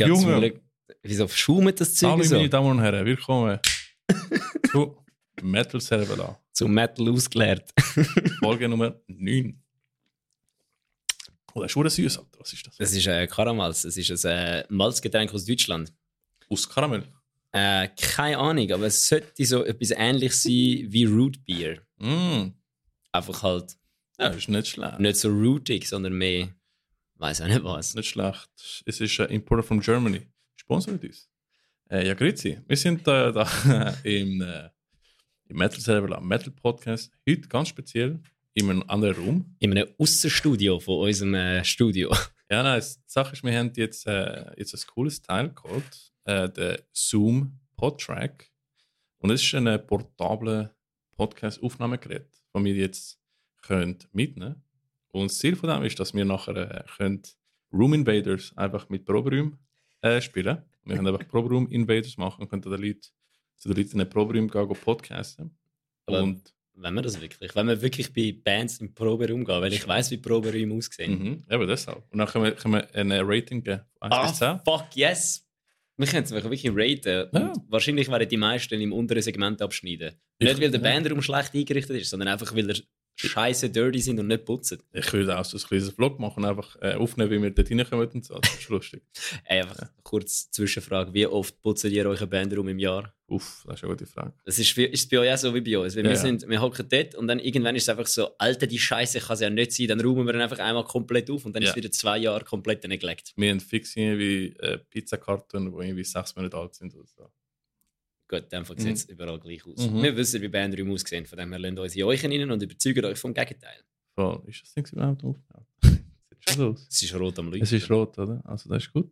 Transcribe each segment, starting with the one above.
Ja, Junge. Glück. Wieso schaumt das Zeug Hallo so? meine Damen und Herren, willkommen zu Metal Servala, Zum Metal ausgeleert. Folge Nummer 9. Oh, das ist schon süß, Alter. Was ist das? Das ist äh, Karamals. Das ist ein äh, Malzgetränk aus Deutschland. Aus Karamell. Äh, keine Ahnung, aber es sollte so etwas ähnliches sein wie Root Beer. Mm. Einfach halt Ja, ist nicht schlecht. nicht so rootig, sondern mehr, weiß auch nicht was. Nicht schlecht. Es ist ein Importer from Germany. Sponsort uns. Äh, ja, grüezi. Wir sind äh, da im, äh, im Metal Servala Metal Podcast. Heute ganz speziell in einem anderen Raum. In einem Aussenstudio von unserem äh, Studio. Ja, nein, die Sache ist, wir haben jetzt, äh, jetzt ein cooles Teil geholt, äh, den Zoom Podtrack. Und es ist ein portable Podcast-Aufnahmegerät, das wir jetzt könnt mitnehmen. Und das Ziel von dem ist, dass wir nachher äh, können Room Invaders einfach mit Proberäumen äh, spielen. Wir können einfach Proberoom Invaders machen und können den Leuten, zu den Leuten in den Proberäumen gehen, gehen podcasten. Aber- Und Wenn wir das wirklich? Wenn wir wirklich bei Bands im Proberaum gehen, weil ich weiß, wie Proberäume aussehen. mhm, eben deshalb. Und dann können wir, können wir ein Rating geben, 1 bis 10. Ah, fuck, yes! Wir können es wirklich raten. Ja. Und wahrscheinlich werden die meisten im unteren Segment abschneiden. Ich- nicht, weil der. Bandraum schlecht eingerichtet ist, sondern einfach, weil er scheiße dirty sind und nicht putzen. Ich würde auch so ein kleines Vlog machen, einfach äh, aufnehmen, wie wir dort reinkommen und so. Das ist lustig. Ey, einfach kurz Zwischenfrage. Wie oft putzt ihr euren Bandraum im Jahr? Uff, das ist eine gute Frage. Das ist, ist bei euch auch so wie bei uns. Weil Ja, wir, ja. sind, wir hocken dort und dann irgendwann ist es einfach so, Alter, die Scheiße kann es ja nicht sein. Dann räumen wir dann einfach einmal komplett auf und dann Ja. ist es wieder zwei Jahre komplett neglect. Wir haben fix irgendwie äh, Pizzakarten, die irgendwie sechs Monate alt sind oder so. Gut, in dem Fall sieht es überall gleich aus. Mhm. Wir wissen, wie Bandräume aussehen. Von dem her lassen uns in euch rein und überzeugen euch vom Gegenteil. Voll. Ist das Ding überhaupt aufgebaut? Sieht schon aus. Es ist rot am Leuchten. Es ist rot, oder? Also das ist gut.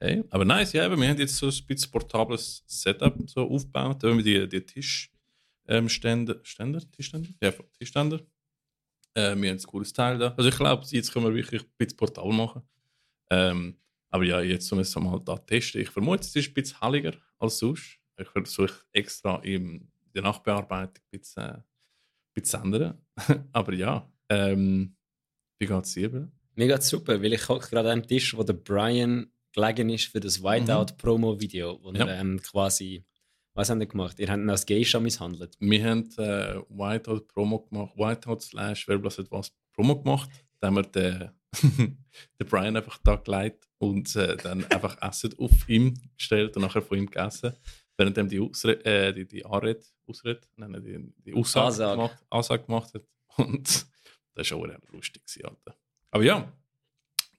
Hey. Aber nice, ja, wir haben jetzt so ein bisschen portables Setup so aufgebaut. Da haben wir die, die Tisch, ähm, Ständer, Ständer? Tischständer? Ja, Tischständer. Äh, wir haben ein cooles Teil da. Also ich glaube, jetzt können wir wirklich ein bisschen portabel machen. Ähm, aber ja, jetzt müssen wir halt da testen. Ich vermute, es ist ein bisschen halliger als sonst. Ich versuche extra in der Nachbearbeitung ein bisschen, äh, ein bisschen zu ändern. aber ja, ähm, wie geht es dir? Mir geht's super, weil ich hocke gerade einem Tisch, wo der Brian gelegen ist für das Whiteout-Promo-Video, wo Mhm. Ja. er ähm, quasi, was haben wir gemacht? Ihr habt ihn als Geisha misshandelt. Wir haben äh, Whiteout Promo gemacht, Whiteout slash wer bloß etwas Promo gemacht. Da haben wir den, den Brian einfach da gelegt und äh, dann einfach Essen auf ihm gestellt und nachher von ihm gegessen. Während die, Ausre äh, die, die Anrede, Ausrede, nein, die, die Aussage Ansage. gemacht, Ansage gemacht hat. Und das war eher lustig. Alter. Aber ja,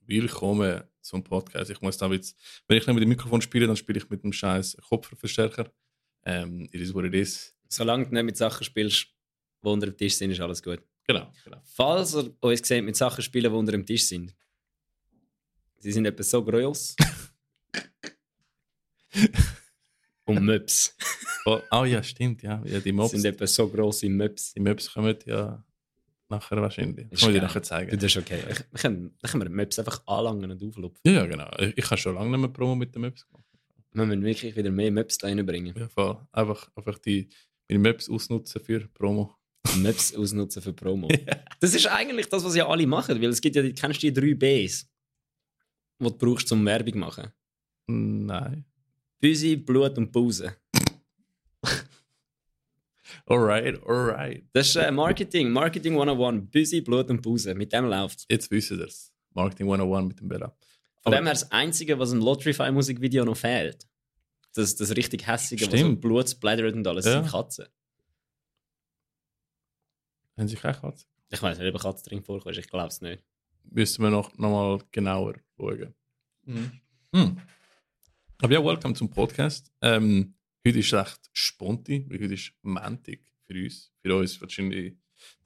willkommen zum Podcast. Ich muss da jetzt, wenn ich nicht mit dem Mikrofon spiele, dann spiele ich mit dem scheiß Kopfverstärker. Ähm, it is what it is. Solange du nicht mit Sachen spielst, die unter dem Tisch sind, ist alles gut. Genau, genau. Falls ihr uns seht mit Sachen spielen, die unter dem Tisch sind, sie sind etwa so groß. und Möps. Oh, oh ja, stimmt, ja. ja die Mobs, sind etwa so groß wie Möps. die Mobs kommen ja nachher wahrscheinlich. Ist Kann ich nachher zeigen. Das ist okay. Ich- Wir können, dann können wir Möps einfach anlangen und auflupfen. Ja, ja, genau. Ich, ich habe schon lange nicht mehr Promo mit den Mobs gemacht. Wir müssen wirklich wieder mehr Möps da reinbringen. Ja, voll. Einfach, einfach die, meine Mobs ausnutzen für Promo. Maps ausnutzen für Promo. Das ist eigentlich das, was ja alle machen, weil es gibt ja, die, kennst du die drei Bs, die du brauchst, um Werbung zu machen? Nein. Büsi, Blut und Pause. Alright, alright. Das ist äh, Marketing, Marketing 101, Büsi, Blut und Pause. Mit dem läuft Jetzt wissen wir es. Marketing 101 mit dem Bella. Von dem her das Einzige, was ein Lotterify-Musikvideo noch fehlt. Das, das richtig hässige, was so. Blut splattert und alles, Ja. sind Katzen. Haben Sie keine Katze? Ich weiß nicht, ob eine Katze drin vorkommt, ich glaube es nicht. Müssen wir noch, noch mal genauer schauen. Hm. Aber ja, welcome zum Podcast. Ähm, heute ist recht sponti, weil heute ist Montag für uns. Für uns wahrscheinlich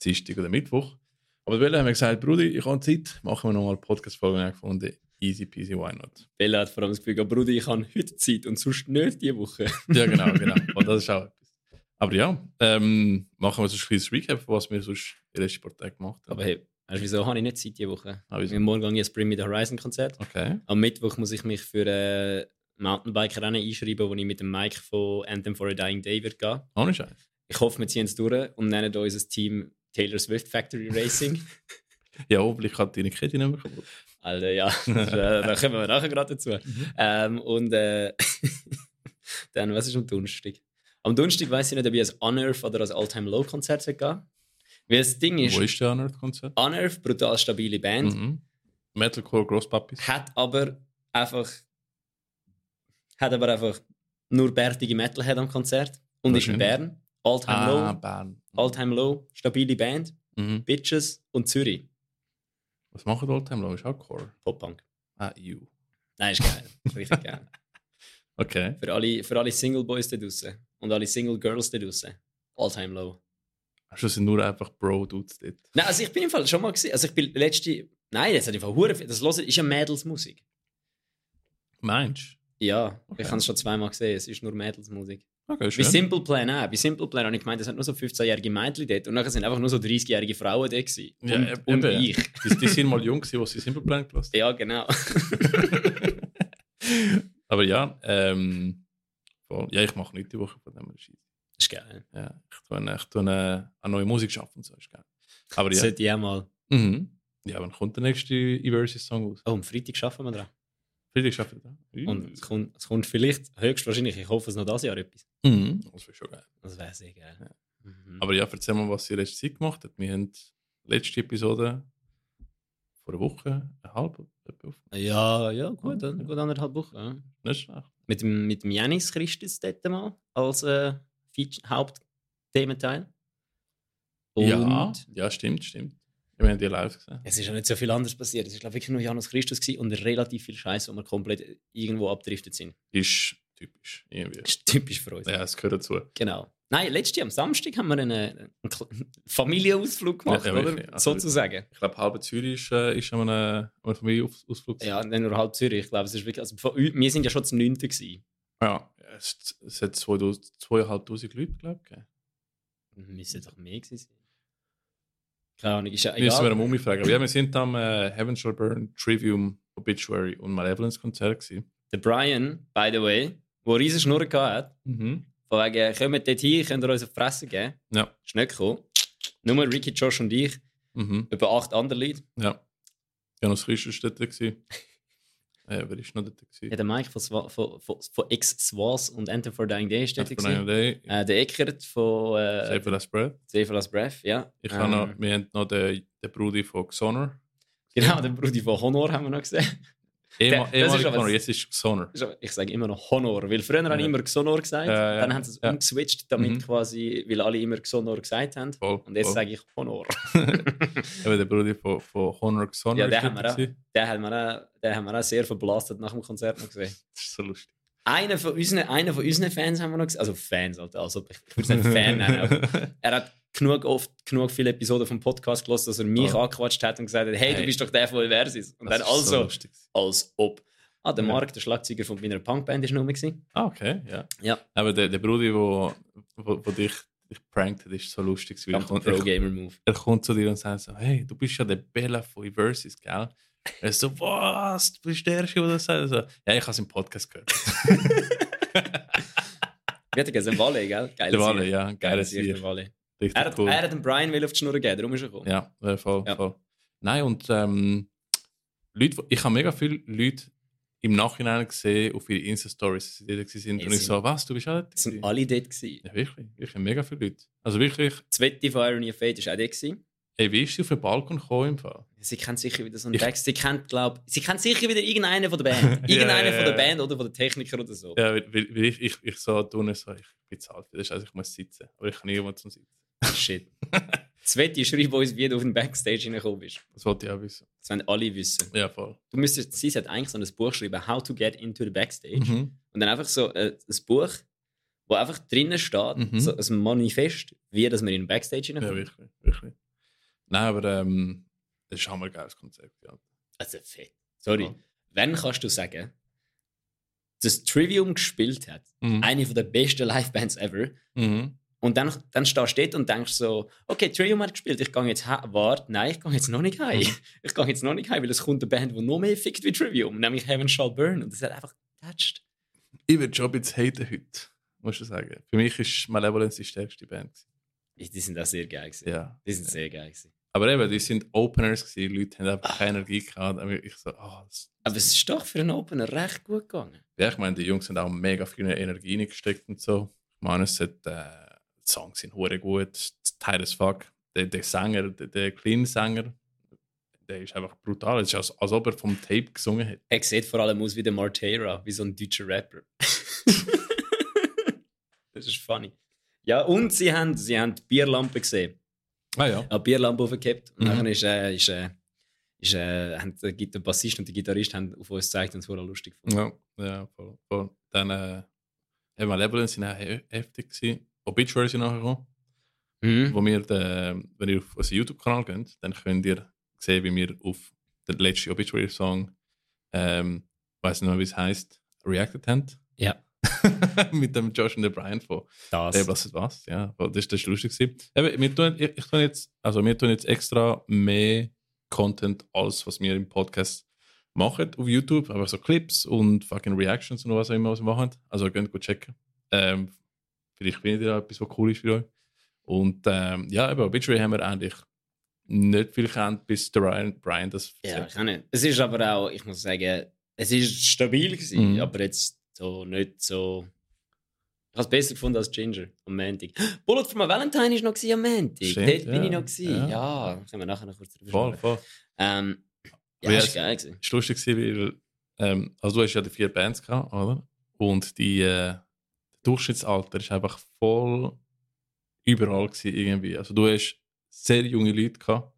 Dienstag oder Mittwoch. Aber Bella haben wir gesagt, Brudi, ich habe Zeit, machen wir nochmal eine Podcast-Folge gefunden, easy peasy, why not? Bella hat vor allem das Gefühl, gehabt, Bruder, ich habe heute Zeit und sonst nicht diese Woche. Ja, genau, genau. Und das ist auch etwas. Aber ja, ähm, machen wir so ein kleines Recap, was wir sonst in letzten paar Tagen gemacht haben. Aber hey, du, wieso habe ich nicht Zeit diese Woche? Ah, wieso? Wir morgen gehe ich ein Bring Me the Horizon Konzert. Okay. Am Mittwoch muss ich mich für ein Mountainbike-Rennen einschreiben, wo ich mit dem Mike von Anthem for a Dying Day wird gehen. Ohne Scheiß. Ich hoffe, wir ziehen es durch und nennen unser Team Taylor Swift Factory Racing. Ja, hoffentlich hat die Kette nicht mehr kaputt. Alter, ja, da da kommen wir nachher gerade dazu. Ähm, und äh, dann, was ist am Donnerstag? Am Donnerstag weiß ich nicht, ob ich als Unearth oder als All-Time Low-Konzert gehen Weil das Ding ist, Wo ist der Unearth-Konzert? Unearth, brutal stabile Band, Mhm. Metalcore Grosspapis. hat aber einfach hat aber einfach nur bärtige Metalhead am Konzert und ist in. Bern. All-Time Ah, Low, Bern. All-Time Low, stabile Band, Mhm. Bitches und Zürich. Was machen Oldtime Low? Ist auch Core. Pop-Punk. Ah, you. Nein, ist geil. Richtig geil. Okay. Für alle, für alle Single Boys da draußen und alle Single Girls da draußen. All-Time Low. Also das sind nur einfach Bro-Dudes dort. Nein, also ich bin im Fall schon mal gesehen. Also ich bin letzte. Nein, das hat im Fall hure Das ist ja Mädelsmusik. Meinst Ja, Okay. ich habe es schon zweimal gesehen. Es ist nur Mädelsmusik. Okay, Bei schön. Simple Plan auch. Bei Simple Plan habe ich gemeint, es hat nur so 15-jährige Mädchen dort und nachher sind einfach nur so 30-jährige Frauen da gewesen. Ja, und, eben. und ich. Die, die sind mal jung gewesen, als sie Simple Plan gelassen Ja, genau. Aber ja, ähm, voll. ja, ich mache nicht die Woche von dem Scheiß. ist geil. Ja, ich tue, eine- ich tue eine, eine neue Musik schaffen und so, ist geil. Aber ja. sollte ich auch mal. Mhm. Ja, wann kommt der nächste Eversis-Song aus? Oh, am Freitag schaffen wir dran. Friedrich schafft da. Und es kommt, es kommt vielleicht, höchstwahrscheinlich, ich hoffe es noch dieses Jahr etwas. Mhm. Das wäre schon geil. Das wäre sehr geil. Ja. Mhm. Aber ja, erzähl mal, was ihr letzte Zeit gemacht habt. Wir haben letzte Episode vor einer Woche, eine halbe, ja, ja, gut, Ja. dann gut anderthalb Wochen. Ja. Nicht schlecht. Mit dem, mit dem Janis Christus dort mal als äh, Hauptthementeil. Und Ja, ja, stimmt, stimmt. Wir haben die live gesehen. es ist ja nicht so viel anderes passiert. Es ist glaub ich, wirklich nur Janus Christus und relativ viel Scheiß, wo wir komplett irgendwo abdriftet sind. Ist typisch. Irgendwie. Das ist typisch für uns. Ja, es gehört dazu. Genau. Nein, letztes Jahr am Samstag haben wir einen, einen Familienausflug gemacht, Ja, oder? Also- Sozusagen. Ich glaube, halb Zürich ist, äh, ist an einem, Familienausflug. Ja, nicht nur halb Zürich. Ich glaube, es ist wirklich. Also von, wir sind ja schon zu 9. gewesen. ja. Es, es hat 2000 2500 Leute, glaube ich. Müsste doch mehr gewesen sein. Keine Ahnung, ist ja Müssen wir egal. eine Mumie fragen. Aber ja, wir sind am äh, Heaven Shall Burn, Trivium, Obituary und Malevolence Konzert gewesen. Der Brian, by the way, der riesen Schnurren gehabt hat, Mhm. von wegen, kommt dort hin, könnt ihr uns auf die Fresse geben. Ja. Ist nicht gekommen. Nur Ricky, Josh und ich, Mhm. über acht andere Leute. Ja. Janus Christus war dort. Äh, wer ist noch dort? Ja, gewesen? der Mike von, Swa- von, von, von X-Swaz und Enter for Dying Day ist dort. Von gewesen. einer Day. Äh, der Eckert von äh, Save for Last Breath. Save Last Breath, ja. Ich habe noch, Ähm, wir haben noch den, den Bruder von Xonor. Genau, den Bruder von Honor haben wir noch gesehen. Ehemal, ehemalig aber- Xonor, jetzt ist aber- Ich sage immer noch Honor, weil früher Ja. immer Xonor gesagt, ja, dann haben sie es ja. umgeswitcht, damit Mhm. quasi, weil alle immer Xonor gesagt haben. Voll, Und jetzt voll. sage ich Honor. Eben der Bruder von, von Honor Xonor. Ja, den haben, wir auch, gewesen. den, haben wir auch, den haben wir auch sehr verblastet nach dem Konzert noch gesehen. Das ist so lustig. Einer von unseren, einer von unseren Fans haben wir noch gesehen. Also Fans, Alter, also ich, ich würde es nicht Fan nennen, er hat genug oft, genug viele Episoden vom Podcast gelassen, dass er mich Oh. angequatscht hat und gesagt hat, hey, du Hey. bist doch der von Versis. Und Das dann so also, lustig. als ob. Ah, der Ja. Mark, der Schlagzeuger von meiner Punkband, ist noch gewesen. Ah, okay, ja. Ja. Aber der, der Bruder, wo, wo, wo dich, dich prankt hat, ist so lustig. Weil er, kommt, Pro er, Gamer Move. er kommt zu dir und sagt so, hey, du bist ja der Bella von Eversis, gell? Er so, was? Du bist der Erste, der das sagt? So, ja, ich habe es im Podcast gehört. Wie hat er gesagt? Walle, gell? Geil. Der Walle, ja, geiler Sieg, Er hat, cool. er hat den Brian will auf die Schnur gegeben, darum ist er gekommen. Ja, äh, voll, Ja. voll. Nein, und ähm, Leute, ich habe mega viele Leute im Nachhinein gesehen auf ihre Insta-Stories, die da sind. Ja, und ich so, was, du bist auch dort? Sind alle dort. Gewesen. Ja, wirklich. Wirklich, mega viele Leute. Also wirklich, Das Wette von Irony of Fate war auch dort. Gewesen. Ey, wie ist sie auf den Balkon gekommen im Fall? Sie kennt sicher wieder so einen Ich- Text. Sie kennt, glaub, sie kennt sicher wieder irgendeinen von der Band. Ja, Irgendeinen ja, von der ja. Band oder von der Techniker oder so. Ja, weil, weil ich, ich, ich so tue, so, ich zu alt, das heißt, ich muss sitzen. Aber ich kann niemand zum Sitzen. Shit. Das Wette schreib uns, wie du auf den Backstage hineingekommen bist. Das wollte ich auch wissen. Das wollen alle wissen. Ja, voll. Du müsstest, sie hat eigentlich so ein Buch geschrieben, How to Get into the Backstage. Mhm. Und dann einfach so äh, ein Buch, wo einfach drinnen steht, Mhm. so ein Manifest, wie dass wir in den Backstage Ja, hineinkommen. wirklich, wirklich. Nein, aber ähm, das ist auch ein geiles Konzept. Ja. Also fett. Sorry. Ja. Wenn kannst du sagen, dass Trivium gespielt hat, Mhm. eine von der besten Livebands ever, Mhm. und dann, dann stehst du dort und denkst so, okay, Trivium hat gespielt, ich gehe jetzt heim. Warte, nein, ich gehe jetzt noch nicht heim. Mhm. Ich gehe jetzt noch nicht heim, weil es kommt eine Band, die noch mehr fickt wie Trivium, nämlich Heaven Shall Burn. Und das hat einfach getatscht. Ich würde schon jetzt haten heute, muss ich sagen. Für mich ist Malevolence die stärkste Band. Die sind auch sehr geil gewesen. Ja. Die sind sehr geil gewesen. Aber eben, die sind Openers gewesen, die Leute haben einfach keine Energie gehabt. Aber ich so, das, Aber es ist doch für einen Opener recht gut gegangen. ja, ich meine, die Jungs haben auch mega viel Energie reingesteckt und so. Ich meine, es hat, äh, die Songs sind hure gut, tight as fuck. Der, der Sänger, der, der Clean-Sänger, der ist einfach brutal. Es ist, als, als ob er vom Tape gesungen hätte. Er sieht vor allem aus wie der Martera, wie so ein deutscher Rapper. das ist funny. Ja, und sie haben, sie haben die Bierlampe gesehen. Ah ja. Eine Bierlampe aufgekippt. Und Mhm. dann ist, äh, ist, äh, ist, äh, haben der, der Bassist und der Gitarrist haben auf uns gezeigt und es wurde lustig gefunden. Ja, ja voll, voll. Dann äh, haben wir Level sind auch he- heftig gewesen. Obituary sind nachher gekommen. Mhm. Wo wir, den, wenn ihr auf unseren YouTube-Kanal geht, dann könnt ihr sehen, wie wir auf den letzten Obituary-Song, ähm, weiß nicht mehr, wie es heißt, reacted haben. Ja, Mit dem Josh und dem Brian von das. Der was was, ja. Das, das ist lustig gewesen. Eben, wir tun, ich, ich tun jetzt, also wir tun jetzt extra mehr Content, als was wir im Podcast machen auf YouTube. Aber so Clips und fucking Reactions und was auch immer, was wir machen. Also könnt gut checken. Ähm, vielleicht findet ihr auch etwas, was cool ist für euch. Und ähm, ja, eben, Obituary haben wir eigentlich nicht viel kennt, bis der Brian, Brian das Ja, erzählt. kann nicht. Es ist aber auch, ich muss sagen, es ist stabil gewesen, Mhm. aber jetzt so nicht so. Ich habe es besser gefunden als Ginger am Montag. Bullet for my Valentine war noch am Montag. Stimmt, Dort bin ja. ich noch. Gewesen. Ja. Ja, können wir nachher noch kurz drüber Voll, sprechen. voll. Ähm, ja, das war geil. Gewesen. ist lustig weil ähm, also du hast ja die vier Bands gehabt, oder? Und die äh, Durchschnittsalter ist einfach voll überall gewesen, irgendwie. Also du hast sehr junge Leute gehabt,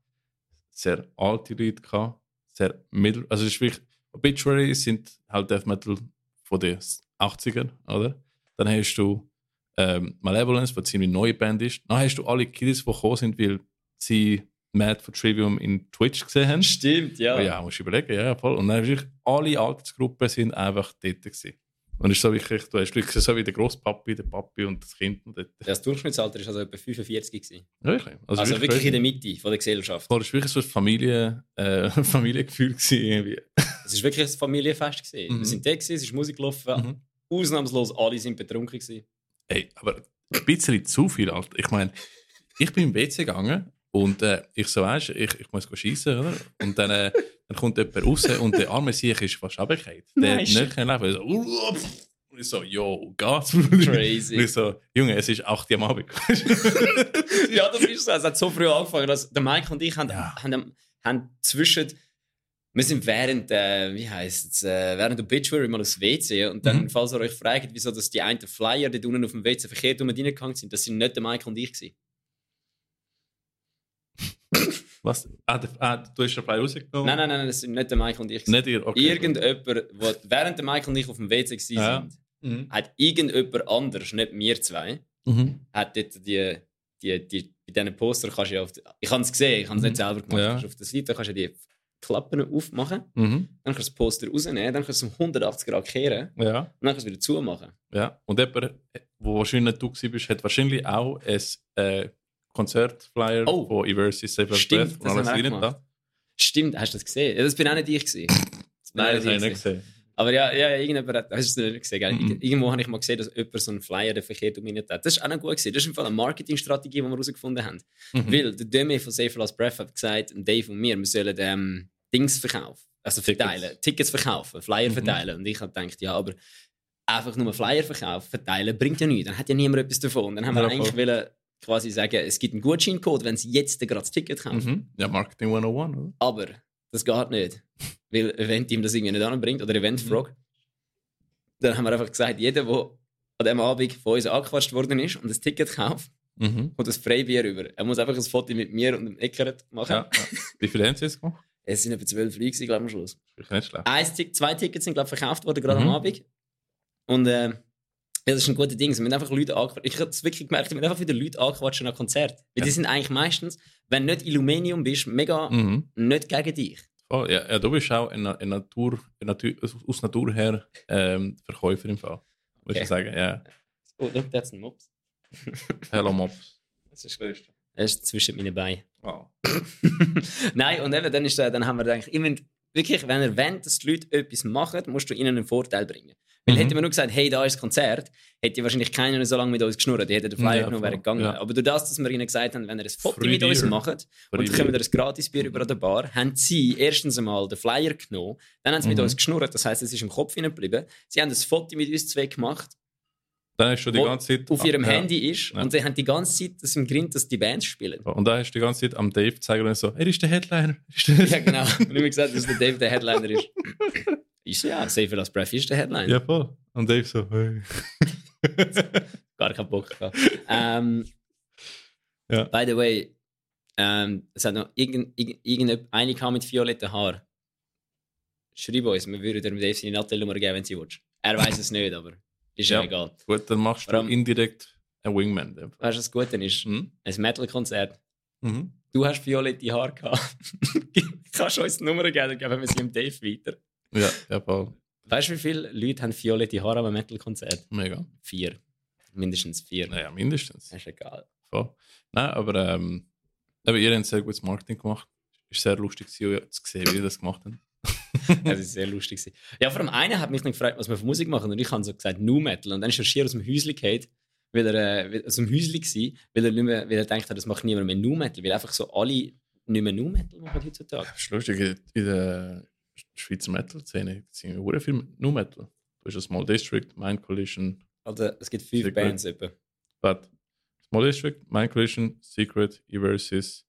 sehr alte Leute gehabt, sehr mittel, also es ist wirklich Obituary sind halt Death Metal von den 80ern, oder? Dann hast du ähm, Malevolence, was ziemlich neue Band ist. Dann hast du alle Kiddies, die gekommen sind, weil sie Mad for Trivium in Twitch gesehen haben. Stimmt, ja. Ja, musst du überlegen, ja, voll. Und dann wirklich alle Altersgruppen sind einfach dort gewesen. Und ist so wirklich, du hast wirklich so wie der Großpapi, der Papi und das Kind und dort. Das Durchschnittsalter war also etwa 45. Gewesen. Wirklich. Also, wirklich crazy. in der Mitte von der Gesellschaft. Voll, es war wirklich so ein Familie, äh, Familiengefühl gewesen. Es war wirklich ein Familienfest. Gewesen. Mhm. Wir sind da, gewesen, es ist Musik gelaufen. Mhm. Ausnahmslos alle sind betrunken. Gewesen. Ey, aber ein bisschen zu viel, Alter. Ich meine, ich bin im WC gegangen und äh, ich so, weißt ich, ich muss schießen, oder? Und dann, äh, dann kommt jemand raus und der arme Sieg ist fast runtergefallen. Der Nein, hat nicht können laufen. Ich so, uh, und ich so, yo, Gas. Crazy. Und ich so, Junge, es ist 8 Uhr am Abend. ja, das ist so. Es hat so früh angefangen, dass der Mike und ich haben, Ja. haben, haben zwischen. Wir sind während, äh, wie heisst es, äh, während der Obituary mal aufs WC und dann, Mhm. falls ihr euch fragt, wieso dass die einen Flyer dort unten auf dem WC verkehrt um reingegangen sind, das sind nicht der Mike und ich gewesen. Was? Ah, der, ah, du hast den Flyer rausgenommen? Nein, nein, nein, das sind nicht der Mike und ich. Nicht ihr, okay. Irgendjemand, wo, während der Mike und ich auf dem WC gewesen Ja. Mhm. hat irgendjemand anders, nicht wir zwei, Mhm. hat dort die, die, die, bei diesen Poster kannst du ja auf die, ich habe es gesehen, ich habe es nicht selber gemacht, Ja. kannst du auf der Seite kannst du die Klappen aufmachen, Mhm. dann kannst du das Poster rausnehmen, dann kannst du es um 180 Grad kehren und Ja. dann kannst du es wieder zumachen. Ja, und jemand, der wahrscheinlich nicht du bist, hat wahrscheinlich auch ein äh, Konzertflyer Oh. von Eversis Save Stimmt, Breath das haben wir auch da. Stimmt, hast du das gesehen? Ja, das bin auch nicht ich gewesen. Das Nein, das habe ich ich nicht gesehen. Aber ja, ja, ja, irgendjemand hat, hast du es nicht gesehen, gell? Mhm. Irgendwo habe ich mal gesehen, dass jemand so einen Flyer verkehrt um ihn hat. Das ist auch noch gut gewesen. Das ist im Fall eine Marketingstrategie, die wir herausgefunden haben. Mhm. Weil der Demi von Safe Last Breath hat gesagt, Dave und mir, wir sollen ähm, Dings verkaufen. Also Tickets. verteilen. Tickets verkaufen, Flyer Mhm. verteilen. Und ich habe gedacht, ja, aber einfach nur Flyer verkaufen, verteilen, bringt ja nichts. Dann hat ja niemand etwas davon. Dann haben wir Ja, eigentlich voll. wollen, quasi sagen, es gibt einen Gutscheincode, wenn sie jetzt gerade das Ticket kaufen. Mhm. Ja, Marketing 101, oder? Aber das geht nicht. Weil Event-Team das irgendwie nicht anbringt oder Event-Frog. Dann haben wir einfach gesagt, jeder, der an diesem Abend von uns angequatscht worden ist und ein Ticket kauft, Mhm. kommt ein Freibier über. Er muss einfach ein Foto mit mir und dem Eckert machen. Ja, ja. Wie viele haben sie jetzt gemacht? Es sind etwa zwölf Leute, glaube ich, am Schluss. Nicht schlecht. Eins, zwei Tickets sind, glaube ich, verkauft worden, gerade Mhm. am Abend. Und äh, ja, das ist ein guter Ding. Wir haben einfach Leute angequatscht. Ich habe es wirklich gemerkt, wir haben einfach wieder Leute angequatscht an Konzert. Weil Ja. die sind eigentlich meistens, wenn du nicht Illuminium bist, mega Mhm. nicht gegen dich. Voll, ja, ja, du bist auch in, in Natur, in Natur, aus Natur her ähm, Verkäufer im Fall. Muss Okay. ich sagen, ja. Oh, look, that's ein Mops. Hello Mops. Das ist, das ist zwischen meinen Beinen. Oh. Nein, und eben, dann, ist, äh, dann haben wir gedacht, ich mein, wirklich, wenn er will, dass die Leute etwas machen, musst du ihnen einen Vorteil bringen. Weil Mhm. hätte man nur gesagt, hey, da ist das Konzert, hätte wahrscheinlich keiner so lange mit uns geschnurrt. Die hätten den Flyer Ja, genommen, voll. wäre gegangen. Ja. Aber durch das, dass wir ihnen gesagt haben, wenn ihr ein Foto mit uns Beer. macht und dann können wir ein gratis Bier über an der Bar, haben sie erstens einmal den Flyer genommen, dann haben sie mit Mhm. uns geschnurrt, das heisst, es ist im Kopf hineingeblieben. Sie haben ein Foto mit uns zwei gemacht, Dann hast du die ganze Zeit. auf ihrem ja. Handy ist Ja. und sie haben die ganze Zeit das im Grind, dass die Bands spielen. Und da hast du die ganze Zeit am Dave gezeigt und so, er ist der Headliner. Er ist der Ja, genau. Und ich habe gesagt, dass der Dave der Headliner ist. Ist so, ja, Safe Last Breath ist der Headliner. ja, voll. Und Dave so, hey. Gar keinen Bock gehabt. ähm, Ja. By the way, ähm, es hat noch irgend, irgend, irgendeine eine mit violetten Haar. Schreib uns, wir würden dem Dave seine Nattelnummer geben, wenn sie willst. Er weiß es nicht, aber ist ja Ja. egal. Gut, dann machst du indirekt einen Wingman. Weißt du, was gut ist? Mhm. Ein Metal-Konzert. Mhm. Du hast violette Haare gehabt. Kannst du uns die Nummer geben, dann geben wir sie dem Dave weiter. Ja, ja, voll. Weißt du, wie viele Leute haben violette Haare am Metal-Konzert? Mega. Vier. Mindestens vier. Naja, mindestens. Das ist egal. Voll. Nein, aber ähm, aber ihr habt sehr gutes Marketing gemacht. Ist sehr lustig zu sehen, wie ihr das gemacht habt. Das ist sehr lustig. gewesen. Ja, vor allem einer hat mich dann gefragt, was wir für Musik machen. Und ich habe so gesagt, Nu Metal. Und dann ist er schier aus dem Häuschen gefallen, weil er äh, aus dem Häuschen war, weil er, nicht mehr, weil er denkt hat, das macht niemand mehr Nu Metal. Weil einfach so alle nicht mehr Nu Metal machen heutzutage. Das ist lustig, in der Schweizer Metal-Szene sind sehr viel Nu Metal. Du hast Small District, Mind Collision, Also, es gibt fünf Secret. Bands etwa. but Small District, Mind Collision, Secret, Eversis,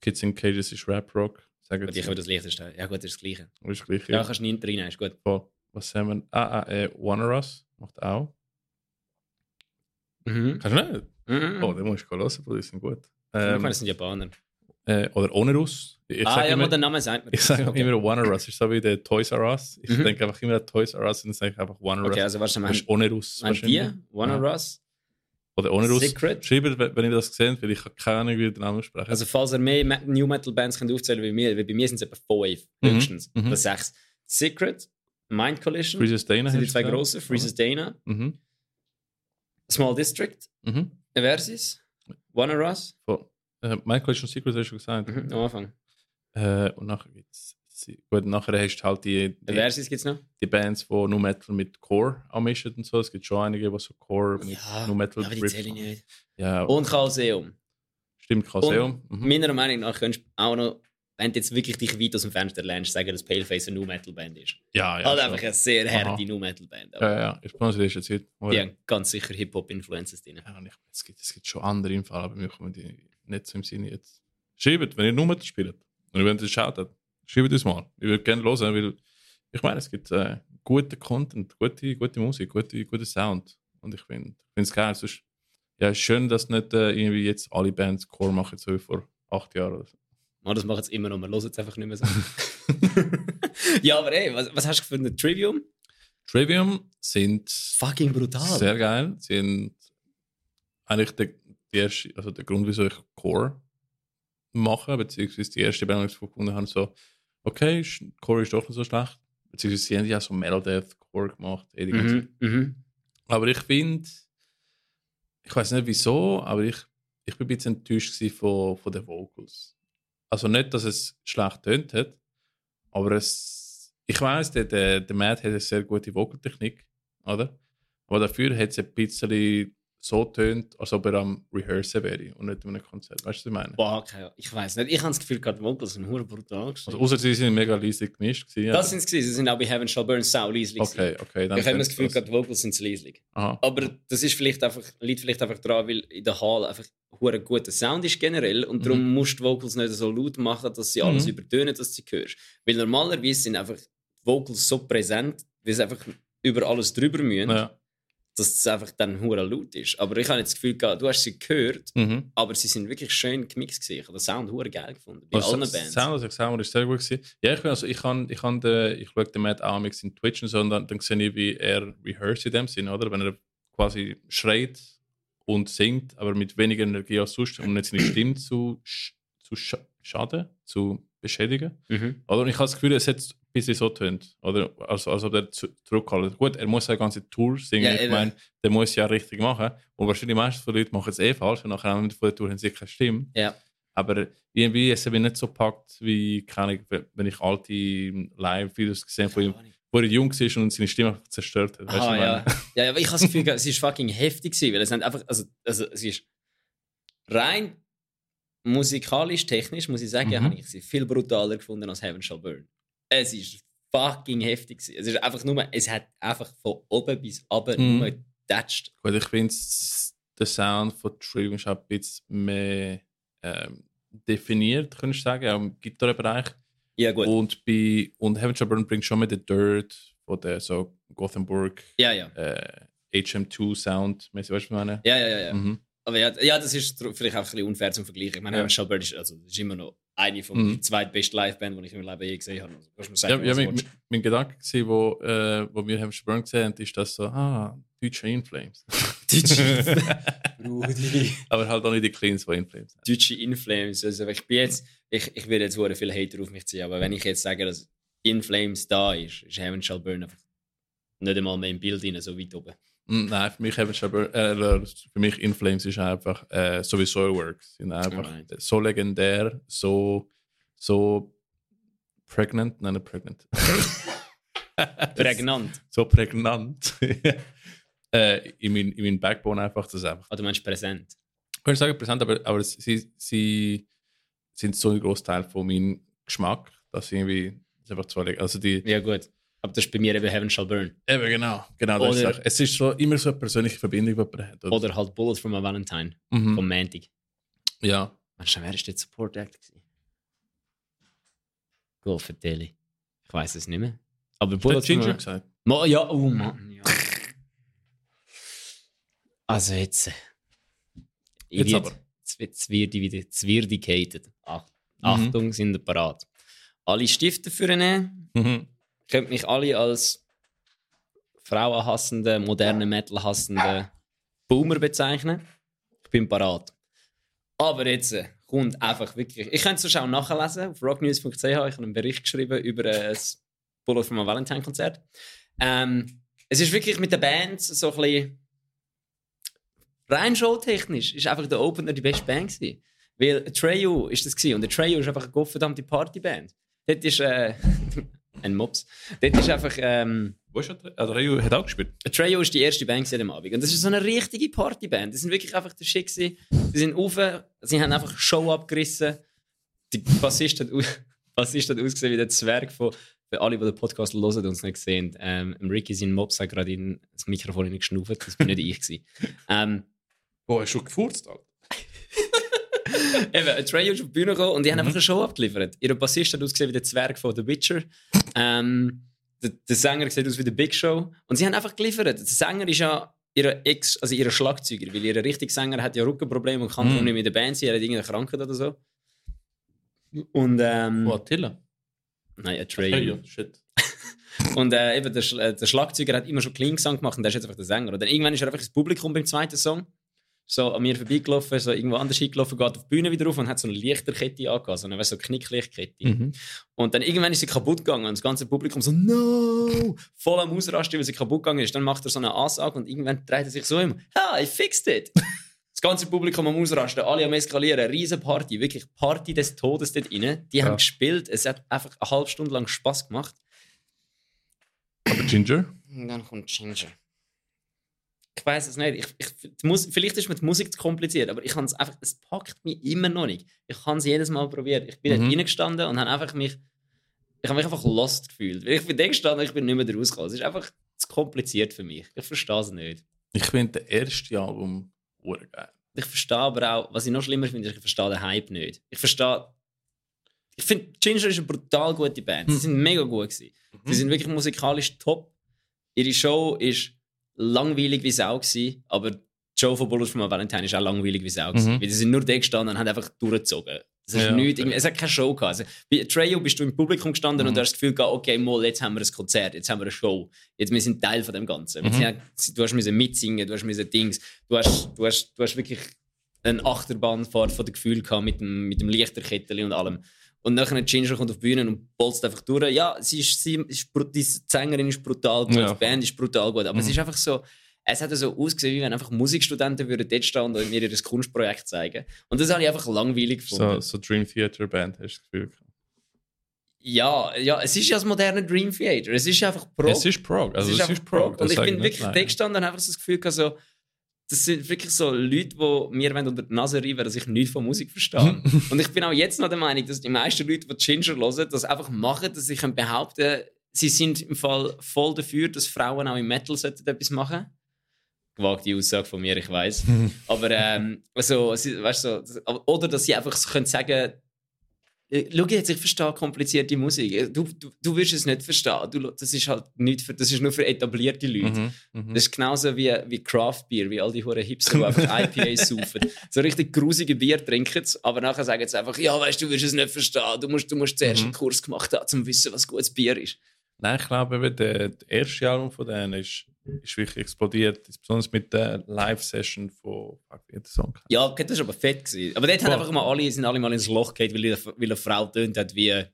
Kids in Cages ist Rap Rock. Sagen Und ich habe das leichteste. Ja, gut, das ist das Gleiche. Das ist gleich. Ja, kannst du nicht reinnehmen, ist gut. Voll. Was haben wir? AAE Wanderers macht auch. Mhm. Kannst du nicht? Mhm. Oh, den musst du hören, die sind gut. ich Ähm, meine, das sind Japaner. äh, oder Onerus. Ich ah, sage ja, immer, aber der Name sagt mir. ich sage okay. immer Wanderers. ist so wie der Toys R Us. Ich Mhm. denke einfach immer an Toys R Us und dann sage ich einfach Wanderers. Okay, also mal. das ist Onerus. Meint wahrscheinlich. ihr? Oder Onerus. Secret? Schreibt, wenn ihr das gesehen weil ich habe keine Ahnung, wie der Name sprechen. Also, falls ihr mehr Me- New Metal Bands könnt aufzählen wie mir, weil bei mir sind es etwa fünf, Mhm, höchstens. mhm. Oder sechs. Secret, Mind Collision, Freezes Dana sind die zwei grossen. Freezes Dana, Mhm. Small District, Mhm. Eversis, Wanna Russ. Voll. Äh, Michael schon Secret hast du schon gesagt. Mhm, am Anfang. Äh, und nachher gibt's Gut, nachher hast du halt die, die, Eversis gibt es noch? die Bands, die Nu Metal mit Core anmischen und so. Es gibt schon einige, die so Core mit Nu Metal aber die zähle ich nicht. Ja, Und Kalseum. stimmt, Kaseum. Mhm. Meiner Meinung nach könntest du auch noch, wenn du jetzt wirklich dich weit aus dem Fenster lernst, sagen, dass Paleface eine New Metal Band ist. Ja, ja. halt schon. einfach eine sehr harte. New Metal Band. Ja, ja, ich bin in letzter Zeit. Die haben ganz sicher Hip-Hop-Influences drin. Ja, und ich, es, gibt, es gibt schon andere im Fall, aber mir kommen die nicht so im Sinne jetzt. Schreibt, wenn ihr nur Metal spielt und ihr wollt das schaut, schreibt uns mal. Ich würde gerne hören, weil ich meine, es gibt äh, guten Content, gute, gute Musik, gute, guten Sound. Und ich finde es geil. Sonst, ja, es ist schön, dass nicht äh, irgendwie jetzt alle Bands Core machen, so wie vor acht Jahren. Oder so. Das machen sie immer noch, man hört es einfach nicht mehr so. ja, aber ey, was, was hast du gefunden? Trivium? Trivium sind Fucking brutal. Sehr geil. Sind eigentlich der, die erste, also der Grund, wieso ich Core mache, beziehungsweise die erste Band, die ich gefunden habe, so, okay, Core ist doch nicht so schlecht. Beziehungsweise sie haben ja so Metal Death Core gemacht. eh Mhm, mhm. aber ich finde, ich weiß nicht wieso, aber ich, ich bin ein bisschen enttäuscht von, von den Vocals. Also nicht, dass es schlecht tönt hat, aber es, ich weiß, der, der, der Matt hat eine sehr gute Vocaltechnik, oder? Aber dafür hat es ein bisschen so tönt, als ob er am Rehearsen wäre und nicht an einem Konzert. Weißt du, was ich meine? Boah, okay. ich weiß nicht. Ich habe das Gefühl, gerade die Vocals sind hure brutal. Also, geschrieben. außer sie sind mega leise gemischt. Gewesen, das sind sie. Sie sind auch bei Heaven Shall Burn sau leislich. Okay, okay. Dann Ich habe das Gefühl, gerade die Vocals sind. Aha. Aber das ist vielleicht einfach, liegt vielleicht einfach daran, weil in der Hall einfach hure guter Sound ist generell und darum musst du die Vocals nicht so laut machen, dass sie alles Mhm. übertönen, dass du sie hörst. Weil normalerweise sind einfach die Vocals so präsent, weil sie einfach über alles drüber müssen, Ja. Dass es einfach dann hure laut ist. Aber ich habe jetzt das Gefühl, gehabt, du hast sie gehört, Mhm. aber sie sind wirklich schön gemixt gewesen. Ich habe den Sound hure geil gefunden. Bei Also, allen Bands. Sound, was ich ist sehr gut gewesen. Ja, ich, bin also, ich, kann, ich, kann den, ich schaue den Matt auch in Twitch und so, und dann, dann sehe ich, wie er rehearse in dem Sinn, oder? Wenn er quasi schreit und singt, aber mit weniger Energie als sonst, um nicht seine Stimme zu, zu sch schaden, zu beschädigen. Mhm. Oder? Und ich habe das Gefühl, es hat bisschen so tönt, oder? Also, als ob er zu- zurückhaltet. Gut, er muss ja ganze Tour singen, Ja, ich meine, der muss ja richtig machen. Und wahrscheinlich die meisten von den Leuten machen es eh falsch und nachher haben von der Tour haben sie keine Stimme. Ja. Aber irgendwie ist es eben nicht so packt, wie keine Ahnung, wenn ich alte Live-Videos gesehen habe, wo er jung war und seine Stimme zerstört hat. Ah, ich ja. ja, aber ich habe das Gefühl, es ist fucking heftig gewesen, weil es einfach, also, also es ist rein musikalisch, technisch, muss ich sagen, Mhm. habe ich sie viel brutaler gefunden als Heaven Shall Burn. Es ist fucking heftig gewesen. Es ist einfach nur, es hat einfach von oben bis runter Mhm. nur getatscht. Gut, ich finde, der Sound von Trivium ist ein bisschen mehr ähm, definiert, könnte ich sagen, auch im Gitarrenbereich. Ja, gut. Und, bei, und Heaven Shall Burn bringt schon mit den Dirt von der so Gothenburg Ja, ja. äh, HM2 Sound, weißt du, was ich meine? Ja, ja, ja. ja. Mhm. Aber ja, ja, das ist vielleicht auch ein bisschen unfair zum Vergleich. Ich meine, Ja. Burn ist, also, ist immer noch eine von Mhm. zweitbesten Live-Bands, die ich in meinem Leben je gesehen habe. Also, kannst du mir sagen, Ja, ja mein, mein, Gedanke, gewesen, wo, äh, wo wir Shall Burn gesehen haben, ist das so, ah, deutsche Inflames. Brudi. Aber halt auch nicht die Cleans von Inflames. deutsche Inflames. Also ich bin jetzt, ich, ich werde jetzt sehr viele Hater auf mich ziehen, aber wenn ich jetzt sage, dass Inflames da ist, ist Heaven Shall Burn einfach nicht einmal mehr im Bild rein, so weit oben. Mm, Nein, für mich, Heaven Shall äh, für mich Inflames ist einfach äh, so wie Soilworks. Sind einfach Alright. so legendär, so, so pregnant, nein, nicht pregnant. Prägnant. so prägnant. äh, in, mein, in mein Backbone einfach, das einfach. Ah, du meinst präsent. Ich könnte sagen präsent, aber, aber sie, sie sind so ein Großteil von meinem Geschmack, dass sie irgendwie das einfach zwei, also die, Ja gut. Aber das ist bei mir eben Heaven Shall Burn. eben genau, genau, das Oder- ist, es ist so, immer so eine persönliche Verbindung, die man hat. oder? Oder halt Bullet from a Valentine Mhm. vom Mantic. Ja, Mensch, wer ist der Support Act gewesen? Golf Daily. Ich weiß es nicht mehr. Aber Bullet from a... gesagt. Ja, oh Mann. Ja. Also jetzt. äh, Ich Jetzt wird- aber. Jetzt wird es wird wieder zwirdicated. Ach, Mhm. Achtung, sind wir parat. Alle Stifte für nehmen. Mhm. Könnt mich alle als frauenhassende, moderne Metal-hassende Boomer bezeichnen. Ich bin parat. Aber jetzt äh, kommt einfach wirklich. Ich könnte es auch nachlesen auf rocknews.ch. Ich habe einen Bericht geschrieben über das Bullet from a Valentine-Konzert. Ähm, es ist wirklich mit den Bands so ein bisschen. Rein showtechnisch ist einfach der Opener die beste Band gewesen. Weil Atreyu ist das gewesen. und Atreyu ist einfach eine gottverdammte Partyband. Dort ist äh, ein Mops. Dort ist einfach ähm, Wo ist er? Also, Rayo hat auch gespielt. Atreyu ist die erste Band am Abend und das ist so eine richtige Partyband. Die sind wirklich einfach der gewesen. Sie sind auf, sie haben einfach Show abgerissen. Der Bassist hat, Bassist hat ausgesehen wie der Zwerg von für alle, die den Podcast hören und es nicht sehen. Ähm, Ricky sein Mops hat gerade in das Mikrofon geschnauft. Das bin nicht ich gewesen. Ähm, Wo hast du schon gefurzt, Alter? Eben, Atreyu ist auf die Bühne gekommen und die haben Mhm. einfach eine Show abgeliefert. Ihr Bassist hat ausgesehen wie der Zwerg von The Witcher. Ähm, der, der Sänger sieht aus wie der Big Show. Und sie haben einfach geliefert. Der Sänger ist ja ihre Ex, also ihre Schlagzeuger, weil ihr richtiger Sänger hat ja Rückenprobleme und kann Mhm. nicht mit der Band sein, er hat irgendeine Krankheit oder so. Und ähm, Wo Attila? nein, Atreyu. shit. Und äh, eben der, Sch äh, der Schlagzeuger hat immer schon clean Gesang gemacht und der ist jetzt einfach der Sänger. Und dann irgendwann ist er einfach ins Publikum beim zweiten Song. So an mir vorbeigelaufen, so irgendwo anders hingelaufen, geht auf die Bühne wieder rauf und hat so eine Lichterkette angehabt, so eine, weißt, so eine Knicklichtkette. Mhm. Und dann irgendwann ist sie kaputt gegangen und das ganze Publikum so, no! Voll am Ausrasten, weil sie kaputt gegangen ist. Dann macht er so eine Ansage und irgendwann dreht er sich so um, ha, I fixed it! Das ganze Publikum am Ausrasten, alle am Eskalieren, riesen Party, wirklich Party des Todes dort rein. Die Ja. haben gespielt, es hat einfach eine halbe Stunde lang Spaß gemacht. Aber Ginger? Und dann kommt Ginger. Ich weiß es nicht. Ich, ich, die Mus vielleicht ist mir die Musik zu kompliziert, aber ich es einfach, es packt mich immer noch nicht. Ich habe es jedes Mal probiert. Ich bin Mhm. dort reingestanden und habe einfach mich, ich habe mich einfach lost gefühlt. Ich bin da gestanden, ich bin nicht mehr rausgekommen. Es ist einfach zu kompliziert für mich. Ich verstehe es nicht. Ich finde das erste Album urgeil. Ich verstehe aber auch, was ich noch schlimmer finde, ist, ich verstehe den Hype nicht. Ich verstehe, ich finde, Ginger ist eine brutal gute Band. Sie Hm. sind mega gut gewesen. Sie sind wirklich musikalisch top. Ihre Show ist langweilig wie Sau gewesen, aber die Show von Bullet from Valentine ist auch langweilig wie Sau gewesen. Mhm. Weil die sind nur da gestanden und haben einfach durchgezogen. Es, ist Ja, nichts, irgendwie- es hat keine Show gehabt. Also, bei Treyo bist du im Publikum gestanden Mhm. und du hast das Gefühl gehabt, okay, mal, jetzt haben wir ein Konzert, jetzt haben wir eine Show. Jetzt, wir sind Teil von dem Ganzen. Mhm. Sind- Du hast müssen mitsingen, du hast müssen Dings, du hast, du hast, du hast wirklich eine Achterbahnfahrt von den Gefühlen gehabt mit dem, mit dem Lichterkettchen und allem. Und nachher Ginger kommt auf die Bühne und bolzt einfach durch. Ja, sie ist, sie ist, die Sängerin ist brutal gut, Ja. die Band ist brutal gut, aber Mhm. es ist einfach so, es hat so ausgesehen, wie wenn einfach Musikstudenten würden dort stehen und mir ihr Kunstprojekt zeigen. Und das habe ich einfach langweilig gefunden. So, so Dream Theater Band, hast du das Gefühl? Ja, ja, es ist ja das moderne Dream Theater. Es ist einfach Prog. Es ist Prog. Also es ist einfach Prog. Und das ich bin wirklich da gestanden und habe einfach so das Gefühl gehabt, so, das sind wirklich so Leute, die mir unter die Nase reiben, dass ich nichts von Musik verstehe. und ich bin auch jetzt noch der Meinung, dass die meisten Leute, die Ginger hören, das einfach machen, dass sie können behaupten sie sind im Fall voll dafür, dass Frauen auch im Metal sollten etwas machen Gewagte Aussage von mir, ich weiß. Aber ähm, also, weißt du, so, oder dass sie einfach so können sagen Schau jetzt, ich verstehe komplizierte Musik. Äh, Du, du, du wirst es nicht verstehen. Du, das ist halt nicht für, das ist nur für etablierte Leute. Mhm, mhm. Das ist genauso wie, wie Craft Beer, wie all die hohen Hipster, die einfach IPAs saufen. So richtig grusige Bier trinken aber nachher sagen sie einfach, ja, weißt du, du wirst es nicht verstehen. Du musst, du musst zuerst Mhm. einen Kurs gemacht haben, um zu wissen, was gutes Bier ist. Nein, ich glaube, eben, der, das erste Album von denen ist, ist wirklich explodiert. Besonders mit der Live-Session von fuck, Song? Ja, das war aber fett. Gewesen. Aber dort haben Voll. einfach mal alle, sind alle mal ins Loch gefallen, weil, eine- weil eine Frau tönt hat wie,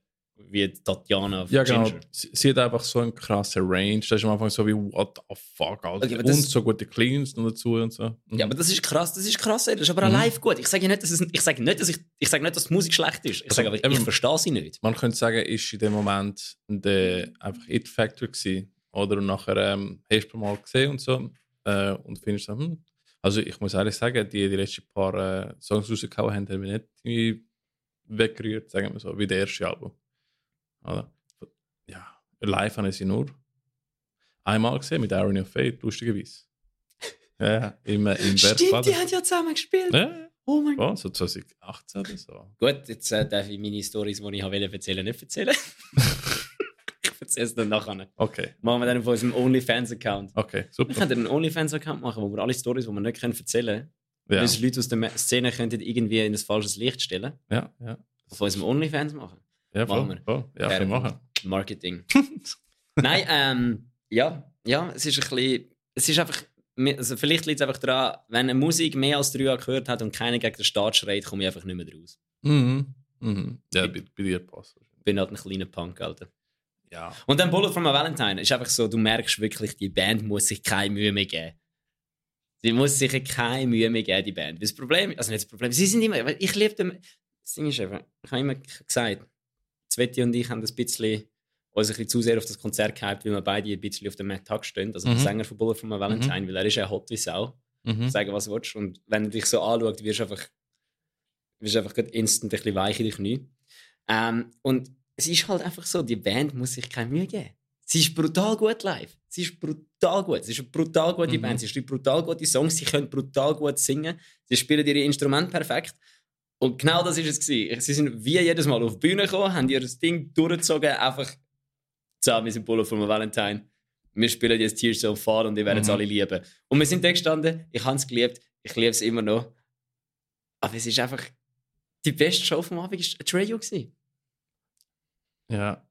wie Tatjana Ja, genau. Ginger. Sie, sie hat einfach so einen krassen Range. Das ist am Anfang so wie, what the fuck, Alter. Okay, und so gute Cleans noch dazu und so. Mhm. Ja, aber das ist krass, das ist krass, ey. das ist aber Mhm. auch live gut. Ich sage ja nicht, dass es, ich sage nicht, dass ich, ich sage nicht, dass die Musik schlecht ist. Ich Also, sage aber, ich eben- verstehe sie nicht. Man könnte sagen, ist in dem Moment der einfach It-Factor gewesen. Oder und nachher ähm, hast du mal gesehen und so. Äh, und findest so, hm. Also ich muss ehrlich sagen, die, die letzten paar äh, Songs rausgehauen haben, haben mich nicht irgendwie weggerührt, sagen wir so, wie der erste Album. Oder? Ja, live habe ich sie nur einmal gesehen mit Irony of Fate, lustigerweise. ja, im, äh, im Stimmt, die haben ja zusammen gespielt. Ja, Oh mein Gott. ja, so 2018 oder so. Gut, jetzt äh, darf ich meine Stories, die ich wollte erzählen, nicht erzählen. ich erzähle es dann nachher. Okay, Machen wir dann von unserem OnlyFans-Account. okay, Wir super. können einen OnlyFans-Account machen, wo wir alle Stories, die wir nicht können erzählen können, Ja, Leute aus der Szene könnten irgendwie in ein falsches Licht stellen. ja, ja. Auf unserem OnlyFans machen. Ja, voll, Machen wir. voll. Ja, wir machen. Marketing. Nein, ähm, ja, ja, es ist ein bisschen, es ist einfach, also vielleicht liegt es einfach daran, wenn eine Musik mehr als drei Jahre gehört hat und keiner gegen den Staat schreit, komme ich einfach nicht mehr raus. Mhm. Mhm. Ja, bei, bei dir passt. Ich bin halt ein kleiner Punk, Alter. Ja. Und dann Bullet from a Valentine ist einfach so, du merkst wirklich, die Band muss sich keine Mühe mehr geben. Sie muss sich keine Mühe mehr geben, die Band. Das Problem, also nicht das Problem, sie sind immer, ich liebe den, das Ding ist einfach, ich habe immer gesagt, Sveti und ich haben ein bisschen, uns ein bisschen zu sehr auf das Konzert gehypt, weil wir beide ein bisschen auf dem Matt Tuck stehen, also Mhm. der Sänger von Bullet from a Valentine, weil er ist ja hot wie Sau, Mhm. sagen was du willst. Und wenn du dich so anschaust, wirst du einfach, wirst einfach instant ein bisschen weich in die Knie. Ähm, und es ist halt einfach so, die Band muss sich keine Mühe geben. Sie ist brutal gut live. Sie ist brutal gut. Sie ist eine brutal gute Mhm. Band. Sie schreibt brutal gute Songs. Sie können brutal gut singen. Sie spielen ihre Instrumente perfekt. Und genau das ist es gewesen. Sie sind wie jedes Mal auf die Bühne gekommen, haben ihr Ding durchgezogen, einfach zusammen, wir sind Bullet a Valentine. Wir spielen jetzt Tears so Fall und ihr werdet es Mhm. alle lieben. Und wir sind da gestanden, ich habe es geliebt, ich liebe es immer noch. Aber es ist einfach die beste Show vom Abend, Trayo gewesen. Ja.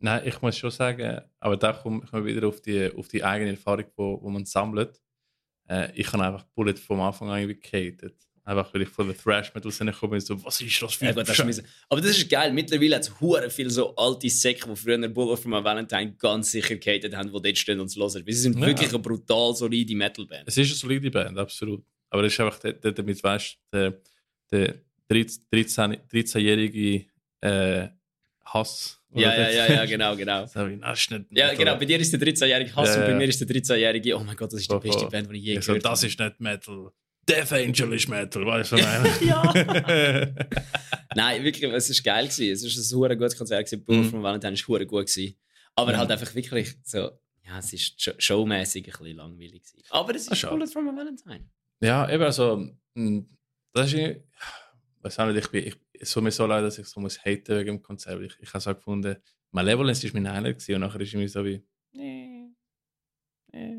Nein, ich muss schon sagen, aber da komme ich wieder auf die, auf die eigene Erfahrung, wo, wo man sammelt. Äh, ich habe einfach Bullet vom Anfang an gehatet. Einfach weil ich von der Thrash Metal Szene komme und so, was ist das für Ja, ein gut, das müssen- aber das ist geil. Mittlerweile hat es hure viel so alte Säcke, die früher Bullet from a Valentine ganz sicher gehatet haben, die dort stehen und es hören. Weil sie sind Ja. wirklich eine brutal solide Metalband. Es ist eine solide Band, absolut. Aber es ist einfach damit, weißt der, der 13 13-jährige äh, Hass. Ja, ja, ja, ja, genau, genau. So wie, «Na, ist nicht Ja, Metal.» genau. Bei dir ist der 13-jährige Hass Ja, und bei ja. mir ist der 13-jährige, oh mein Gott, das ist die beste. Band, die ich je so, gehört das habe. ist nicht Metal. Death Angel ist Metal, weißt du, was ich ja. meine? Nein, wirklich, es war geil. Gewesen. Es war ein super gutes Konzert. gewesen. Bullet Mhm. from Valentine war hure gut. Gewesen. Aber Mhm. halt einfach wirklich so, ja, es ist sh- showmäßig ein bisschen langweilig. Gewesen. Aber es ist. Bullet from a Valentine. ja, eben, also, mh, das ist weiß auch nicht, ich bin, ich, es tut mir so leid, dass ich so muss haten wegen dem Konzert. Ich, ich habe so gefunden, Malevolence ist mein Highlight gewesen und nachher ist irgendwie so wie, nee.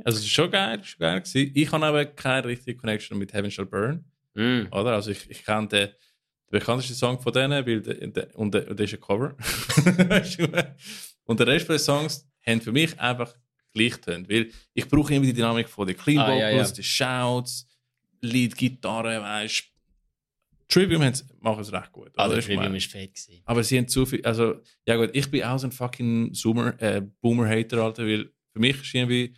Also, es ist schon geil, ist schon geil gewesen. Ich habe aber keine richtige Connection mit Heaven Shall Burn. Mm. Oder? Also ich, ich kenne den, den bekanntesten Song von denen, weil der, der, und, der, und der ist ein Cover. Und der Rest der Songs haben für mich einfach gleich getönt, weil ich brauche immer die Dynamik von den Clean Ah, Vocals, ja, ja. den Shouts, Lead, Gitarre, weißt Trivium machen es recht gut. Ah, Trivium ist fake. Gewesen. aber sie haben zu viel, also, ja gut, ich bin auch so ein fucking Zoomer, äh, Boomer-Hater, Alter, weil für mich ist irgendwie,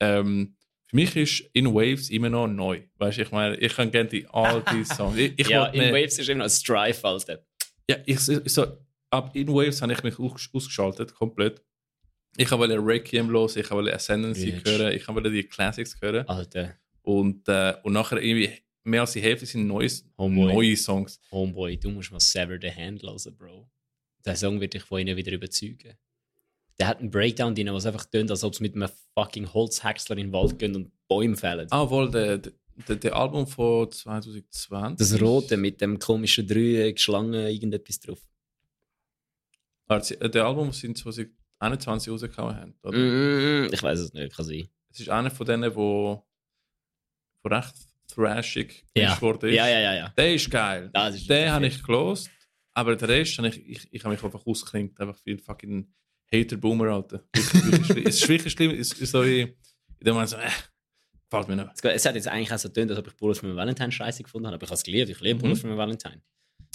ähm, für mich ist In Waves immer noch neu. Weißt du, ich meine, ich kann gerne die alte Songs. Ich, ich ja, in Waves ist immer noch Strife, Alter. Ja, ich, so, ab In Waves habe ich mich aus, ausgeschaltet, komplett. Ich wollte Requiem los, ich wollte Ascendancy Bitch. hören, ich wollte die Classics hören. Alter, Und, äh, und nachher irgendwie mehr als die Hälfte sind neues, Homeboy. neue Songs. Homeboy, du musst mal Sever the Hand hören, Bro. Der Song wird dich von ihnen wieder überzeugen. Der hat einen Breakdown drin, was einfach tönt, als ob es mit einem fucking Holzhäcksler in den Wald gehen und Bäume fällen. Ah, wohl, der, der, der Album von 2020. Das Rote mit dem komischen Dreieck, Schlange, irgendetwas drauf. Also, der Album, in 2021 rausgekommen haben. Oder? Mm, ich weiß es nicht, kann sein. Es ist einer von denen, wo, wo recht thrashig Ja. worden ist. Ja, ja, ja, ja. Der ist geil. Das ist Den habe ich gelost, aber den Rest habe ich, ich, ich habe mich einfach ausklingt, einfach viel fucking Hater-Boomer, Alter. Es ist wirklich schlimm, es ist so wie, in dem Moment so, äh, gefällt mir nicht. Es hat jetzt eigentlich auch so getönt, als ob ich Bullets für Valentine scheiße gefunden habe, aber ich habe es geliebt. Ich liebe Mhm. Bullets für Valentine.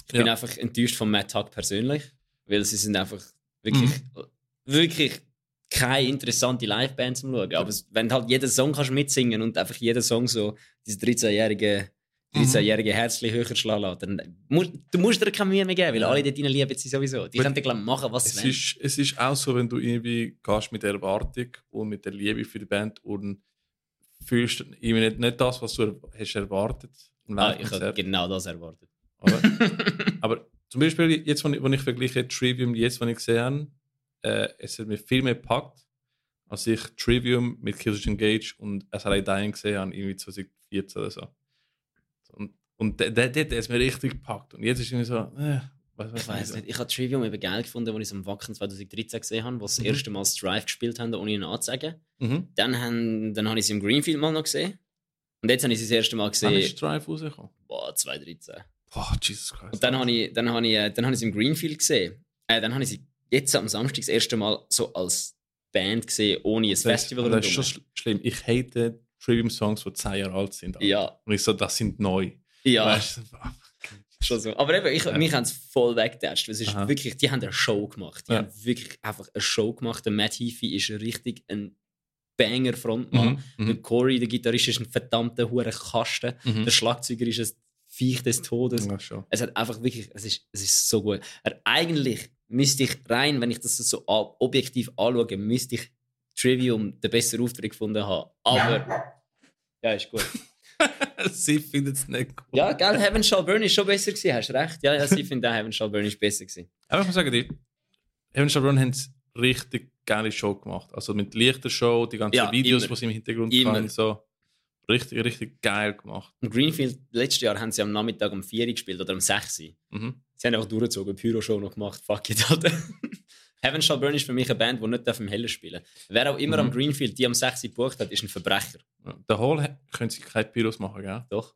Ich bin Ja. einfach enttäuscht von Matt Tuck persönlich, weil sie sind einfach wirklich, Mhm. wirklich keine interessante Liveband zum Schauen. Aber wenn du halt jeden Song kannst mitsingen und einfach jeden Song so dieses 13-jährige 13-jährige Herzchen höher schlagen dann musst, du musst dir keine Mühe mehr geben, weil Ja. alle dort drinnen lieben sie sowieso. Die können glaub, machen, was sie Es wollen. ist, es ist auch so, wenn du irgendwie gehst mit der Erwartung und mit der Liebe für die Band und fühlst irgendwie nicht, nicht das, was du hast erwartet Ah, ich habe genau das erwartet. oder? Aber zum Beispiel, jetzt, wenn ich, wenn ich vergleiche Trivium, jetzt, wenn ich gesehen habe, äh, es hat mich viel mehr gepackt, als ich Trivium mit Killswitch Engage und SLA Dying gesehen habe, irgendwie 2014 oder so. Und, der, der, der, ist mir richtig gepackt. Und jetzt ist irgendwie so, äh, was, was Ich weiß nicht. Ich habe Trivium eben geil gefunden, als ich es am Wacken 2013 gesehen habe, wo sie das Mhm. erste Mal Strife gespielt haben, ohne ihn anzusagen. Mhm. Dann, haben, dann habe ich sie im Greenfield mal noch gesehen. Und jetzt habe ich sie das erste Mal Wann gesehen, ist Drive rausgekommen? boah, 2013. Boah, Jesus Christ. Und dann habe ich, dann habe ich, dann habe ich sie im Greenfield gesehen. Äh, dann habe ich sie jetzt am Samstag das erste Mal so als Band gesehen, ohne ein das, Festival das ist schon schlimm. Ich hate Trivium-Songs, die 10 Jahre alt sind. Ja, Und ich so, das sind neu. Ja. Weißt? Schon so. Aber eben, ich, Ja. mich haben es voll weggetatscht. Es ist Aha. wirklich, die haben eine Show gemacht. Die Ja. haben wirklich einfach eine Show gemacht. Der Matt Heafy ist richtig ein Banger-Frontmann. Mhm, Der mhm, Corey, der Gitarrist, ist ein verdammter hure Kasten. mhm. Der Schlagzeuger ist ein Viech des Todes. Ja. Es hat einfach wirklich, es ist, es ist so gut. Er, eigentlich müsste ich rein, wenn ich das so objektiv anschaue, müsste ich Trivium den besseren Auftritt gefunden haben. Aber. Ja, ist gut. Sie findet es nicht gut. Ja, gell, Heaven Shall Burn ist schon besser gewesen, hast recht. Ja, ja, sie finden auch Heaven Shall Burn ist besser gewesen. Aber ich muss sagen, die Heaven Shall Burn haben richtig geile Show gemacht. Also mit leichter Show, die ganzen Ja, Videos, immer. die sie im Hintergrund haben, so richtig, richtig geil gemacht. Und Greenfield, letztes Jahr haben sie am Nachmittag um 4 Uhr gespielt oder um 6 Uhr. Mhm. Sie haben einfach durchgezogen, Pyro-Show noch gemacht, fuck it, Alter. Heaven Shall Burn ist für mich eine Band, die nicht im Hellen spielen darf. Wer auch immer Mhm. am Greenfield die am 6 Uhr gebucht hat, ist ein Verbrecher. Ja. Der Hall können sie keine Pyros machen, gell? Doch,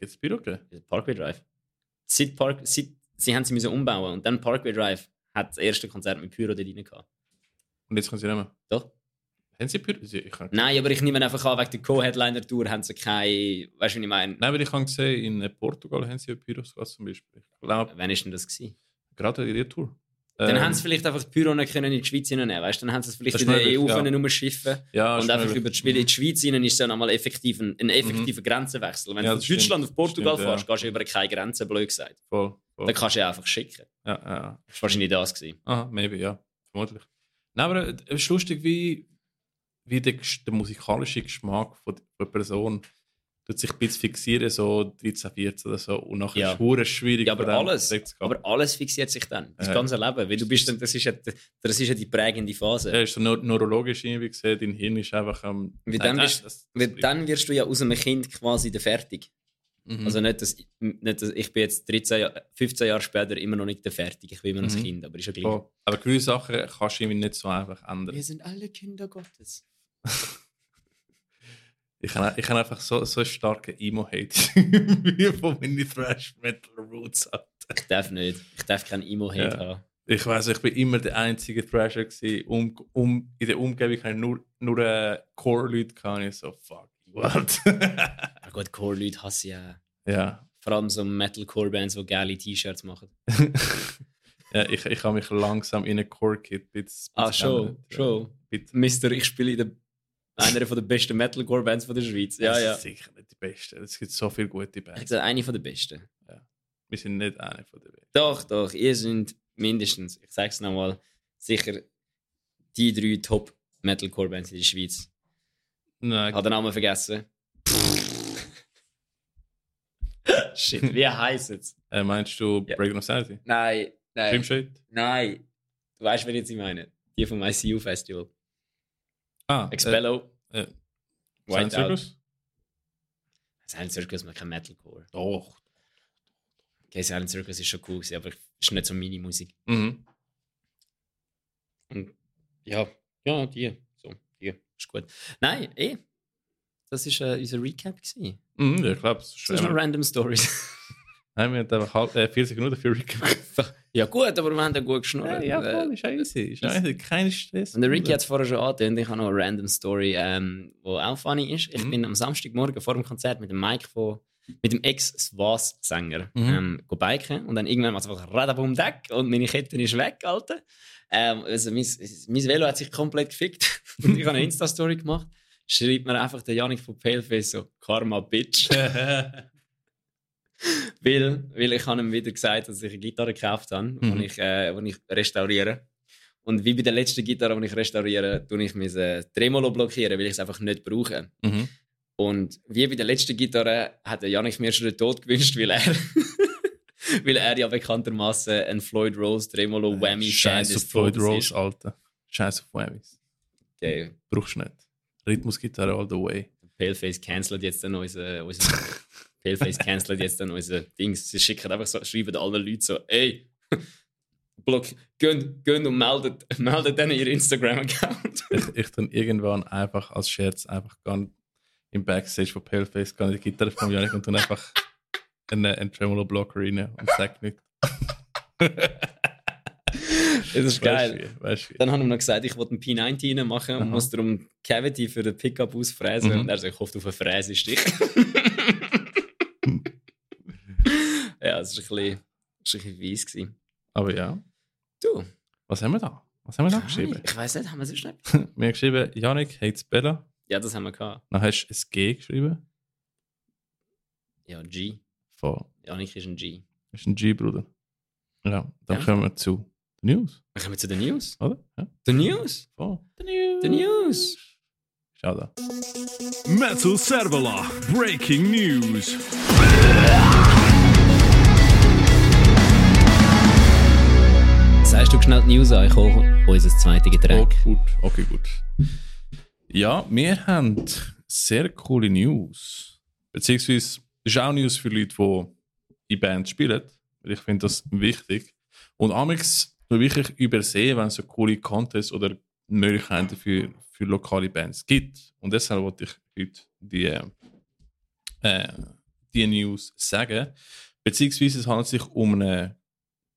Gibt es Pyro gegeben? Parkway Drive. Seit Park, seit, sie haben sie müssen umbauen und dann Parkway Drive hat das erste Konzert mit Pyro dort rein gehabt. Und jetzt können sie nicht mehr. Doch? Haben sie Pyro? Nein, aber ich nehme einfach an, wegen der Co-Headliner-Tour haben sie keine, weißt du, wie ich meine? Nein, aber ich habe gesehen, in Portugal haben sie ja Pyros gehabt zum Beispiel. Ich glaube, Wann ist denn das gewesen? gerade in der Tour. Dann Ähm, haben sie vielleicht einfach die Pyro nicht können in die Schweiz hineinnehmen, weißt? Dann haben sie es vielleicht Das in der möglich, EU ja. können umschiffen ja, und einfach möglich. über die Spiele in die Schweiz hinein ist dann einmal effektiv ein, ein effektiver Grenzenwechsel. Wenn Ja, du das von Deutschland auf Portugal Stimmt, ja. fährst, gehst du über keine Grenze, blöd gesagt. Voll, voll. Dann kannst du ja einfach schicken. Ja, ja. Das war wahrscheinlich das gewesen. Aha, maybe, ja. Vermutlich. Nein, aber äh, es ist lustig, wie, wie der, der musikalische Geschmack von der Person tut sich ein bisschen fixieren, so 13, 14 oder so. Und nachher Ja. ist es schwierig. Ja, aber alles, aber alles fixiert sich dann. Das Ja. ganze Leben. Weil du bist dann, das ist ja, das ist ja die prägende Phase. Ja, ist so neu- neurologisch irgendwie gesehen, dein Hirn ist einfach am. Nein, dann nein, bist- das- das bleibt. dann wirst du ja aus einem Kind quasi der fertig. Mhm. Also nicht, dass, nicht, dass ich bin jetzt 13, Jahr- 15 Jahre später immer noch nicht der fertig. Ich bin immer noch ein Mhm. Kind, aber ist ja gleich. Voll. Aber gewisse Sachen kannst du irgendwie nicht so einfach ändern. Wir sind alle Kinder Gottes. Ich habe ich hab einfach so, so einen starken Emo-Hate wie von meinen Thrash-Metal-Roots. Ich darf nicht. Ich darf kein Emo-Hate Ja. haben. Ich weiß, ich bin immer der einzige Thrasher gewesen. Um, um, in der Umgebung hatte ich nur, nur äh, Core-Leute und Ich so, fuck, what? Aber gut, Core-Leute hasse ich ja. ja. Vor allem so Metal-Core-Bands, die geile T-Shirts machen. ja, ich, ich habe mich langsam in ein Core-Kit Ah, schon, schon. Bitte. Mister, ich spiele in der. Einer von der besten Metalcore-Bands der Schweiz. Ja, das ja. ist sicher nicht die beste. Es gibt so viele gute Ich Bands. gesagt, eine von der besten. Wir sind nicht eine von den besten. Doch, doch, ihr sind mindestens, ich sag's nochmal, sicher die drei Top-Metalcore-Bands in der Schweiz. Nein, Ich habe den Namen vergessen. Shit, wie heisst es? äh, meinst du Ja. Breaking of Sanity? Nein, nein. Nein. Du weißt, wen ich meine. Die vom ICU Festival. Ah, Expello. äh, White Silent Out. Circus? Silent Circus macht kein Metalcore. Doch. Okay, Silent Circus ist schon cool, aber ist nicht so meine Musik. Mhm. Und ja, ja, die. So, die. Ist gut. Nein, eh. Das war äh, unser Recap. Gewesen. Mhm, ich glaube, es ist Das ist noch schwer. Random Stories. Nein, wir haben halb, äh, 40 Minuten für Recap. ja, gut, aber wir haben da gut geschnurrt. Äh, ist easy. Ist easy. Kein Stress. Und der Ricky hat es vorher schon angetönt. Ich habe noch eine random Story, ähm, die auch funny ist. Ich Mhm. bin am Samstagmorgen vor dem Konzert mit dem Mike von, mit dem Ex-Swas-Sänger Mhm. ähm, biken. Und dann irgendwann es einfach Radabum Deck und meine Kette ist weg, Alter. Ähm, also mein, mein Velo hat sich komplett gefickt. und ich habe eine Insta-Story gemacht. Schreibt mir einfach der Janik von Paleface so, Karma, Bitch. weil, weil ich habe ihm wieder gesagt, dass ich eine Gitarre gekauft habe, Mhm. die ich, äh, ich restauriere. Und wie bei der letzten Gitarre, die ich restauriere, tue ich mein äh, Tremolo blockieren, weil ich es einfach nicht brauche. mhm. Und wie bei der letzten Gitarre hat der Janik mir schon den Tod gewünscht, weil er, weil er ja bekanntermaßen ein Floyd Rose Tremolo Whammy Scheiß auf Floyd Rose. Alter. Scheiß auf Whammies. Okay. Brauchst du nicht. Rhythmusgitarre all the way. Paleface cancelt jetzt dann unser, unser Paleface cancelt jetzt dann unser Dings. Sie schicken einfach so, schreiben allen Leuten so, ey, Block, gehen, gehen und meldet, meldet dann ihren Instagram-Account. Ich, ich dann irgendwann einfach als Scherz einfach gehen im Backstage von Paleface gehen die Gitarre von Janik und dann einfach einen, einen Tremolo-Blocker rein und sag nicht. Das ist geil. Weißt du? Weißt du? Dann haben wir noch gesagt, ich wollte einen P90 reinmachen und Aha. muss darum Cavity für den Pickup ausfräsen. Mhm. Und er so, ich hoffe auf einen Fräsestich. Ja, es war ein bisschen, es war ein bisschen weiss. Gewesen. Aber ja, Du, was haben wir da? Was haben wir da geschrieben? ich weiß nicht, haben wir so schnell? wir haben geschrieben, Janik hates Bella. Ja, das haben wir gehabt. Dann hast du ein G geschrieben. Ja, G. Von, Janik ist ein G. das ist ein G, Bruder. Ja, dann Ja. kommen wir zu den News, Dann kommen wir zu den News. oder? Ja, The News? voll. The News. The News! Schau da. Metal Servola Breaking News. Sagst du schnell die News an, ich hole unser zweites Getränk. Okay, gut. Okay, gut. Ja, wir haben sehr coole News. Beziehungsweise, ist auch News für Leute, die in Bands spielen. Ich finde das wichtig. Und Amix wirklich übersehen, wenn es so coole Contests oder Möglichkeiten für, für lokale Bands gibt. Und deshalb wollte ich heute die, äh, die News sagen. Beziehungsweise es handelt sich um einen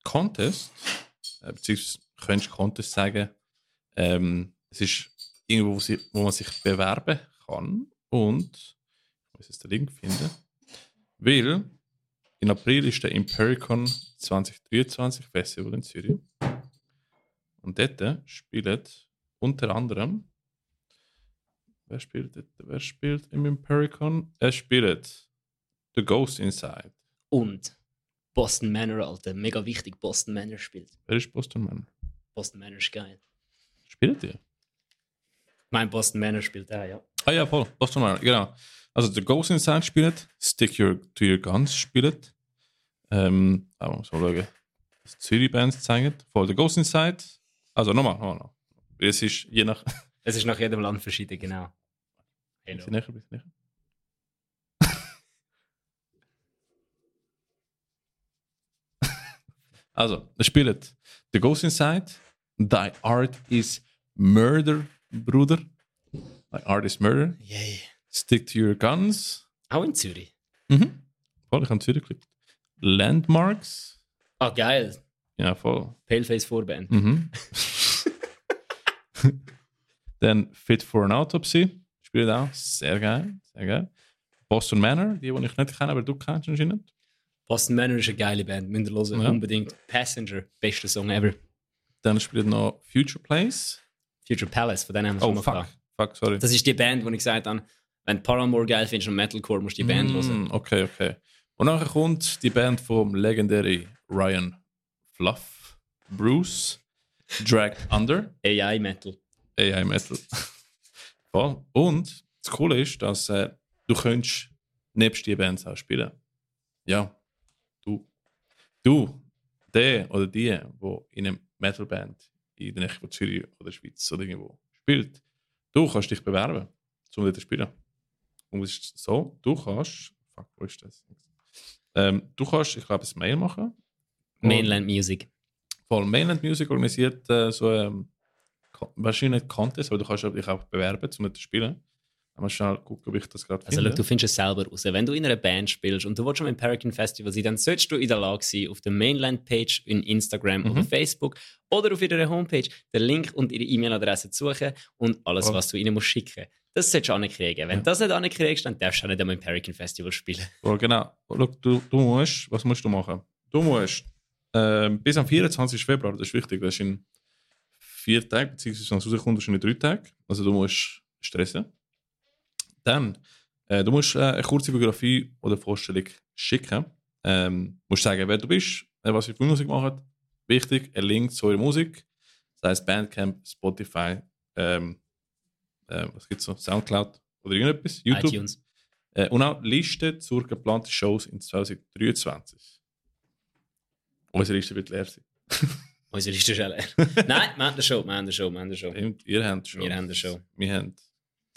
Contest. Äh, beziehungsweise könntest Contest sagen. Ähm, es ist irgendwo, wo, man sich bewerben kann. Und ich muss jetzt den Link finden. Weil in April ist der Impericon 2023 Festival in Zürich. Und dort spielt unter anderem. Wer spielt dort? Wer spielt im Impericon? Er spielt The Ghost Inside. Und Boston Manor, Alter. Mega wichtig, Boston Manor spielt. Wer ist Boston Man? Boston Manor ist geil. Spielt ihr? Mein Boston Manor spielt auch, ja. Ah ja, voll. Boston Man, genau. Also The Ghost Inside spielt, Stick your, to Your Guns spielt. Ähm, aber man soll schauen, was Zürich Bands zeigen. Voll The Ghost Inside. Also nochmal, nochmal, nochmal. Es ist je nach. Es ist nach jedem Land verschieden, genau. Bisschen näher, bisschen näher. Also, es spielt The Ghost Inside, Thy Art is Murder, Bruder. Thy Art is Murder. Yay. Stick to Your Guns. Auch in Zürich. Mhm. Voll, ich habe Zürich geklickt. Landmarks. Ah, geil. Ja, voll. Paleface Vorband. Mhm. Dann Fit for an Autopsy. Spielt auch. Sehr geil. Sehr geil. Boston Manor, die, die ich nicht kenne, aber du kennst anscheinend. Boston Manor ist eine geile Band. Müsst ihr hören. Ja. Unbedingt. Passenger. Bester Song ever. Dann spielt noch Future Place. Future Palace, von denen haben wir Oh, schon fuck. gehabt. Fuck, sorry. Das ist die Band, wo ich gesagt habe, wenn Paramore geil findest und Metalcore, musst du die Band hören. Mm, Okay, okay. Und nachher kommt die Band vom legendären Ryan Fluff, Bruce, Drag Under, AI Metal. AI Metal. Voll. Und das Coole ist, dass äh, du könntest nebst die Bands auch spielen. Ja. Du, der oder die, wo in einer Metalband in der Nähe von Zürich oder Schweiz oder irgendwo spielt, du kannst dich bewerben, um dort zu spielen. Und es ist so, du kannst, fuck, wo ist das? Ähm, du kannst, ich glaube, ein Mail machen. Mainland Music. Voll Mainland Music organisiert äh, so ähm, wahrscheinlich nicht Contest, aber du kannst dich auch bewerben, um dort zu spielen. Mal schnell gucken, ob ich das gerade Also, finde. schau, du findest es selber raus. Wenn du in einer Band spielst und du willst schon im Paragon Festival sein, dann solltest du in der Lage sein, auf der Mainland-Page in Instagram Mhm. oder Facebook oder auf ihrer Homepage den Link und ihre E-Mail-Adresse zu suchen und alles, Voll. was du ihnen musst schicken Das solltest du ankriegen. Wenn Ja. du das nicht ankriegst, dann darfst du auch nicht einmal im Paragon Festival spielen. Voll, genau. Schau, du, du musst, was musst du machen? Du musst ähm, bis am 24. Februar, das ist wichtig, das ist in vier Tagen, beziehungsweise wenn es rauskommt, ist in drei Tagen. Also du musst stressen. Dann, äh, du musst äh, eine kurze Biografie oder Vorstellung schicken. Ähm, musst sagen, wer du bist, äh, was ihr für Musik macht. Wichtig, ein Link zu eurer Musik. Das heißt Bandcamp, Spotify, ähm, äh, was gibt's noch? Soundcloud oder irgendetwas, YouTube. iTunes. Äh, und auch Liste zur geplanten Shows in 2023. Unsere Liste wird leer sein. Unsere Liste ist auch leer. Nein, wir haben eine Show, wir haben eine Show, wir haben eine Show. Stimmt, ihr habt Shows. Wir haben eine Show. Wir haben,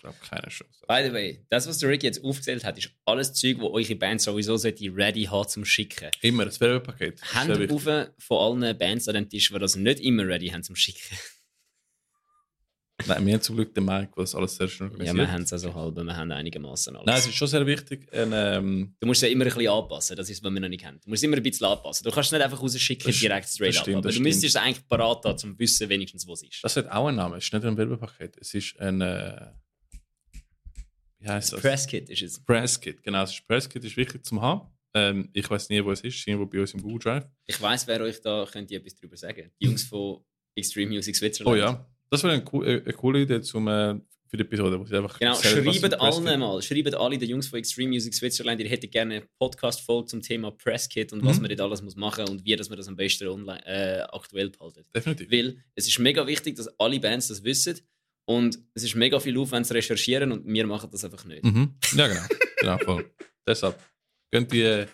glaube keine Shows. By the way, das, was der Rick jetzt aufgezählt hat, ist alles Zeug, wo eure Band sowieso ready haben zum Schicken. Immer, das Werbepaket. Das ist sehr Hände auf von allen Bands an den Tisch, die das nicht immer ready haben zum Schicken. Nein, wir haben zum Glück den Mike, der das alles sehr schön Ja, organisiert. wir haben es also halb, wir haben einigermaßen alles. Nein, es ist schon sehr wichtig. Ein, ähm, du musst es ja immer ein bisschen anpassen, das ist, was wir noch nicht haben. Du musst es immer ein bisschen anpassen. Du kannst es nicht einfach rausschicken, direkt straight das up. stimmt, Aber du stimmt. müsstest es eigentlich parat haben, um zu wissen, wenigstens, was es ist. das hat auch einen Namen. Es ist nicht ein Werbepaket. Es ist ein. Äh, wie heißt das? Presskit ist es. Presskit. Genau, das Presskit ist wichtig zum haben. Ähm, ich weiß nie, wo es ist. Irgendwo bei uns im Google Drive. Ich weiss, wer euch da könnte etwas darüber sagen. Die Jungs von Extreme Music Switzerland. Oh ja, das wäre eine, co- äh, eine coole Idee zum, äh, für die Episode, wo sie einfach Genau, was schreibt allen mal, schreibt alle den Jungs von Extreme Music Switzerland, ihr hättet gerne eine Podcast-Folge zum Thema Presskit und was Mhm. man dort alles muss machen und wie dass man das am besten online, äh, aktuell behalten. Definitiv. Weil es ist mega wichtig, dass alle Bands das wissen und es ist mega viel Aufwand zu recherchieren und wir machen das einfach nicht. Mhm. Ja, genau. genau voll. Deshalb könnt ihr äh,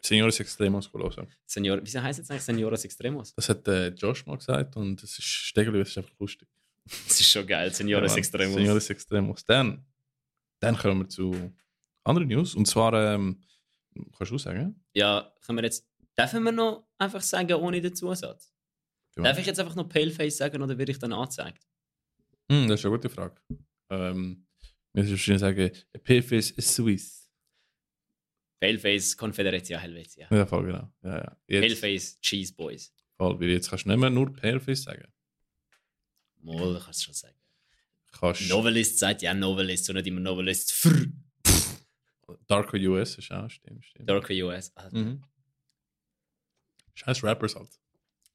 Senores Extremos hören. Senior, wieso heisst es eigentlich Senioras Extremos? Das hat äh, Josh mal gesagt und es ist Stegeli, es ist einfach lustig. Das ist schon geil, Senioras Ja. Extremos. Senores Extremos. Dann, dann kommen wir zu anderen News. Und zwar, ähm, kannst du sagen? Ja, können wir jetzt, dürfen wir noch einfach sagen, ohne den Zusatz? Darf ich jetzt einfach noch Paleface sagen oder werde ich dann angezeigt? Hm, das ist eine gute Frage. Ähm, wir müssen wahrscheinlich sagen, PFS ist Swiss. Paleface, Confederatia Helvetia. Ja, voll genau. Ja, ja. Jetzt, Paleface, Cheese Boys. voll, weil jetzt kannst du nicht mehr nur Paleface sagen. Mal, kannst du schon sagen. Kannst Novelist sagt ja Novelist und nicht immer Novelist. Frr. Darko US ist auch, stimmt, stimmt. Darker US. Mhm. Scheiß Rappers halt.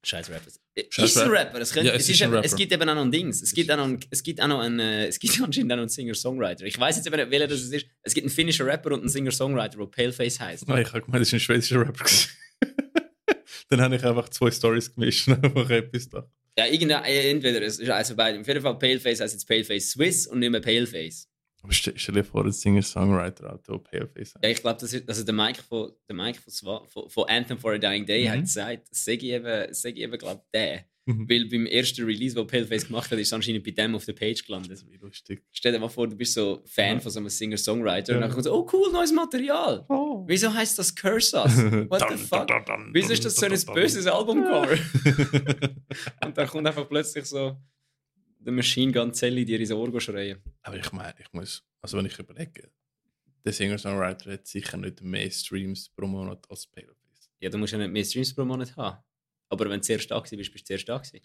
Scheiß Rappers. Scheiß ist ein Rap- Rapper. Es, könnte, Ja, es es, ist ein Rapper. es gibt eben auch noch ein Dings. Es gibt auch noch, es gibt auch noch einen, äh, es gibt anscheinend auch noch einen Singer-Songwriter. Ich weiß jetzt eben nicht, welcher das ist. Es gibt einen finnischen Rapper und einen Singer-Songwriter, der Paleface heißt. Nein, ich habe gemeint, das ist ein schwedischer Rapper. Dann habe ich einfach zwei Stories gemischt und einfach etwas da. Ja, irgendein, äh, entweder, es ist also beide. Auf jeden Fall Paleface heißt jetzt Paleface Swiss und nicht mehr Paleface. Aber stell, stell dir vor, ein Singer-Songwriter, der Paleface Ja, ich glaube, das ist, also der Mike von, der Mike von, von, von Anthem for a Dying Day Mhm. hat gesagt, sag ich eben, sag ich eben, glaube der. Mhm. Weil beim ersten Release, wo Paleface gemacht hat, ist anscheinend bei dem auf der Page gelandet. Wie lustig. Stell dir mal vor, du bist so Fan Ja. von so einem Singer-Songwriter Ja. und dann kommt so, oh cool, neues Material. Oh. Wieso heißt das Curse Us? What the fuck? Wieso ist das so ein böses Albumcover? und dann kommt einfach plötzlich so der Machine Gun Zelli dir ins Ohr schreien. Aber ich meine, ich muss, also wenn ich überlege, der Singer-Songwriter hat sicher nicht mehr Streams pro Monat als Paleface. Ja, du musst ja nicht mehr Streams pro Monat haben. Aber wenn du da gewesen bist, bist du da gewesen.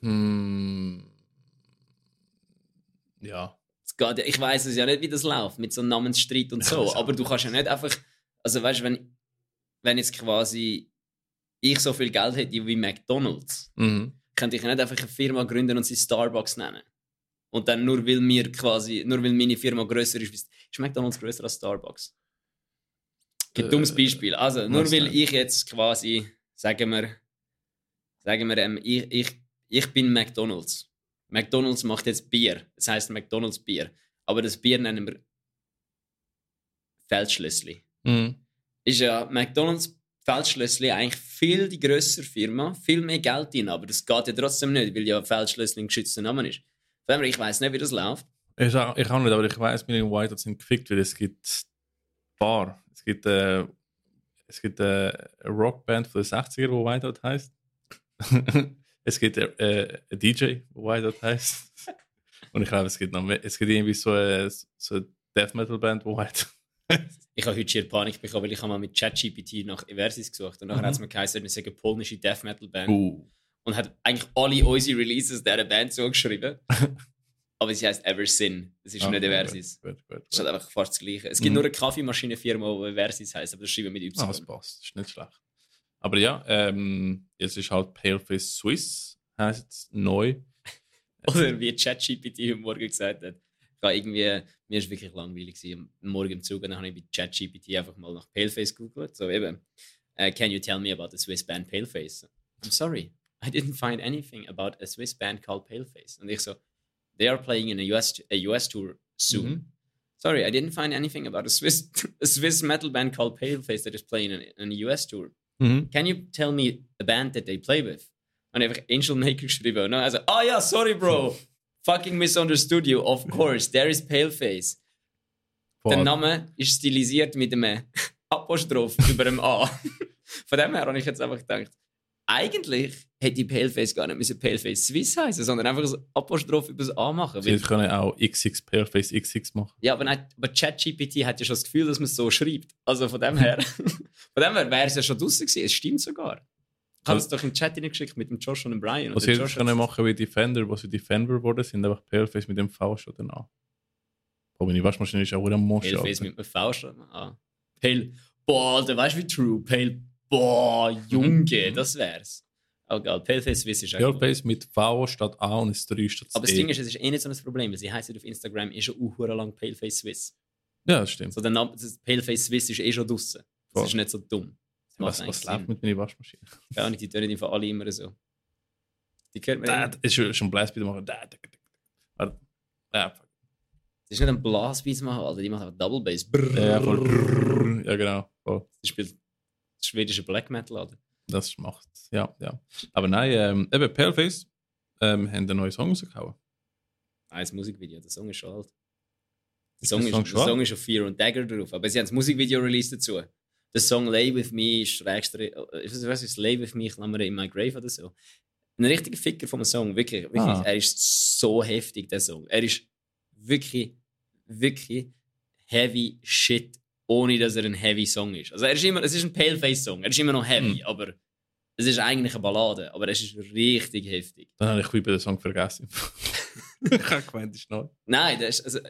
Hm. Ja. Es geht, ja- ich weiß es ja nicht, wie das läuft mit so einem Namensstreit und so. aber du kannst ja nicht einfach. Also weißt du, wenn, wenn jetzt quasi ich so viel Geld hätte wie McDonalds, Mhm. Könnte ich nicht einfach eine Firma gründen und sie Starbucks nennen. Und dann nur weil mir quasi, nur weil meine Firma grösser ist, ist McDonalds grösser als Starbucks. Ein dummes Äh, Beispiel. Also, nur weil ich jetzt quasi, sagen wir, sagen wir, ähm, ich, ich, ich bin McDonalds. McDonalds macht jetzt Bier. Das heißt McDonalds Bier. Aber das Bier nennen wir Feldschlössli. Mhm. Ist ja McDonalds Feldschlössli eigentlich viel die grössere Firma, viel mehr Geld drin, aber das geht ja trotzdem nicht, weil ja Feldschlössli ein geschützter Name ist. Von Ich weiß nicht, wie das läuft. Ich, auch- ich auch nicht, aber ich weiß, Million White hat sind gefickt, weil es gibt Bar. Es gibt, äh, es gibt äh, eine Rockband von den 60er, wo Whiteout heißt. es gibt äh, ein DJ, wo Whiteout heißt. Und ich glaube, es gibt noch mehr. Es gibt irgendwie so eine, so eine Death Metal Band, wo Whiteout Ich habe heute schier Panik bekommen, weil ich habe mal mit ChatGPT nach Eversis gesucht und nachher Mhm. hat es mir geheißen, wir sagen polnische Death Metal Band Uh. und hat eigentlich alle unsere Releases dieser Band zugeschrieben. aber sie heißt Eversin. Das ist Ah, nicht Eversis. Gut, gut, Das gut. ist halt einfach fast das Gleiche. Es gibt Mhm. nur eine Kaffeemaschinenfirma, die Eversis heißt, aber das schreiben wir mit Y. Ah, das passt. Das ist nicht schlecht. Aber ja, ähm, jetzt ist halt Paleface Swiss, heißt es neu. Oder wie ChatGPT heute Morgen gesagt hat. Ich habe irgendwie, mir ist wirklich langweilig gewesen. Am Morgen im Zug und dann habe ich bei ChatGPT einfach mal nach Paleface gegoogelt. So eben, uh, can you tell me about the Swiss band Paleface? I'm sorry, I didn't find anything about a Swiss band called Paleface. Und ich so, they are playing in a US, a US tour soon. Mhm. Sorry, I didn't find anything about a Swiss, a Swiss metal band called Paleface that is playing in, in a US tour. Mhm. Can you tell me a band that they play with? Und einfach Angel Maker geschrieben. Und dann also, oh ja, sorry, Bro. Fucking misunderstood you. Of course, there is Paleface. Der Voll. Name ist stilisiert mit einem Apostroph über dem A. Von dem her habe ich jetzt einfach gedacht, eigentlich hätte Paleface gar nicht müssen Paleface Swiss heißen, sondern einfach ein Apostroph über das A machen. Sie können auch XX Paleface XX machen. ja, aber, nicht, aber ChatGPT hat ja schon das Gefühl, dass man es so schreibt. Also von dem her, von dem her wäre es ja schon draußen gewesen. Es stimmt sogar. Ich habe es doch im Chat hineingeschickt mit dem Josh und dem Brian. Was der sie können hat's- machen wie Defender, wo sie Defender geworden sind, einfach Paleface mit dem V schon danach. Aber meine Waschmaschine ist auch wieder am Mosch. Paleface mit einem V schon. Ah. Pale. Boah, Alter, weißt wie true? Pale. Boah, Junge, Mhm. das wär's. Oh geil, Paleface Swiss ist auch cool. Paleface mit V statt A und es 3 statt C. Aber das Ding ist, es ist eh nicht so ein Problem, sie heißen auf Instagram eh schon uh, lang Paleface Swiss. ja, das stimmt. So der Name, Paleface Swiss ist eh schon draussen. Das Voll. ist nicht so dumm. Was, was läuft mit meiner Waschmaschine? Ja, nicht, die tönen einfach alle immer so. Die hört man Da, ist schon schon Blast machen. Da, da, da, da. Warte. Ja, fuck. Das ist nicht ein Blastbeat machen, Alter. Die machen einfach Double Bass. Brrr. ja, voll. ja, genau. Voll. Die spielt schwedische Black Metal, Alter. Das macht, ja, ja. Aber nein, ähm, eben Paleface ähm, haben einen neuen Song rausgehauen. Ah, das Musikvideo, der Song ist schon alt. Der Ist Song, der ist, der schon alt? Song ist auf Fear and Dagger drauf, aber sie haben das Musikvideo released dazu. Der Song Lay With Me ist extra, äh, was was ist Lay With Me, Klammer in My Grave oder so. Ein richtiger Ficker vom Song, wirklich, wirklich. Ah. Er ist so heftig, der Song. Er ist wirklich, wirklich heavy shit, ohne dass er ein heavy Song ist. Also er ist immer, es ist ein Paleface-Song, er ist immer noch heavy, Hm. aber es ist eigentlich eine Ballade, aber es ist richtig heftig. Dann habe ich bisschen den Song vergessen. ich habe gemeint, ist neu. Nein, das ist, also,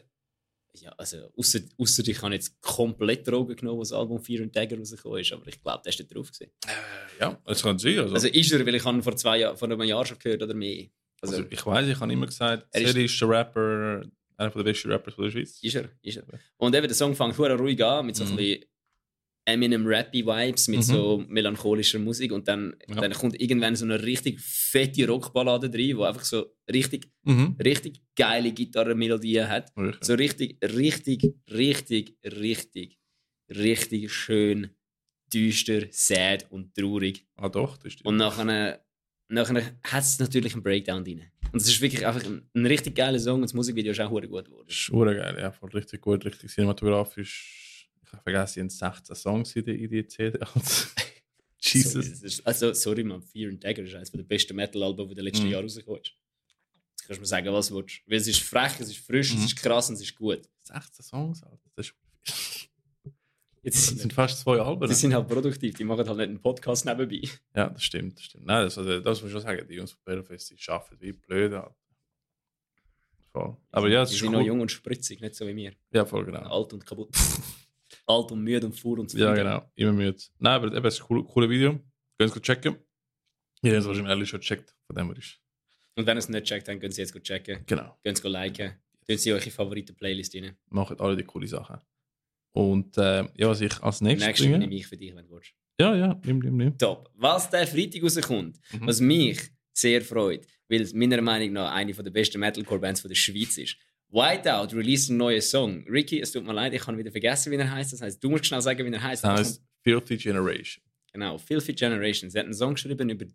ja, also, ausser, ausser ich habe jetzt komplett Drogen genommen, als das Album Fear and Dagger rausgekommen ist, aber ich glaube, der ist nicht drauf gewesen. Ja, das kann sein. Also, Also ist er, weil ich habe vor zwei Jahren, vor einem Jahr schon gehört oder mehr. Also, also ich weiß, ich habe immer gesagt, Er ist- ist der Rapper, einer der besten Rappers von der Schweiz. ist er, ist er. Und eben, der Song fängt ruhig an, mit so ein Mhm. bisschen Eminem-Rappy-Vibes, mit Mhm. so melancholischer Musik und dann, Ja. dann kommt irgendwann so eine richtig fette Rockballade rein, wo einfach so richtig, Mhm. richtig geile Gitarrenmelodien hat. Wirklich. So richtig, richtig, richtig, richtig, richtig schön, düster, sad und traurig. Ah doch, das stimmt. Und nachher, nachher hat es natürlich einen Breakdown drin. Und es ist wirklich einfach ein, ein richtig geiler Song und das Musikvideo ist auch gut geworden. Ist geil, ja, voll richtig gut, richtig cinematografisch. Ich habe vergessen, es sind 16 Songs in die, in CD. Jesus. Ist, also, sorry, man, Fear and Dagger ist eines der besten Metal-Alben, die in den letzten Mhm. Jahren rausgekommen ist. Jetzt kannst du mir sagen, was du willst. Weil es ist frech, es ist frisch, Mhm. es ist krass und es ist gut. 16 Songs, Alter. Das, ist, Jetzt das sind, fast zwei Alben. die sind halt produktiv, die machen halt nicht einen Podcast nebenbei. Ja, das stimmt, das stimmt. Nein, das, also, das muss ich schon sagen, die Jungs von Bellfest, die arbeiten wie blöd. Alter. Voll. Aber ja, es die ist sind cool. noch jung und spritzig, nicht so wie wir. Ja, voll genau. Alt und kaputt. Alt und müde und faul und Ja, zufrieden. genau. Immer müde. Nein, aber eben, es ist ein cooles coole Video. Könnt ihr checken. Ihr habt es wahrscheinlich alle schon gecheckt. Von dem her ist Und wenn ihr es nicht checkt, dann könnt ihr jetzt gut checken. Genau. Könnt ihr liken. Tun sie eure Favoriten-Playlist rein. Machen alle die coole Sachen. Und äh, ja, was ich als nächstes Nächstes nehme ich für dich, wenn du willst. Ja, ja, nimm, nimm, nimm. Top. Was der Freitag rauskommt, Mhm. was mich sehr freut, weil es meiner Meinung nach eine der besten Metalcore-Bands der Schweiz ist. Whiteout release einen neuen Song. Ricky, es tut mir leid, ich kann wieder vergessen, wie er heißt. Das heißt, du musst schnell sagen, wie er heißt. Das heißt Filthy Generation. Genau, Filthy Generations. Er hat einen Song geschrieben über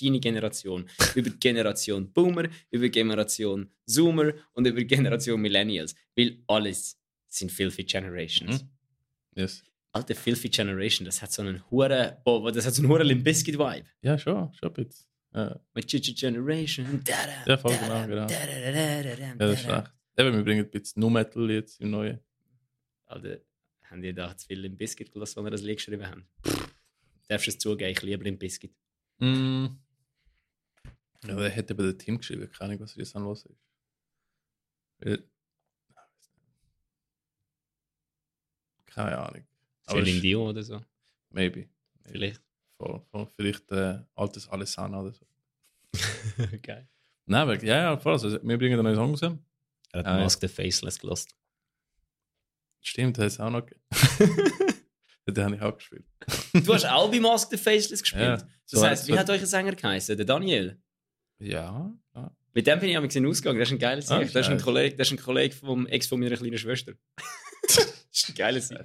deine Generation, über die Generation Boomer, über die Generation Zoomer und über die Generation Millennials. Weil alles sind Filthy Generations. Mhm. Yes. Alte Filthy Generation, das hat so einen hure, oh, das hat so einen hure Limp Bizkit Vibe. Ja, schon, schon bisschen. Ja, Mit Chichi Generation. Da, da, Ja, voll da, genau, da, genau. da, da, da, da, da, ja das ist schlecht. Eben, wir bringen ein bisschen Nu Metal jetzt im Neuen. Alter, haben die da zu viel Limp Bizkit gelassen, als wir das Lied geschrieben haben? Darfst du es zugeben, ich liebe Limp Bizkit. Mm. Ja, der hätte bei dem Team geschrieben, keine Ahnung, was jetzt an los ist. Weil- Keine Ahnung. Aber Celine Dion oder so, Maybe. vielleicht. Voll, voll. Vielleicht äh, altes Alessana oder so. Geil. Nein, aber, ja, ja, voll. Also, wir bringen einen neuen Song raus. Er hat Ah, ja. Mask the Faceless gelost. Stimmt, das ist auch noch. den habe ich auch gespielt. Du hast auch bei Mask the Faceless gespielt. Ja. Das So- heisst, wie so- hat euch ein Sänger geheißen? Der Daniel. Ja, ja. Mit dem bin ich am Ausgang. Das ist ein geiler Sieg. Ah, das, ist ein. Kollege, das ist ein Kollege vom Ex von meiner kleinen Schwester. das ist ein geiler Sieg.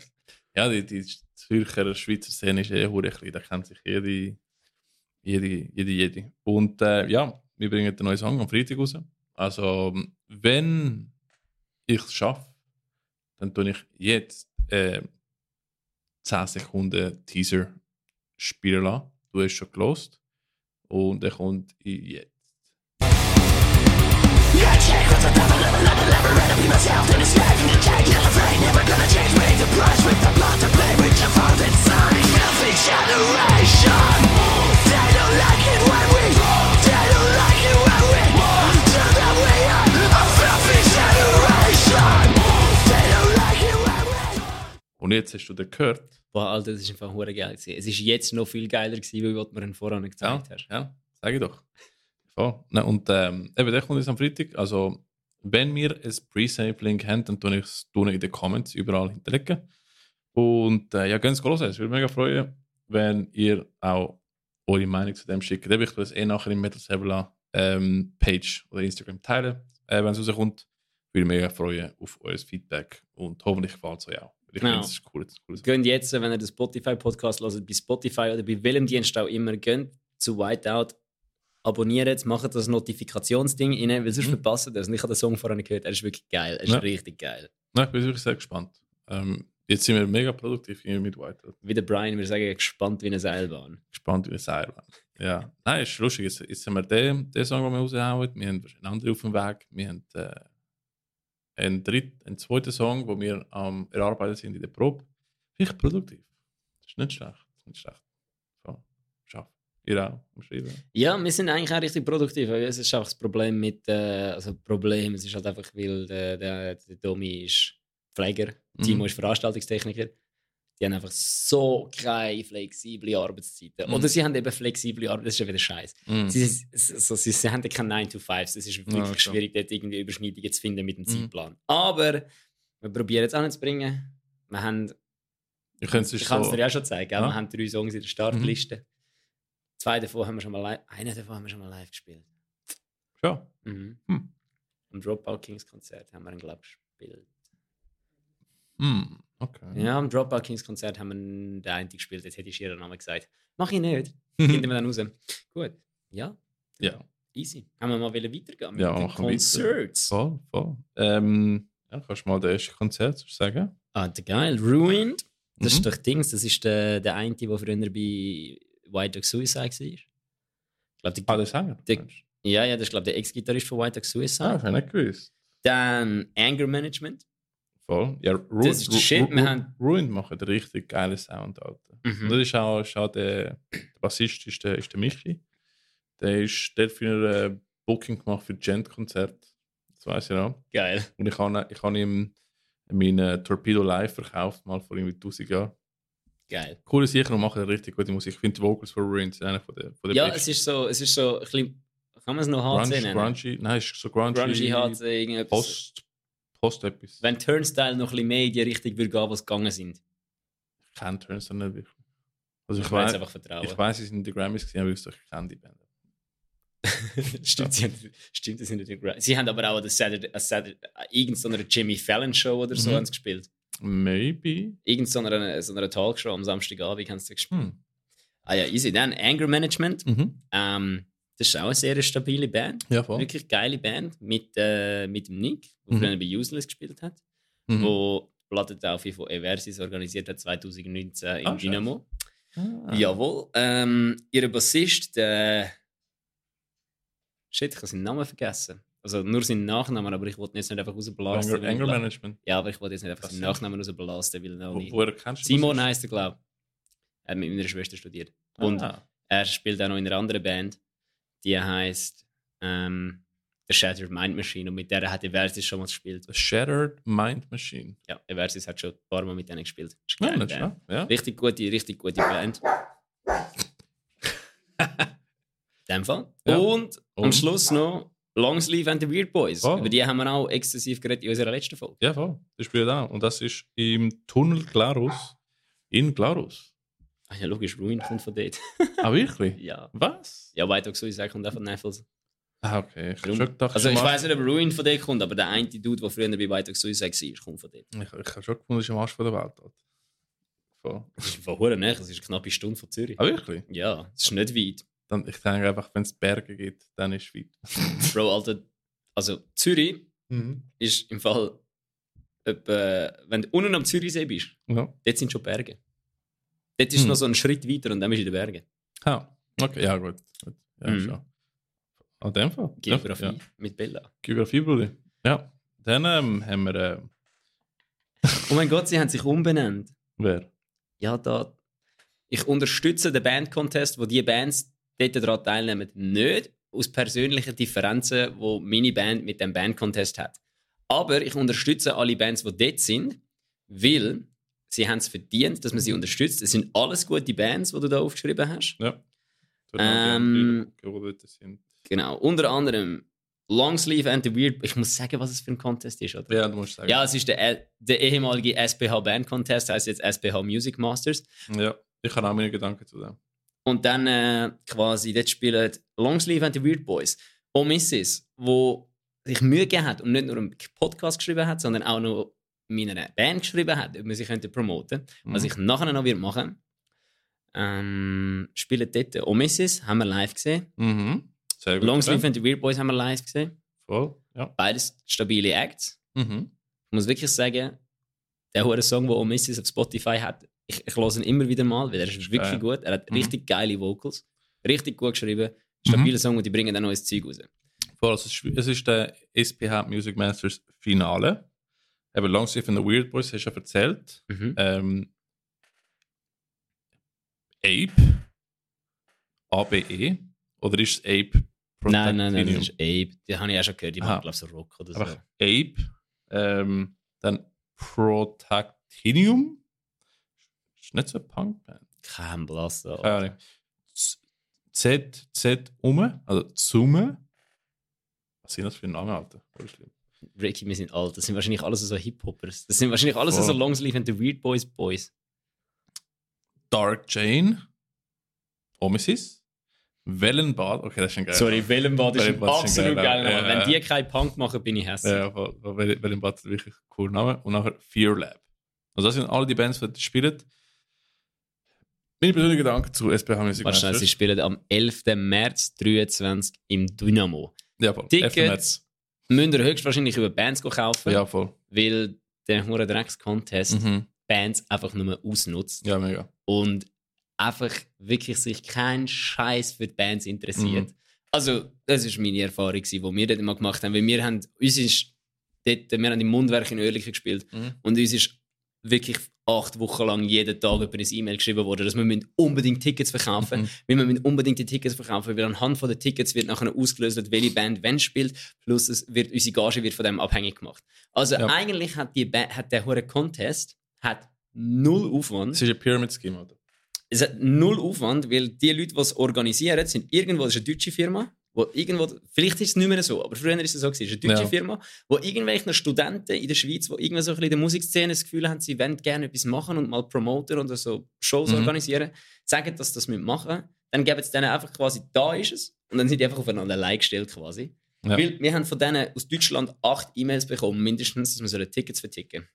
Ja, die, die Zürcher Schweizer Szene ist eh hure klein, da kennt sich jede, jede, jede, jede. Und äh, ja, wir bringen den neuen Song am Freitag raus. Also, wenn ich es schaffe, dann tue ich jetzt äh, 10 Sekunden Teaser spielen lassen. Du hast schon gelost. Und er kommt jetzt. Und jetzt hast du den gehört. Boah, Alter, das ist einfach hure geil. gewesen. Es ist jetzt noch viel geiler gewesen, wie du mir ihn vorher nicht Ja, gezeigt hast. ja sag ich doch. Voll. Nein, und ähm, eben, der kommt jetzt am Freitag. Also, wenn wir ein Pre-Save-Link haben, dann tue ich es ich in den Comments überall hinterlegen. Und äh, ja, ganz groß. Es würde mich mega freuen, wenn ihr auch eure Meinung zu dem schickt. Ich tue es eh nachher im Metal Servola ähm, Page oder Instagram teilen, äh, wenn es rauskommt. Würde mich mega freuen auf euer Feedback und hoffentlich gefällt es euch auch. Ich Genau. finde, cool. Cool. Geht jetzt, wenn ihr den Spotify-Podcast hört, bei Spotify oder bei welchem Dienst auch immer, geht zu Whiteout, abonniert, macht das Notifikationsding rein, weil sonst Mhm. verpasst ihr das. Und ich habe den Song vorher gehört, er ist wirklich geil. Er ist Ja. richtig geil. Nein, ich bin wirklich sehr gespannt. Ähm, jetzt sind wir mega produktiv hier mit White. Wie der Brian würde sagen, gespannt wie eine Seilbahn. gespannt wie eine Seilbahn. Ja, nein, ist lustig. Jetzt, jetzt haben wir den, den Song, den wir raushauen. Wir haben wahrscheinlich andere auf dem Weg. Wir haben äh, einen, dritten, einen zweiten Song, wo wir am Erarbeiten sind in der Probe. Richtig produktiv. Das ist nicht schlecht. Ist nicht schlecht. So, schaff. Ihr auch am Schreiben. Ja, wir sind eigentlich auch richtig produktiv. Es ist einfach das Problem mit, äh, also Problem, es ist halt einfach, weil der, der, der Domi ist Pfleger, Timo Mhm. ist Veranstaltungstechniker. Die haben einfach so keine flexible Arbeitszeiten. Mhm. Oder sie haben eben flexible Arbeit, das ist ja wieder scheiße. Mhm. Sie, sie, sie, sie haben keine 9 to 5 Es ist wirklich Ja, schwierig, dort irgendwie Überschneidungen zu finden mit dem Mhm. Zeitplan. Aber wir probieren es anzubringen. Wir haben, Ich kann es ich kann es so. dir ja schon zeigen? Ja. wir haben drei Songs in der Startliste. Zwei davon haben wir schon mal live, einen davon haben wir schon mal live gespielt. Ja. Mhm. Hm. Am Dropout Kings Konzert haben wir ihn, glaube ich, gespielt. Hm. Okay. Ja, am Dropout Kings Konzert haben wir den einen gespielt. Jetzt hätte ich ihren Namen gesagt. Mach ich nicht. Finden wir dann raus. Gut. Ja, ja. easy. Haben wir mal weitergehen mit Ja, den machen wir weiter. Concerts. Voll, voll. Ähm, ja, kannst du mal das erste Konzert sagen? Ah, der geil. Ruined. Das Mhm. ist doch Dings. Das ist der, der eine, der früher bei White Dog Suicide war. Ich glaube, Ah, der, sagen Der- ja, ja, das ist glaube der Ex-Gitarrist von White Dog Ah, Suicide. habe ich nicht gewusst. Dann Anger Management. Voll. Ja, Ru Das ist der Shit, wir haben- Ruined macht einen richtig geilen Sound, Alter. Mhm. Und das ist auch, ist auch der, der Bassist ist der, ist der Michi. Der ist der hat für ein Booking gemacht für Gent-Konzert. Das weiß ich noch. Geil. Und ich habe ich habe ihm meinen Torpedo Live verkauft, mal vor irgendwie 1000 Jahren. Geil. Coole Sicher und machen richtig gute Musik. Ich finde die Vocals von Ruined sind einer von der, von der Ja, besten. es ist so, es ist so ein bisschen, kann man es noch HC Grunge, nennen? grungy, nein, ist so grungy. Grungy HC, irgendetwas. Post, Post etwas. Wenn Turnstile noch ein bisschen mehr in die Richtung würde gehen, was gegangen sind. Ich kenne Turns nicht wirklich. Also ich Ich weiß einfach vertrauen. ich weiß, sie sind in den Grammys gesehen, aber ich kenne die Band. stimmt, sie, haben, stimmt, das sind nicht die Gra- Sie haben aber auch an der Saturday, Saturday, irgendeiner Jimmy Fallon Show oder so Mhm. gespielt. Maybe. Irgendeiner so einer Talkshow am Samstagabend haben sie gespielt. Hm. Ah ja, easy. Dann Anger Management. Mhm. Ähm, das ist auch eine sehr stabile Band. Ja, voll. Wirklich geile Band mit, äh, mit dem Nick, der Mhm. früher bei Useless gespielt hat, Mhm. wo die Plattentaufe von Eversis organisiert hat 2019 in Ah, Dynamo. Ah. Jawohl. Ähm, ihr Bassist, der. Shit, ich habe seinen Namen vergessen. Also nur seinen Nachnamen, aber ich wollte jetzt nicht einfach rausblasen. Anger, Anger Management. Ja, aber ich wollte jetzt nicht einfach seinen? Nachnamen rausblasen, weil noch Wo, nicht. woher kennst du Simon heisst er, glaube ich. Er hat mit meiner Schwester studiert. Und Ah. er spielt auch noch in einer anderen Band, die heißt ähm, The Shattered Mind Machine. Und mit der hat Eversis schon mal gespielt. The Shattered Mind Machine. Ja, Eversis hat schon ein paar Mal mit denen gespielt. Ja, nicht. Ja. Richtig gute, richtig gute Band. In dem Fall. Ja. Und, am? Schluss noch Longsleeve and the Weird Boys. Oh. Über die haben wir auch exzessiv geredet in unserer letzten Folge. Ja, voll. Das spielt auch. Und das ist im Tunnel Glarus in Glarus. Ja, logisch, Ruin kommt von dort. Ah, wirklich? ja. Was? Ja, weiter so ich kommt auch von Neffels. Ah, okay. Ich Darum- schon gedacht, Also ich weiß nicht, ob Ruin von dort kommt, aber der eine Dude, der früher bei Weiter Suicide war, kommt von dort. Ich, ich habe schon gefunden, das ist am Arsch von der Welt. Alter. Voll. Das ist von Huren näher, das ist eine knappe Stunde von Zürich. Ah, wirklich? Ja, das ist nicht weit. Dann, ich denke einfach, wenn es Berge gibt, dann ist es weit. Bro, Alter, also Zürich ist im Fall, etwa, wenn du unten am Zürichsee bist, Ja. dort sind schon Berge. Dort ist Hm. noch so ein Schritt weiter und dann bist du in den Bergen. Ah, okay, ja, gut. gut. Ja, Mhm. schon. An dem Fall. Geografie Ja. mit Bella. Geografie, Bruder. Ja. Dann ähm, haben wir. Äh, Oh mein Gott, sie haben sich umbenannt. wer? Ja, da. Ich unterstütze den Band-Contest, wo die Bands dort daran teilnehmen, nicht aus persönlichen Differenzen, wo meine Band mit dem Band-Contest hat. Aber ich unterstütze alle Bands, die dort sind, weil sie haben es verdient, dass man sie unterstützt. Es sind alles gute Bands, die du da aufgeschrieben hast. Ja. Ähm, sind. Genau. Unter anderem Longsleeve and the Weird. Ich muss sagen, was es für ein Contest ist, oder? Ja, du musst sagen. Ja, es ist der, der ehemalige SPH Band Contest, heißt jetzt SPH Music Masters. ja. Ich habe auch meine Gedanken zu dem. Und dann äh, quasi, dort spielen Longsleeve and the Weird Boys. Omissis, wo sich Mühe gegeben hat und nicht nur einen Podcast geschrieben hat, sondern auch noch meiner Band geschrieben hat, ob man sie könnte promoten. Was Mhm. ich nachher noch wird machen. Ähm, spielen dort Omissis, haben wir live gesehen. Mhm. Sehr gut. Longsleeve and the Weird Boys haben wir live gesehen. Voll. Ja. Beides stabile Acts. Mhm. Ich muss wirklich sagen, der hohe Song, den Omissis auf Spotify hat, ich, ich höre ihn immer wieder mal, weil er ist wirklich gut. Er hat Mhm. richtig geile Vocals, richtig gut geschrieben, stabiler Song und die bringen dann neues Zeug raus. Voll. Also, es ist der SPH Music Masters Finale. Eben Longsleeve and the Weird Boys, hast du ja erzählt. Mhm. Ähm, Ape. ABE. Oder ist es Ape Nein, nein, nein, das ist Ape. Die habe ich auch schon gehört, die machen, glaube ich, so Rock oder so. Einfach Ape. Ähm, dann Protactinium. Ist nicht so eine Punkband. Kein Blass. Keine Ahnung. Z- Z, Z, um, also Summe. Was sind das für Namen, Alter? Voll schlimm. Ricky, wir sind alt. Das sind wahrscheinlich alles so Hip-Hoppers. Das sind wahrscheinlich alles Voll. so Longsleeve and the Weird Boys Boys. Dark Jane. Omesis. Wellenbad. Okay, das ist ein geil. Sorry, Wellenbad ist ein Wellenbad ist ein absolut geiler geiler Name. Ja, Wenn die keinen Punk machen, bin ich hässlich. Ja. Wel- Wellenbad ist wirklich ein cooler Name. Und nachher Fear Lab. Also, das sind alle die Bands, die spielen. Meine persönlichen Gedanken zu SPH Music Warte schnell, sie spielen am 11. März 23 im Dynamo. Ja, voll. Tickets. Müsst ihr höchstwahrscheinlich über Bands kaufen, Ja, voll. weil der hure Drecks-Contest Mhm. Bands einfach nur ausnutzt Ja, mega. und einfach wirklich sich kein Scheiß für die Bands interessiert. Mhm. Also, das ist meine Erfahrung, die wir dort mal gemacht haben. Weil wir haben, uns ist dort, wir haben im Mundwerk in Oerlikon gespielt Mhm. und uns ist wirklich acht Wochen lang jeden Tag über ein E-Mail geschrieben worden, dass wir unbedingt Tickets verkaufen Mhm. weil wir müssen unbedingt die Tickets verkaufen, weil anhand von den Tickets wird nachher ausgelöst, welche Band wann spielt, plus es wird, unsere Gage wird von dem abhängig gemacht. Also Ja. eigentlich hat, die ba hat der hure Contest hat null Aufwand. Es ist ein Pyramid-Scheme, oder? Es hat null Aufwand, weil die Leute, die es organisieren, sind irgendwo, das ist eine deutsche Firma, wo irgendwo, vielleicht ist es nicht mehr so, aber früher ist es so gewesen, es ist eine deutsche Ja. Firma, wo irgendwelche Studenten in der Schweiz, wo irgendwie so ein bisschen in der Musikszene das Gefühl haben, sie wollen gerne etwas machen und mal promoten oder so Shows Mhm. organisieren, sagen, dass sie das machen müssen, dann geben sie denen einfach quasi, da ist es, und dann sind die einfach aufeinander allein gestellt quasi. Ja. Weil wir haben von denen aus Deutschland acht E-Mails bekommen, mindestens, dass wir Tickets verticken.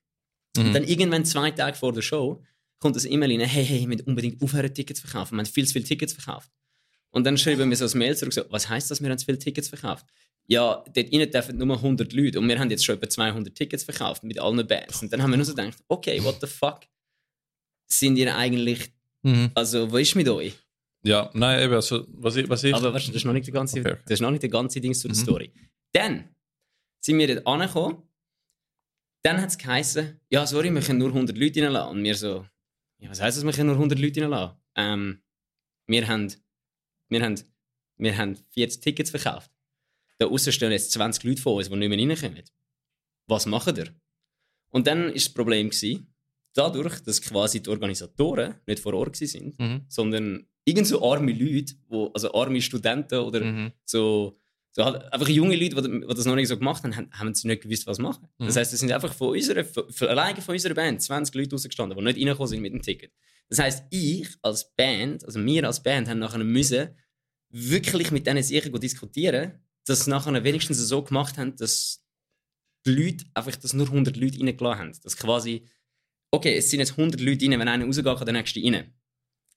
Und Mhm. dann irgendwann zwei Tage vor der Show kommt das E-Mail rein, hey, hey, wir müssen unbedingt aufhören, Tickets zu verkaufen. Wir haben viel zu viele Tickets verkauft. Und dann schreiben wir so ein Mail zurück, so, was heisst das, wir haben zu viele Tickets verkauft? Ja, dort rein dürfen nur 100 Leute und wir haben jetzt schon etwa 200 Tickets verkauft mit allen Bands. Und dann haben wir nur so gedacht, okay, what the fuck? Sind ihr eigentlich, Mhm. also, wo ist mit euch? Ja, nein, eben, also, was ich, was ich Aber weißt das ist noch nicht der ganze, Okay, okay. Das ist noch nicht der ganze Ding zu der Mhm. Story. Dann sind wir dort angekommen. Dann hat es geheißen, ja, sorry, wir können nur 100 Leute reinlassen. Und wir so, ja, was heisst das, wir können nur 100 Leute reinlassen? Ähm, wir haben, wir haben, wir haben 40 Tickets verkauft. Da außen stehen jetzt 20 Leute vor uns, die nicht mehr reinkommen. Was machen wir? Und dann war das Problem, gewesen, dadurch, dass quasi die Organisatoren nicht vor Ort waren, Mhm. sondern irgend so arme Leute, wo, also arme Studenten oder Mhm. so, so halt einfach junge Leute, die, die das noch nicht so gemacht haben, haben, sie nicht gewusst, was machen. Das Mhm. heisst, es sind einfach von unserer, von, alleine von unserer Band 20 Leute rausgestanden, die nicht reingekommen sind mit dem Ticket. Das heisst, ich als Band, also wir als Band, haben nachher müssen wirklich mit diesen Sachen diskutieren, dass sie nachher wenigstens so gemacht haben, dass die Leute einfach, dass nur 100 Leute reingelassen haben. Dass quasi, okay, es sind jetzt 100 Leute rein, wenn einer rausgeht, kann der nächste rein.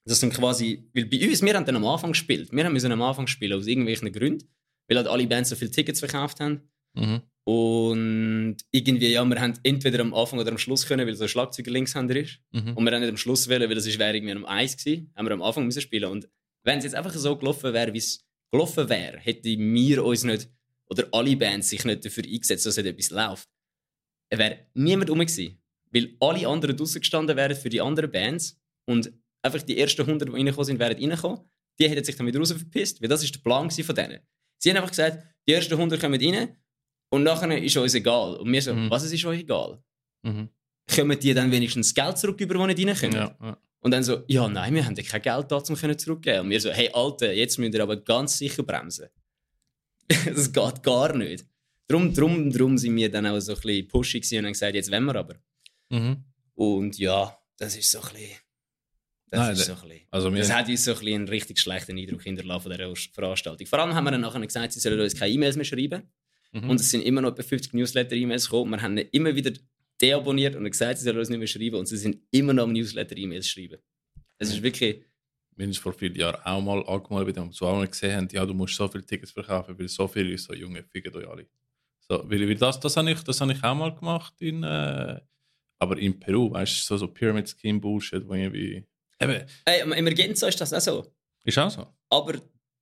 Das sind quasi, weil bei uns, wir haben dann am Anfang gespielt. Wir haben müssen am Anfang spielen, aus irgendwelchen Gründen, weil halt alle Bands so viele Tickets verkauft haben. Mhm. Und irgendwie, ja, wir haben entweder am Anfang oder am Schluss können, weil so ein Schlagzeuger Linkshänder ist. Mhm. Und wir haben nicht am Schluss wollen, weil das ist wäre irgendwie am Eis gewesen, haben wir am Anfang müssen spielen. Und wenn es jetzt einfach so gelaufen wäre, wie es gelaufen wäre, hätten wir uns nicht, oder alle Bands sich nicht dafür eingesetzt, dass etwas läuft, es wäre niemand rum gewesen. Weil alle anderen draussen gestanden wären für die anderen Bands und einfach die ersten 100, die reingekommen sind, wären reingekommen. Die hätten sich dann wieder raus verpisst, weil das ist der Plan von denen. Sie haben einfach gesagt, die ersten 100 kommen rein und nachher ist uns egal. Und wir so, Mhm. was ist euch egal? Mhm. Kommen die dann wenigstens Geld zurück, über die nicht reinkommen? Ja, ja. Und dann so, ja, nein, wir haben ja kein Geld da, um können zurückgeben. Und wir so, hey, Alter, jetzt müsst ihr aber ganz sicher bremsen. das geht gar nicht. Drum, drum, drum sind wir dann auch so ein bisschen pushy gewesen und haben gesagt, jetzt wollen wir aber. Mhm. Und ja, das ist so ein bisschen. Das Nein, ist so ein bisschen. Also, Das hat uns so ein bisschen einen richtig schlechten Eindruck hinterlassen von dieser Veranstaltung. Vor allem haben wir dann nachher gesagt, sie sollen uns keine E-Mails mehr schreiben. Mhm. Und es sind immer noch etwa 50 Newsletter-E-Mails gekommen. Wir haben immer wieder deabonniert und gesagt, sie sollen uns nicht mehr schreiben. Und sie sind immer noch am Newsletter-E-Mails schreiben. Es ist wirklich. wir haben uns vor vielen Jahren auch mal angemeldet, weil wir auch mal gesehen haben, ja, du musst so viele Tickets verkaufen, weil so viele so junge ficken euch alle. So, weil, weil das, das habe ich, das habe ich auch mal gemacht in, äh, aber in Peru, weißt du, so, so Pyramid Scheme Bullshit, wo irgendwie, eben, Ey, im Emergenza ist das auch so. ist auch so. Aber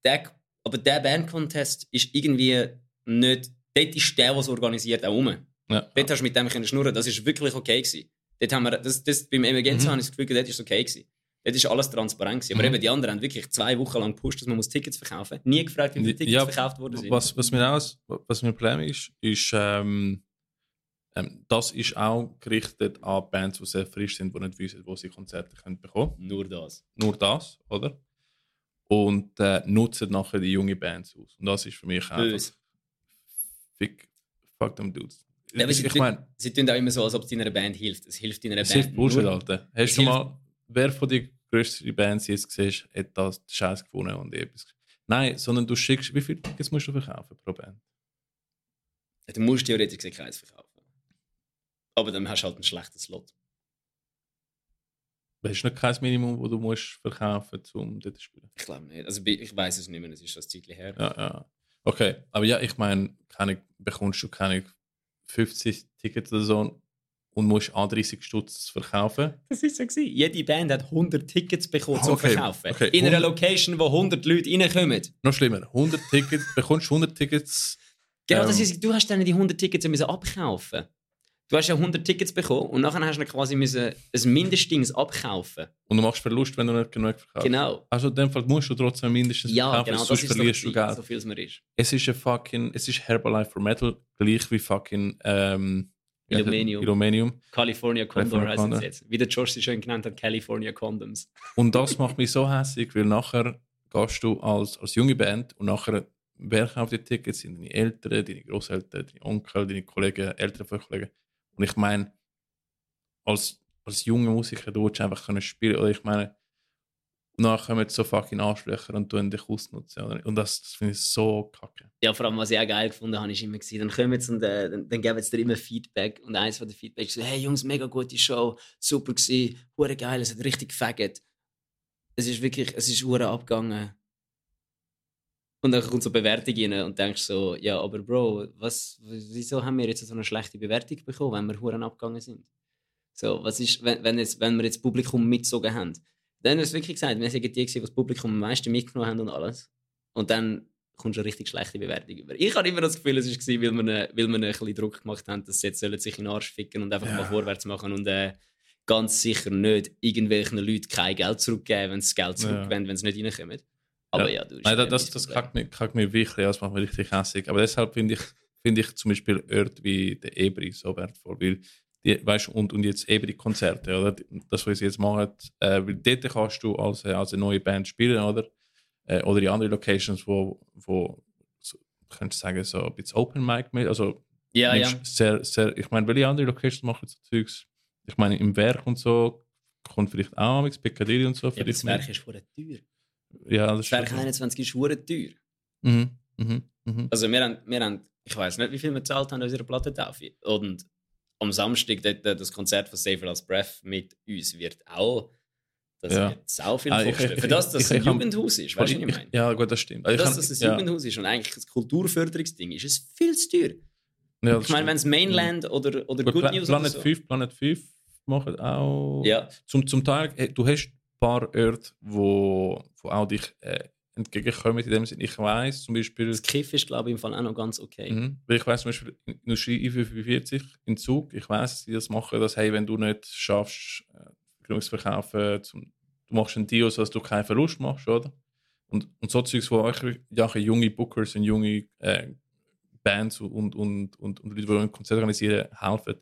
der, aber der Band-Contest ist irgendwie nicht. Dort ist der, der es organisiert, auch rum. Ja. Dort hast du mit dem können schnurren. Das ist wirklich okay gewesen. Dort haben wir, das, das, beim Emergenza Mhm. habe ich das Gefühl, dort ist okay gewesen. Dort ist alles transparent gewesen. Aber Mhm. eben die anderen haben wirklich zwei Wochen lang gepusht, dass man muss Tickets verkaufen muss. Nie gefragt, wie viele Tickets Ja, verkauft worden sind. Was, was mir auch, was mir Problem ist, ist, ähm, ähm, das ist auch gerichtet an Bands, die sehr frisch sind, die nicht wissen, wo sie Konzerte können bekommen Nur das. Nur das, oder? Und äh, nutzen nachher die junge Bands aus. Und das ist für mich einfach Böse. Fick, fuck them dudes. Ja, ich sie, ich meine, sie tun auch immer so, als ob es deiner Band hilft. Es hilft deiner es Band. hilft Bullshit. Alter. Hast Es du mal, wer von den grössten Bands jetzt siehst, hat das Scheiß gefunden und etwas. Nein, sondern du schickst, wie viele Tickets musst du verkaufen pro Band? Du musst theoretisch gesehen keins verkaufen. Aber dann hast du halt einen schlechten Slot. Hast du noch kein Minimum, das du musst verkaufen um dort zu spielen? Ich glaube nicht. Also ich weiß es nicht mehr, es ist schon ein Zeitchen her. Ja, ja. Okay, aber ja, ich meine, keine, bekommst du keine 50 Tickets oder so und musst an 30 Stutz verkaufen. Das ist so gewesen. Jede Band hat 100 Tickets bekommen Ah, zum okay, Verkaufen. okay. In einer 100 Location, wo 100 Leute reinkommen. Noch schlimmer, 100 Tickets, bekommst du 100 Tickets. Genau, Ähm. das ist, du hast dann die 100 Tickets müssen abkaufen. Du hast ja 100 Tickets bekommen und nachher hast du quasi müssen ein Mindestdings abkaufen. Und du machst Verlust, wenn du nicht genug verkaufst. Genau. Also in dem Fall musst du trotzdem mindestens Ja, verkaufen, genau, sonst verlierst du Geld. so viel es mir ist. Es ist ein fucking, es ist Herbalife for Metal, gleich wie fucking ähm? Illuminium. Illuminium. California Condor heißt es jetzt. Wie der Josh sie schön genannt hat, California Condoms. Und das macht mich so hässlich, weil nachher gehst du als, als junge Band und nachher wer kauft die Tickets? Sind deine Eltern, deine Großeltern, deine Onkel, deine Kollegen, Eltern von Kollegen? Und ich meine, als, als junger Musiker, du einfach können spielen. Oder ich meine, nachher kommen so fucking Arschlöcher und tun dich ausnutzen. Oder? Und das, das finde ich so kacke. Ja, vor allem, was ich auch geil gefunden habe, ist immer gewesen, dann kommen jetzt und äh, dann, dann geben sie dir immer Feedback und eins von den Feedbacks ist so, hey Jungs, mega gute Show, super gewesen, hure geil, es hat richtig gefaggot. Es ist wirklich, es ist hure abgegangen. Und dann kommt so eine Bewertung rein und denkst so, ja, aber Bro, was, wieso haben wir jetzt so eine schlechte Bewertung bekommen, wenn wir Huren abgegangen sind? So, was ist, wenn, wenn, jetzt, wenn wir jetzt das Publikum mitgezogen haben? Dann hast du wirklich gesagt, wir sind die, die das Publikum am meisten mitgenommen haben und alles. Und dann kommst du eine richtig schlechte Bewertung über. Ich habe immer das Gefühl, es war, weil wir, weil wir ein bisschen Druck gemacht haben, dass sie jetzt sollen sich in den Arsch ficken und einfach Ja. mal vorwärts machen und äh, ganz sicher nicht irgendwelchen Leuten kein Geld zurückgeben, wenn sie das Geld Ja. zurückgeben, wenn sie nicht reinkommen. Aber ja, du Nein, das, das, das kackt mich, kackt mich wirklich aus, macht mich richtig hässlich. Aber deshalb finde ich, finde ich zum Beispiel Ort wie der Ebri so wertvoll, weil die, weißt, und, und jetzt Ebri-Konzerte, oder? Das, was sie jetzt machen, äh, weil dort kannst du als, äh, als eine neue Band spielen, oder? Äh, oder in andere Locations, wo, wo so, könntest sagen, so ein bisschen Open Mic mit, also Ja, ja. sehr, sehr, ich meine, welche andere Locations machen so Zeugs? Ich meine, im Werk und so kommt vielleicht auch mit Piccadilly und so. ja das Werk ist vor teuer. Ja, das schon- 21 ist hure teuer. Mhm, mhm, mhm. Also wir haben, wir haben ich weiß nicht, wie viel wir gezahlt haben an unserer Plattentaufe. Und am Samstag dort, das Konzert von Safer als Breath mit uns wird auch das Ja. wird sau viel Ah, kosten. ich- Für das, dass es ein Jugendhaus ist, weißt du, was ich meine? Ja, gut, das stimmt. Für Also ich das, dass es ein ja, Jugendhaus ist und eigentlich ein Kulturförderungsding ist, ist es viel zu teuer. ja, Ich meine, wenn stimmt. es Mainland oder, oder Gut, Good Pla- News oder Planet so. 5, Planet 5 machen auch. Ja, Zum, zum Teil, du hast paar Orte, wo, wo auch dich äh, entgegenkommen in dem Sinne. Ich weiß zum Beispiel. das Kiff ist, glaube ich, im Fall auch noch ganz okay. Mhm. Ich weiß zum Beispiel, in Industrie I45 in Zug, ich weiß, dass die das machen, dass, hey, wenn du nicht schaffst, äh, genug zu verkaufen, zum, du machst einen Deal, so dass du keinen Verlust machst, oder? Und, und so Zeugs, wo auch ja, junge Bookers und junge äh, Bands und, und, und, und Leute, die ein Konzert organisieren, helfen.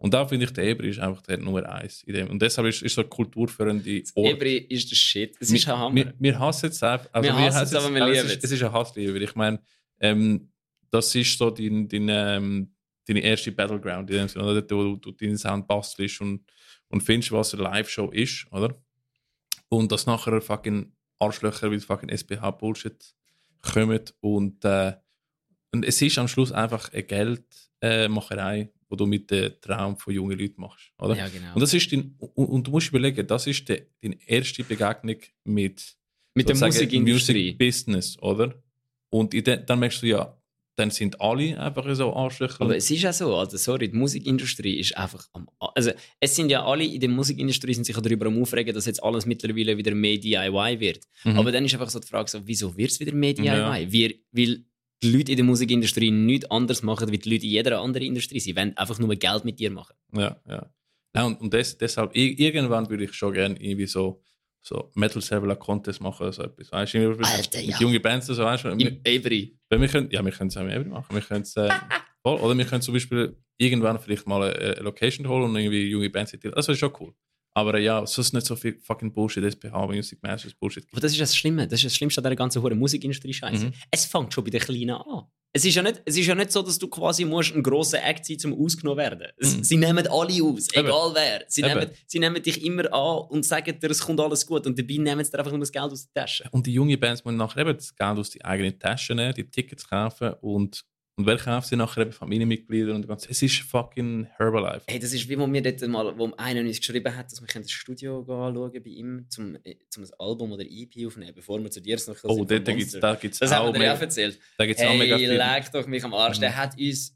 Und da finde ich, der Eber ist einfach der Nummer eins in dem. Und deshalb ist, ist so eine kulturführende Ort. Ebri ist der Shit. Es ist ein Hammer. Wir, wir hassen es einfach. Also Wir hassen es, aber wir es lieben ist, es. es ist ein Hassliebe, ich meine, ähm, das ist so dein, dein, ähm, deine erste Battleground in dem Sinne, oder? Wo du, du deinen Sound bastelst und, und findest, was eine Live-Show ist, oder? Und dass nachher fucking Arschlöcher wie fucking SPH-Bullshit kommen und, äh, und es ist am Schluss einfach eine Geldmacherei, wo du mit dem Traum von jungen Leuten machst, oder? ja, genau. Und das ist dein, und, und du musst überlegen, das ist de, deine erste Begegnung mit, Mit der Musikindustrie. Music Business, oder? Und de, dann merkst du ja, dann sind alle einfach so Arschlöcher. Aber es ist ja so, also sorry, die Musikindustrie ist einfach am. Also, es sind ja alle in der Musikindustrie sind sich darüber am Aufregen, dass jetzt alles mittlerweile wieder mehr DIY wird. Mhm. Aber dann ist einfach so die Frage, so, wieso wird es wieder mehr DIY? Ja. Wir, weil die Leute in der Musikindustrie nichts anderes machen, wie die Leute in jeder anderen Industrie. Sie wollen einfach nur Geld mit dir machen. ja, ja. ja und und des, deshalb, ir- irgendwann würde ich schon gerne irgendwie so, so Metal Server Contest machen so etwas. Weißt du, Alter, mit ja. junge Bands oder so, weißt du? Im Ebri. weil wir können, ja, wir können es auch immer machen. Wir können es, äh, voll, oder wir können zum Beispiel irgendwann vielleicht mal eine, eine Location holen und irgendwie junge Bands. Das wäre schon cool. Aber äh, ja, sonst nicht so viel fucking Bullshit, SPH, Music Masters, Bullshit. Aber das ist das Schlimme. Das ist das Schlimmste an dieser ganzen hohen Musikindustrie-Scheiße. Mhm. Es fängt schon bei den Kleinen an. Es ist, ja nicht, es ist ja nicht so, dass du quasi musst ein grosser Act sein, um ausgenommen werden. Mhm. Sie nehmen alle aus, Eben. egal wer. Sie Eben. nehmen, sie nehmen dich immer an und sagen dir, es kommt alles gut. Und dabei nehmen sie dir einfach nur das Geld aus der Tasche. Und die jungen Bands müssen nachher eben das Geld aus die eigenen Taschen nehmen, die Tickets kaufen und, und wer kauft sie nachher eben Familienmitglieder und ganz. Es ist fucking Herbalife. Hey, das ist wie wo wir dort mal, wo einer uns geschrieben hat, dass wir das Studio gehen anschauen bei ihm, zum, äh, zum ein Album oder EP aufnehmen, bevor wir zu dir noch Oh, sind da von gibt es Monster. da gibt's Das auch, haben wir dir mega, auch erzählt. da gibt's auch mega Hey, viel. leg doch mich am Arsch. Mhm. Der hat uns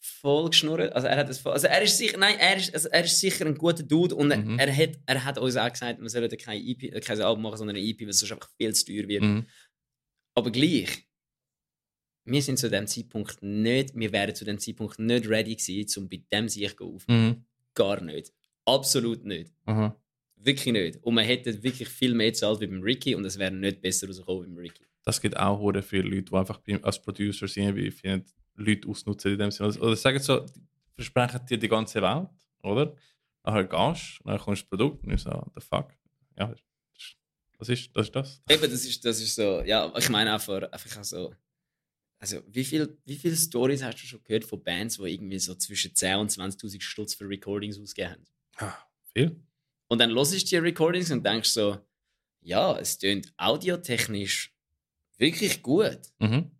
voll geschnurrt. Also er hat das voll, also er ist sicher, nein, er ist, also er ist sicher ein guter Dude und er- Mhm. er, hat, er hat uns auch gesagt, wir sollen kein, EP, äh, kein Album machen, sondern ein EP, weil es sonst einfach viel zu teuer wird. Mhm. Aber gleich, wir sind zu dem Zeitpunkt nicht, wir wären zu dem Zeitpunkt nicht ready gewesen, um bei dem sich auf. Mhm. Gar nicht. Absolut nicht. Aha. Wirklich nicht. Und man hätte wirklich viel mehr gezahlt wie beim Ricky und es wäre nicht besser rausgekommen wie beim Ricky. Das gibt auch hure viele Leute, die einfach als Producer sind, wie finden, Leute ausnutzen in dem Sinne. Oder- sagen so, versprechen dir die ganze Welt, oder? Nachher gehst du, dann kommst du das Produkt und ich so, what the fuck? Ja, das ist- das? Ist das? Eben, das ist, das ist so, ja, ich meine einfach, einfach auch so, also wie viele wie viel Stories hast du schon gehört von Bands, die irgendwie so zwischen 10 und 20.000 Stutz für Recordings ausgegeben haben? Ah, viel. Und dann hörst du die Recordings und denkst so, ja, es tönt audiotechnisch wirklich gut. Mhm.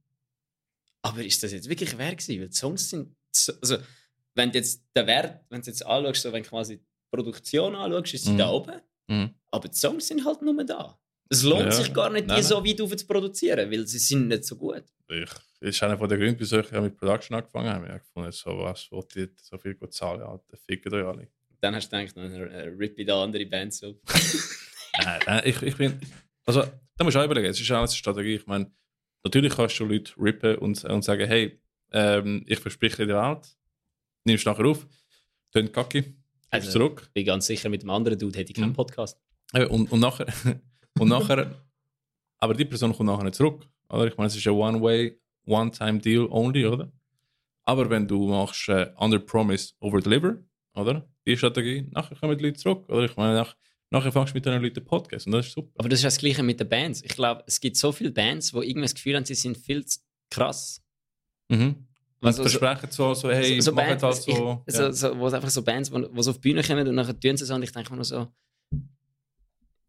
Aber ist das jetzt wirklich wert gewesen? Weil die Songs sind, so, also wenn du jetzt den Wert, wenn du jetzt anschaust, so, wenn du quasi die Produktion anschaust, ist sie Mhm. da oben. Mhm. Aber die Songs sind halt nur da. Es lohnt Ja. sich gar nicht, Nein, die so weit auf zu produzieren, weil sie sind nicht so gut. Ich, das ist einer von den Gründen, wieso ich mit Production angefangen habe. Ich habe gefunden, so was, wollt ihr so viel gut zahlen? Alter, fickt euch alle. Dann hast du gedacht, dann äh, rip ich da andere Bands so. Nein, nein, ich, ich bin. Also, da musst du auch überlegen, es ist alles eine Strategie. Ich meine, natürlich kannst du Leute rippen und, und sagen, hey, ähm, ich verspreche dir die Welt, nimmst nachher auf, tönt kacke, Also- zurück. Ich bin ganz sicher, mit dem anderen Dude hätte ich keinen Mhm. Podcast. Eben, Und, und nachher, und nachher, aber die Person kommt nachher nicht zurück. Oder? Ich meine, es ist ein One-Way, One-Time-Deal only, oder? Aber wenn du machst äh, Under Promise, Over Deliver, oder? Die Strategie, nachher kommen die Leute zurück. Oder? Ich meine, nach, nachher fängst du mit den Leuten Podcast und das ist super. Aber das ist das Gleiche mit den Bands. Ich glaube, es gibt so viele Bands, die irgendwie das Gefühl haben, sie sind viel zu krass. Mhm. Also, und so- versprechen so, so, hey, so, so Bands, halt so. ich, ja. so, so, wo es einfach so Bands, wo, wo so auf die Bühne kommen und nachher tun sie so und ich denke mir nur so,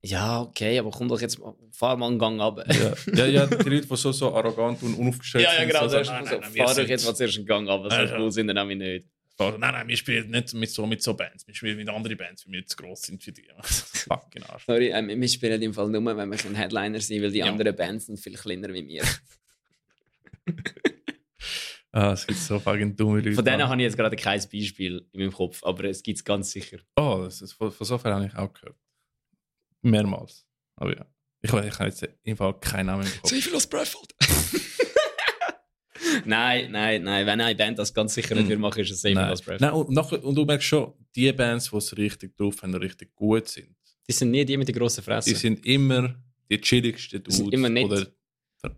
ja, okay, aber komm doch jetzt, fahr mal einen Gang ab. ja. ja, ja, die Leute, die so, so arrogant und unaufgestellt sind. genau, so, so, so, so, nein, so, nein, wir fahr doch jetzt mal zuerst einen Gang ab, so Also. cool sind dann nämlich nicht. Nein, nein, wir spielen nicht mit so, mit so Bands. Wir spielen mit anderen Bands, weil wir zu gross sind für die. Fucking Arsch. Sorry, ähm, wir spielen im Fall nur, wenn wir ein Headliner sind, weil die Ja. anderen Bands sind viel kleiner wie wir. Ah, es gibt so fucking dumme Leute. Von denen habe ich jetzt gerade kein Beispiel in meinem Kopf, aber es gibt es ganz sicher. Oh, das ist, von, von so viel habe ich auch gehört. Mehrmals. Aber ja. Ich, weiß- ich habe jetzt im Fall keinen Namen im Kopf. viel aus Bradford. nein, nein, nein. Wenn eine Band das ganz sicher nicht Mm. machen, ist es. Lost Bradford. Nein, und, nachher, und du merkst schon, die Bands, die es richtig drauf haben, richtig gut sind, Die sind nie die mit den grossen Fressen. die sind immer die chilligsten Die sind Dudes immer nett. oder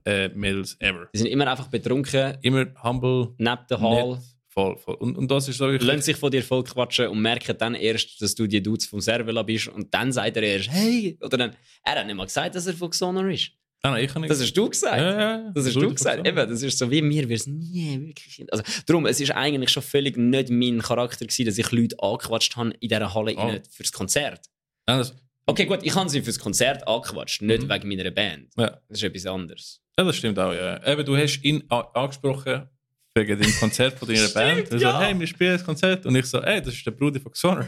äh, Mädels ever. Die sind immer einfach betrunken, Immer humble, neben der Hall, nett, voll, voll. Und, und das ist so lassen sich von dir voll quatschen und merken dann erst, dass du die Dudes vom Servela bist und dann sagt er erst, hey, oder dann, er hat nicht mal gesagt, dass er von Xoner ist. Nein, nein, ich habe nicht... Das hast du gesagt. ja, ja, ja. Das hast du gesagt. Eben, das ist so wie mir, wir es nie wirklich. Also, darum, es ist eigentlich schon völlig nicht mein Charakter gewesen, dass ich Leute angequatscht habe in dieser Halle Oh. rein fürs Konzert. Das, Okay, gut, ich habe sie fürs Konzert angequatscht, nicht Mhm. wegen meiner Band. ja. Das ist etwas anderes. ja, das stimmt auch, ja. Eben, du hast ihn angesprochen wegen dem Konzert von deiner Band. Er ja. so, hey, wir spielen das Konzert. Und ich so, hey, das ist der Bruder von Xoner.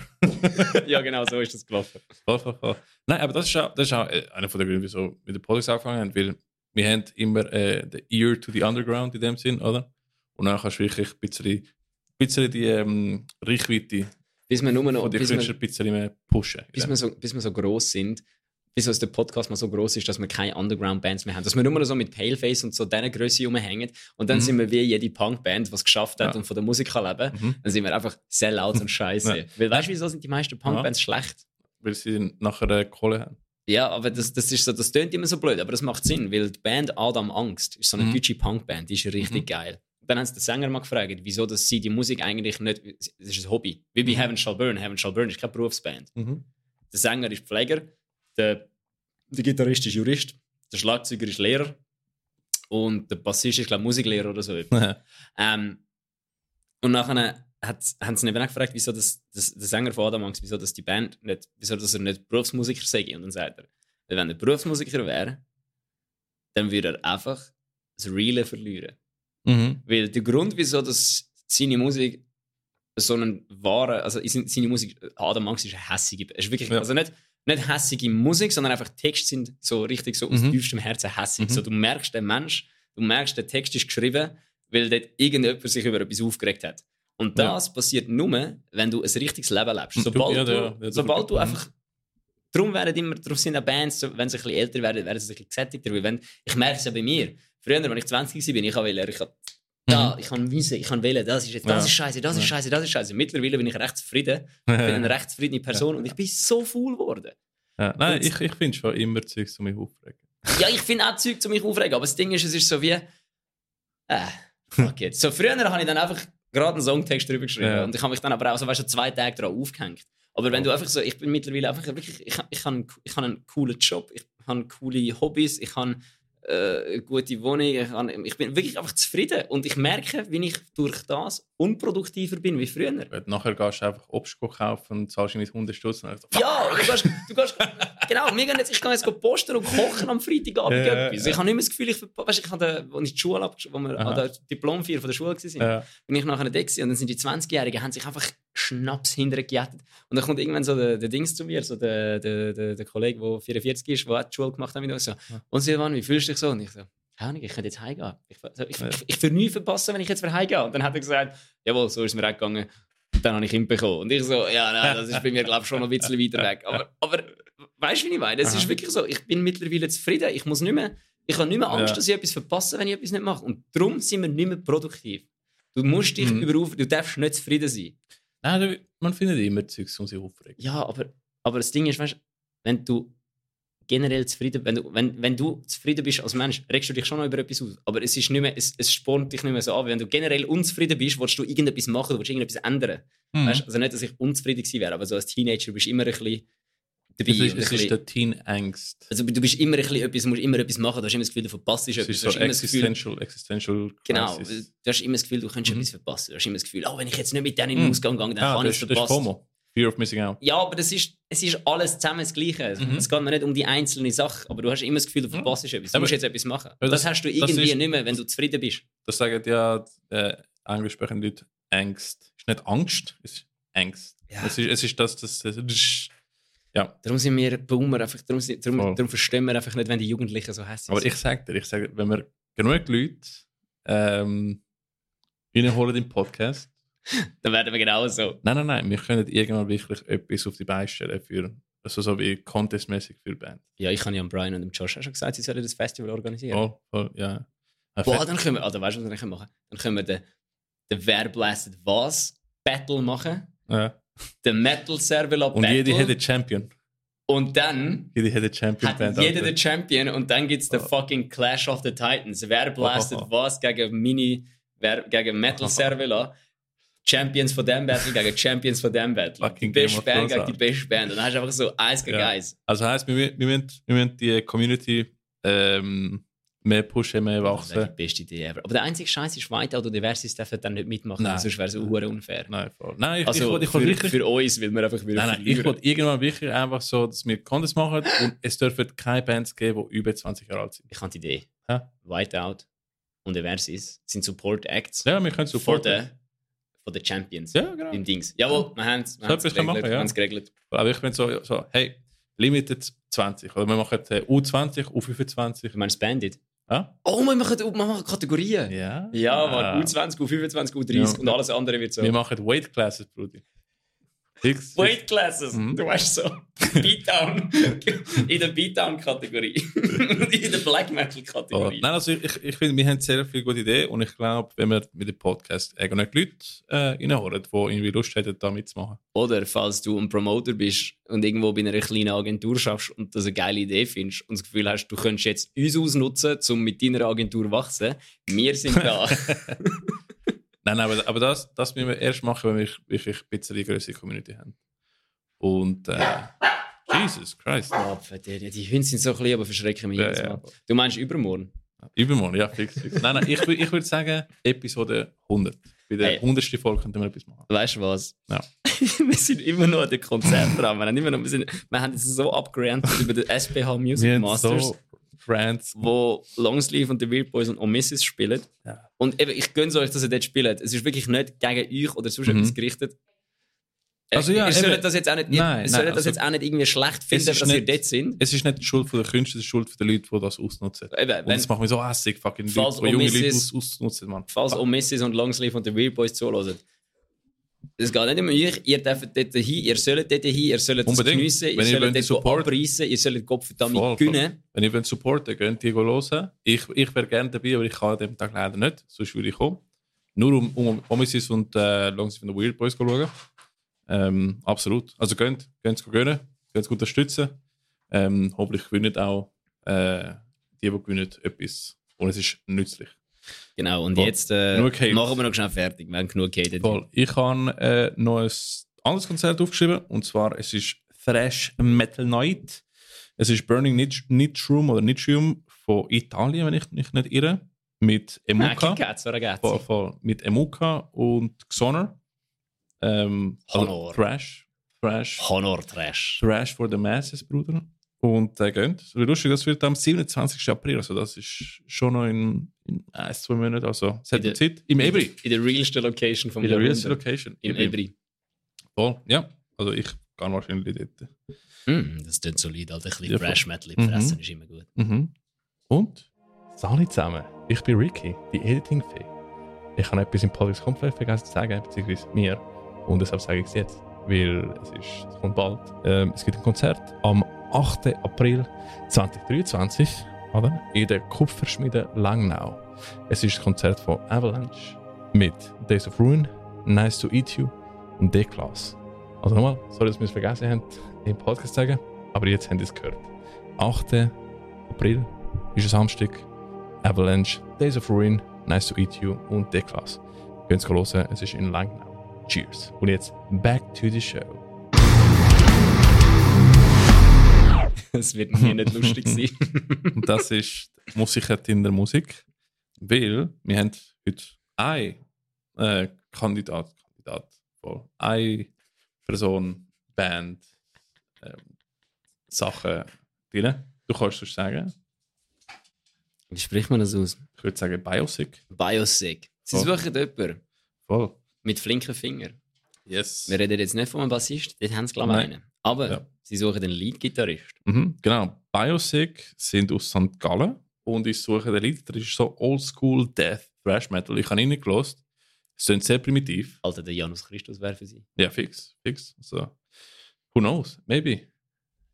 ja, genau, so ist das gelaufen. Voll, voll, voll. Nein, aber das ist auch, das ist auch äh, einer von der Gründe, wieso wir mit dem Podcast angefangen haben, weil wir haben immer äh, the ear to the underground in dem Sinn, oder? Und dann kannst du wirklich ein bisschen, bisschen die ähm, Reichweite Bis wir nur noch, von den bisschen mehr pushen. bis wir, so, bis wir so gross sind, bis uns der Podcast mal so gross ist, dass wir keine Underground-Bands mehr haben. Dass wir nur noch so mit Paleface und so dieser Größe rumhängen. Und dann Mhm. sind wir wie jede Punk-Band, die es geschafft hat Ja. und von der Musik kann leben. Mhm. Dann sind wir einfach Sellouts und Scheiße. Ja. Weil weißt du, wieso sind die meisten Punkbands schlecht? Weil sie nachher äh, Kohle haben. Ja, aber das, das ist so, das tönt immer so blöd, aber das macht Sinn, weil die Band Adam Angst ist so eine Mhm. deutsche Punkband, die ist richtig Mhm. geil. Dann haben sie den Sänger mal gefragt, wieso dass sie die Musik eigentlich nicht, das ist ein Hobby. Wie bei Heaven Shall Burn. Heaven Shall Burn ist keine Berufsband. Mhm. Der Sänger ist Pfleger, der, der Gitarrist ist Jurist, der Schlagzeuger ist Lehrer und der Bassist ist, glaube ich, Musiklehrer oder so. Ähm, und nachher hat, haben sie eben auch gefragt, wieso das, das, der Sänger von Adam Angst, wieso das die Band nicht, wieso dass er nicht Berufsmusiker sei. Und dann sagt er, weil wenn er Berufsmusiker wäre, dann würde er einfach das Reale verlieren. Mhm. Weil der Grund, wieso das seine Musik so einen wahren, also seine Musik, Adam Angst ist eine hässige, es ist wirklich, Ja. also nicht, nicht hässige Musik, sondern einfach die Texte sind so richtig so aus Mhm. tiefstem Herzen hässig. Mhm. So, du merkst, der Mensch, du merkst, der Text ist geschrieben, weil dort irgendjemand sich über etwas aufgeregt hat. Und Ja. das passiert nur, wenn du ein richtiges Leben lebst. Du- Sobald ja, du, ja, ja, sobald du mhm. einfach Darum werden immer, darum sind auch Bands, so, wenn sie ein bisschen älter werden, werden sie ein bisschen gesättigter. Weil wenn, ich merke es ja bei mir. Früher, wenn ich 20 war, bin ich wollte, ich habe da, ich kann wissen, ich kann wählen, das ist jetzt, das Mhm. Ist scheiße, das ist scheiße, das ist scheiße. Mittlerweile bin ich recht zufrieden. Ich bin eine recht zufriedene Person und ich bin so faul geworden. Nein, Und- ich, ich finde schon immer Zeug zu mich aufregen. Ja, ich finde auch Zeug zu mich aufregen, aber das Ding ist, es ist so wie, äh, fuck it. So früher habe ich dann einfach gerade einen Songtext drüber geschrieben Ja. und ich habe mich dann aber auch so, weißt du, zwei Tage daran aufgehängt. Aber wenn du einfach so, ich bin mittlerweile einfach wirklich, ich, ich habe ich habe einen coolen Job, ich habe coole Hobbys, ich habe äh, gute Wohnung. Ich, habe, ich bin wirklich einfach zufrieden. Und ich merke, wie ich durch das unproduktiver bin wie früher. Nachher gehst du einfach Obst kaufen und zahlst nicht 100 Stutz. Ja, du gehst, du gehst, genau, wir gehen jetzt, ich gehe jetzt posten und kochen am Freitagabend Ja, etwas. Ich habe nicht mehr das Gefühl, ich, weißt, ich habe, als ich die Schule abgesch- wo wir Aha. an der Diplomfeier von der Schule waren, Ja. bin ich nachher da und dann sind die 20-Jährigen, haben sich einfach Schnaps hintergejätet. Und dann kommt irgendwann so der, der Dings zu mir, so der, der, der, der Kollege, der 44 ist, der auch die Schule gemacht hat, mit uns, so, und Silvan, wie fühlst du dich so? Und ich so, keine ich könnte jetzt heimgehen. Ich, so, ich, ich, ich würde nichts verpassen, wenn ich jetzt heimgehe. Und dann hat er gesagt, jawohl, so ist es mir auch gegangen. Und dann habe ich ihn bekommen. Und ich so, ja, nein, das ist bei mir, glaube ich, schon noch ein bisschen weiter weg. Aber, aber weißt du, wie ich meine? Es ist wirklich so, ich bin mittlerweile zufrieden. Ich muss nicht mehr, ich habe nicht mehr Angst, Ja. dass ich etwas verpasse, wenn ich etwas nicht mache. Und darum sind wir nicht mehr produktiv. Du musst dich Mhm. überrufen, du darfst nicht zufrieden sein. Nein, du- man findet immer Zeugs, um sich aufzuregen. Ja, aber, aber das Ding ist, weißt, wenn du generell zufrieden wenn du, wenn, wenn du zufrieden bist als Mensch, regst du dich schon noch über etwas aus. Aber es, ist nicht mehr, es, es spornt dich nicht mehr so an. Wenn du generell unzufrieden bist, willst du irgendetwas machen, du willst irgendetwas ändern. Mhm. Weißt, also nicht, dass ich unzufrieden wäre, aber so als Teenager bist du immer ein bisschen dabei. Es ist, es ist der Teen-Angst. also du bist immer ein bisschen etwas, musst immer etwas machen, du hast immer das Gefühl, du verpasst Es etwas. ist Du so hast immer das Gefühl, existential, existential Genau, crisis. du hast immer das Gefühl, du könntest Mhm. etwas verpassen. Du hast immer das Gefühl, oh, wenn ich jetzt nicht mit denen in den Mhm. Ausgang gehe, dann Ja, kann das, ich es ist- das ist verpassen. FOMO. Fear of missing out. Ja, aber das ist, es ist alles zusammen das Gleiche. Mhm. Es geht mir nicht um die einzelne Sache, aber du hast immer das Gefühl, du verpasst etwas. Du Aber- musst jetzt etwas machen. Das, das- hast du irgendwie ist- nicht mehr, wenn du zufrieden bist. Das sagen ja äh, englisch sprechende Leute Angst. Es ist nicht Angst, es ist Angst. Ja. Es, ist, es ist das, das, das, das ist, ja. Darum sind wir Boomer einfach, darum, darum, Voll. darum verstehen wir einfach nicht, wenn die Jugendlichen so hässlich Aber sind. ich sage dir, ich sage, wenn wir genug Leute ähm, reinholen im Podcast, Dann werden wir genau so. nein, nein, nein, wir können irgendwann wirklich etwas auf die Beine stellen für, also so wie contestmäßig für Band. Ja, ich habe ja an Brian und dem Josh auch schon gesagt, sie sollen das Festival organisieren. Voll, voll, ja. Ein Boah, dann können wir, Alter, weißt du, was wir dann können machen? Dann können wir den, den Wer blastet was Battle machen, ja. Den Metal Und Battle jeder hat einen Champion. und dann Jeder hat einen Champion hat Band. jeder den Champion und dann gibt es den Oh. fucking Clash of the Titans. Wer blastet Oh. was gegen Mini, wer, gegen Metal. Servela? Champions von dem Battle gegen Champions von dem Battle. Die Fucking beste of Band gegen die beste Band. Und dann hast du einfach so eins gegen Ja. eins. Also heisst, wir, wir, müssen, wir müssen die Community ähm, mehr pushen, mehr Das wäre wachsen. die beste Idee ever. Aber der einzige Scheiß ist, Whiteout und Diversis dürfen dann nicht mitmachen, Nein. sonst wäre es auch unfair. Nein, voll. Nein, ich, Also ich, wollte- ich für, wirklich, für uns, weil wir einfach wieder nein, nein, ich wollte irgendwann wirklich einfach so, dass wir Contest machen und es dürfen keine Bands geben, die über 20 Jahre alt sind. Ich habe die Idee. Hä? Whiteout und Diversis sind Support Acts Ja, wir können supporten. von den Champions Ja, genau. im Dings. Jawohl, wir haben es wir machen, ja. geregelt. Aber ich bin so, so, hey, Limited 20. Oder wir machen äh, U20, U25. Du meinst Bandit? Ja? Oh, wir machen, wir machen Kategorien. Ja. Ja, man, U20, U25, U30 Ja. und alles andere wird so. Wir machen Weight Classes, Brudi. Weight Classes, Mhm. du weißt so. Beatdown. In der Beatdown-Kategorie. In der Black Oh, Metal-Kategorie. nein, also ich, ich, ich finde, wir haben sehr viele gute Ideen und ich glaube, wenn wir mit dem Podcast irgendwelche Leute äh, reinholen, die irgendwie Lust hätten, da mitzumachen. Oder falls du ein Promoter bist und irgendwo bei einer kleinen Agentur schaffst und das eine geile Idee findest und das Gefühl hast, du könntest jetzt uns ausnutzen, um mit deiner Agentur zu wachsen, wir sind da. Nein, aber, aber das, das müssen wir erst machen, wenn wir wirklich ein bisschen die größere Community haben. Und äh, Jesus Christ. Apfel, die, die Hunde sind so klein, aber verschrecken mich Ja, jedes. Mal. Du meinst übermorgen? Übermorgen, ja, fix, fix. Nein, nein, ich, ich würde sagen, Episode 100. Bei der Hey. 100. Folge könnten wir etwas machen. Weißt du was? Ja. wir sind immer noch an den Konzert dran. Wir haben, immer noch, wir, sind, wir haben jetzt so abgerantet über den SPH Music Wir Masters. so Friends. wo Longsleeve und The Weird Boys und Omissis spielen. Ja. Und eben, ich gönne euch, dass ihr dort spielt. Es ist wirklich nicht gegen euch oder sonst Mhm. etwas gerichtet. Äh, Also ja, ihr sollt eben. das jetzt auch nicht, Nein, ihr sollt nein, das also- jetzt auch nicht irgendwie schlecht finden, dass ihr nicht- dort sind. Es ist nicht die Schuld von der Künstler, es ist die Schuld von den Leuten, die das ausnutzen. Eben, Und wenn, das macht mich so hässlich, fucking Falls Leute, die junge Leute aus, ausnutzen, Mann. falls Omissis und Longsleeve und The Weird Boys zuhören. Es geht nicht um euch, ihr dürft dort hin, ihr sollt dort hin, ihr sollt das Unbedingt. geniessen, ihr ihr sollt dort Support- abreißen, ihr sollt Kopf damit Voll, voll. gönnen. Wenn ihr supporten wollt, geht die hören. Ich, ich wäre gerne dabei, aber ich kann an dem Tag leider nicht. Sonst würde ich kommen. Nur um, um Omisis und äh, Longsleeve von den Weird Boys zu schauen. Ähm, absolut. Also geht es gönnen, geht es unterstützen. Ähm, hoffentlich gewinnen auch äh, die, die gewinnen, etwas. Und es ist nützlich. Genau, und Voll. jetzt äh, machen wir noch schnell fertig. Wir haben genug gehatet. Voll. Ich habe äh, noch ein anderes Konzert aufgeschrieben. Und zwar, es ist Thrash Metal Night. Es ist Burning Nit- Nitrium oder Nitrium von Italien, wenn ich mich nicht irre. Mit Emuka. Voll. Mit Emuka und Xoner. Ähm, Honor. Thrash. Thrash. Honor Trash. Thrash for the Masses, Bruder. Und der gönnt. Lustig, das wird am 27. April. Also, das ist schon noch in, in ein, zwei Monaten. Also, es hat In Zeit. Im Ebri. In der realsten Location vom In der realsten Location. Im Ebri. Voll. Ja. Also, ich gehe wahrscheinlich dort. Mm, das klingt solid, Alter. Ein bisschen Ja. Fresh Metal Mhm. fressen ist immer gut. Mhm. Und? Salut zusammen. Ich bin Ricky, die Editing-Fee. Ich habe etwas im Podcast komplett vergessen zu sagen, beziehungsweise mir. Und deshalb sage ich es jetzt, weil es, ist, es kommt bald. Ähm, es gibt ein Konzert am 8. April 2023 oder? in der Kupferschmiede Langnau. Es ist ein Konzert von Avalanche mit Days of Ruin, Nice to Eat You und D-Class. Also nochmal, sorry, dass wir es vergessen haben, im Podcast zu sagen, aber jetzt habt ihr es gehört. 8. April ist ein Samstag. Avalanche, Days of Ruin, Nice to Eat You und D-Class. Könnt es hören, es ist in Langnau. Cheers. Und jetzt back to the show. Es wird mir nicht lustig sein. Und das ist die Musik in der Musik, weil wir haben heute eine äh, Kandidat, Kandidat, voll, eine Person, Band, ähm, Sachen drin. Du kannst es sagen. Wie spricht man das aus? Ich würde sagen Biosic. Biosick. Sie suchen jemanden Voll. mit flinken Fingern. Yes. Wir reden jetzt nicht von einem Bassist, dort haben sie glaube ich einen. Aber Ja. sie suchen einen Lead-Gitarrist. Mhm, genau. Biosic sind aus St. Gallen und ich suche den Lied. Das ist so Oldschool Death Thrash Metal. Ich habe ihn nicht gelost. Es klingt sehr primitiv. Alter, der Janus Christus wäre für sie. Ja, fix, fix. So. Who knows? Maybe.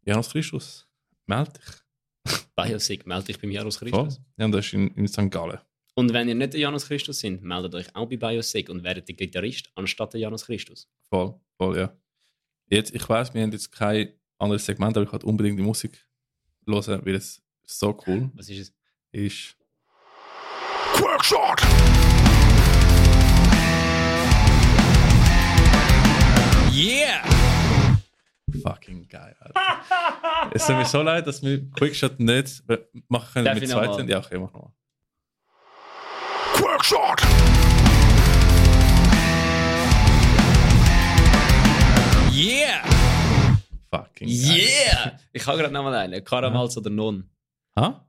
Janus Christus. Meld dich. Biosick, melde dich beim Janus. Christus. Ja, und das ist in, in St. Gallen. Und wenn ihr nicht der Janus Christus sind, meldet euch auch bei Biosick und werdet der Gitarrist anstatt der Janus Christus. Voll, voll, ja. Jetzt, ich weiß, wir haben jetzt kein anderes Segment, aber ich wollte unbedingt die Musik hören, weil es so cool Was ist es? ist. Quackshot! Yeah! Fucking geil, Alter. es tut mir so leid, dass wir Quickshot nicht machen können Darf mit zweiten. Ja, okay, mach nochmal. Quackshot! Yeah! Fucking geil. Yeah! Ich habe gerade noch mal einen. Karamals oder Non? Ha?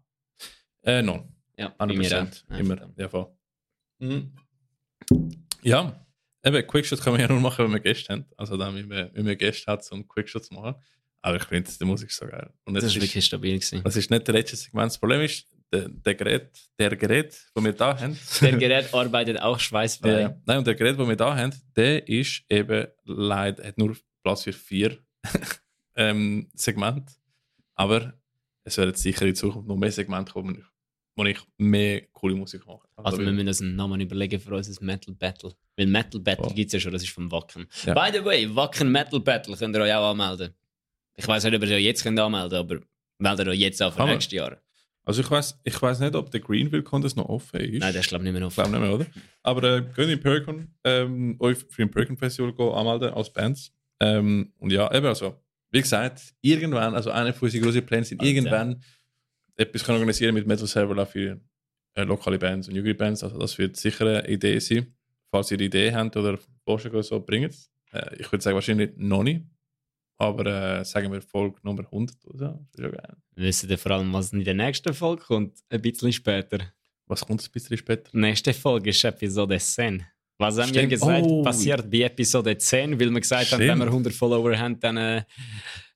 Äh, non. Ja, bei mir 100%. auch. Ja, Immer. Ja, voll. Mhm. Ja, eben, Quickshot kann man ja nur machen, wenn wir Gäste haben. Also dann, wenn man Gäste hat, um Quickshot zu machen. Aber ich finde, die Musik ist so geil. Und Das ist wirklich stabil. Gewesen. das ist nicht der letzte Segment. Das Problem ist, der, der Gerät, der Gerät, das wir da haben. Der Gerät arbeitet auch schweißfrei. Ja. Nein, und der Gerät, den wir da haben, der ist eben leider, hat nur Platz für vier ähm, Segmente. Aber es werden sicher in Zukunft noch mehr Segmente kommen, wo ich mehr coole Musik mache. Also wir müssen uns einen Namen überlegen für unser Metal Battle. Weil Metal Battle Oh. gibt es ja schon, das ist vom Wacken. Ja. By the way, Wacken Metal Battle könnt ihr euch auch anmelden. Ich weiß nicht, ob ihr euch jetzt könnt anmelden aber meldet euch jetzt an für nächstes Jahr. Also ich weiß ich weiß nicht, ob der Greenville Contest noch offen ist. Nein, der ist glaube ich nicht mehr offen. nicht mehr, oder? Aber äh, geht in Pericon, ähm, euch für ein Pericon Festival go anmelden als Bands. Ähm, und ja, eben also, wie gesagt, irgendwann, also einer von unseren großen Plänen sind Alter. irgendwann etwas können organisieren mit Metal Server für äh, lokale Bands und Jugendbands. Also das wird sicher eine Idee sein. Falls ihr eine Idee habt oder Vorschläge oder so, bringt es. Äh, ich würde sagen, wahrscheinlich noch nicht. Aber äh, sagen wir Folge Nummer 100 oder so. Ja geil. Wissen ihr vor allem, was in der nächsten Folge kommt? Ein bisschen später. Was kommt ein bisschen später? Die nächste Folge ist Episode 10. Was haben wir Stimmt. gesagt, Oh. passiert bei Episode 10, weil wir gesagt haben, Stimmt. wenn wir 100 Follower haben, dann äh,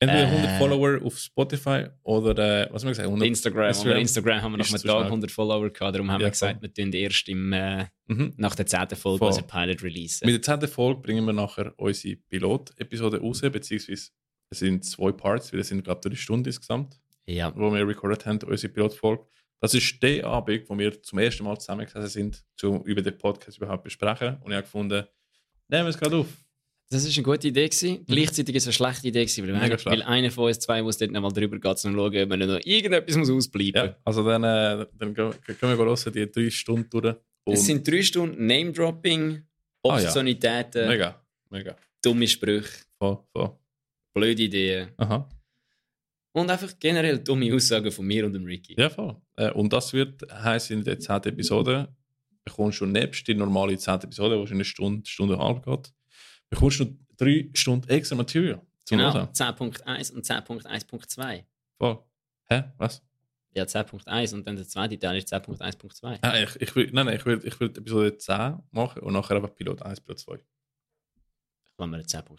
Entweder Äh. 100 Follower auf Spotify oder, äh, was haben wir gesagt? 100 Instagram. Instagram. Instagram haben wir zu Tag schnell. 100 Follower gehabt, darum haben Ja, wir gesagt, wir tun erst im, äh, Mhm. nach der 10. Folge Voll. unseren Pilot releasen. Mit der 10. Folge bringen wir nachher unsere Pilot-Episode raus, beziehungsweise es sind zwei Parts, weil es sind gerade drei Stunden insgesamt, ja, wo wir recorded haben, unsere Pilot-Folge. Das ist der Abend, wo wir zum ersten Mal zusammengesessen sind, um über den Podcast überhaupt besprechen. Und ich habe gefunden, nehmen wir es gerade auf. das war eine gute Idee. Gewesen. Gleichzeitig ist es eine schlechte Idee, gewesen, weil, Mhm. Mega weil einer von uns zwei muss dort nochmal drüber gehen, um zu schauen, ob man noch irgendetwas muss ausbleiben Ja, also dann, äh, dann gehen wir hören, die drei Stunden durch. Es sind drei Stunden Name-Dropping, Ah, ja. Mega, mega. dumme Sprüche, Voll, voll. blöde Ideen. Aha. Und einfach generell dumme Aussagen von mir und dem Ricky. Ja, voll. Äh, und das wird heißen, in der 10. Episode bekommst du nebst die normale 10. Episode, die eine Stunde, Stunde und eine halbe geht, bekommst du drei Stunden extra Material. Genau, Hören. 10.1 und 10.1.2. Voll. Hä? Was? Ja, 10.1 und dann der zweite Teil ist 10.1.2. Ah, ich, ich will, nein, nein, ich will, ich will Episode 10 machen und nachher einfach Pilot 1, Pilot 2. Machen wir 10.1.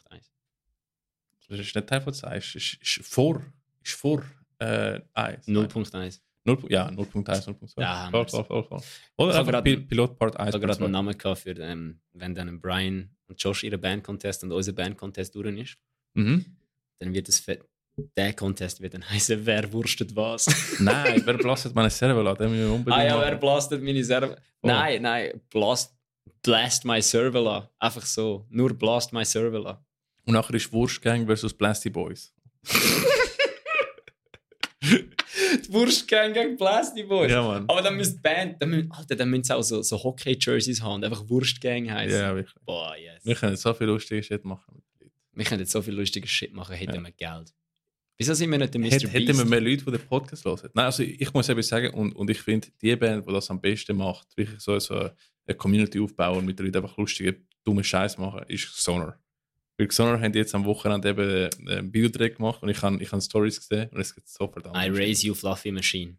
Das ist nicht Teil von 10, ist, ist, ist vor, ist vor äh, 1. 0.1. 0, ja, 0.1, 0.2. Ja, voll, voll, voll, voll. Oder Ich einfach grad- Pi- Pilot Part Ich 1, habe Part gerade einen 2. Namen gehabt für, ähm, wenn dann Brian und Josh ihre Band-Contest und unser Band-Contest durch ist. Mhm. Dann wird es der Contest wird dann heißen, wer wurstet was. Nein, wer blastet meine Server ah ja, machen. wer blastet meine Server? Nein, nein, blast, blast my Server an. Einfach so. Nur blast my Server an. Und nachher ist Wurstgang versus Plastic Boys. Die Wurstgang gegen Plastic Boys. Ja, Mann. Aber dann müsste die Band, dann müssen, Alter, dann müssen sie auch so, so Hockey-Jerseys haben und einfach Wurstgang heißen. Ja, wirklich. Boah, yes. Wir können so viel lustige Shit machen. Wir können jetzt so viel lustiges Shit machen, hätten wir Geld. Wieso sind wir nicht der Mr. Hätt, hätten wir Beast? mehr Leute, die den Podcast hören. Nein, also ich muss eben sagen, und, und ich finde, die Band, die das am besten macht, wirklich so, so eine Community aufbauen und mit den Leuten einfach lustige, dumme Scheiß machen, ist Sonar. Weil Sonar haben jetzt am Wochenende eben äh, einen Videodreh gemacht und ich habe ich hab Stories gesehen und es geht so verdammt. I Raise You Fluffy Machine.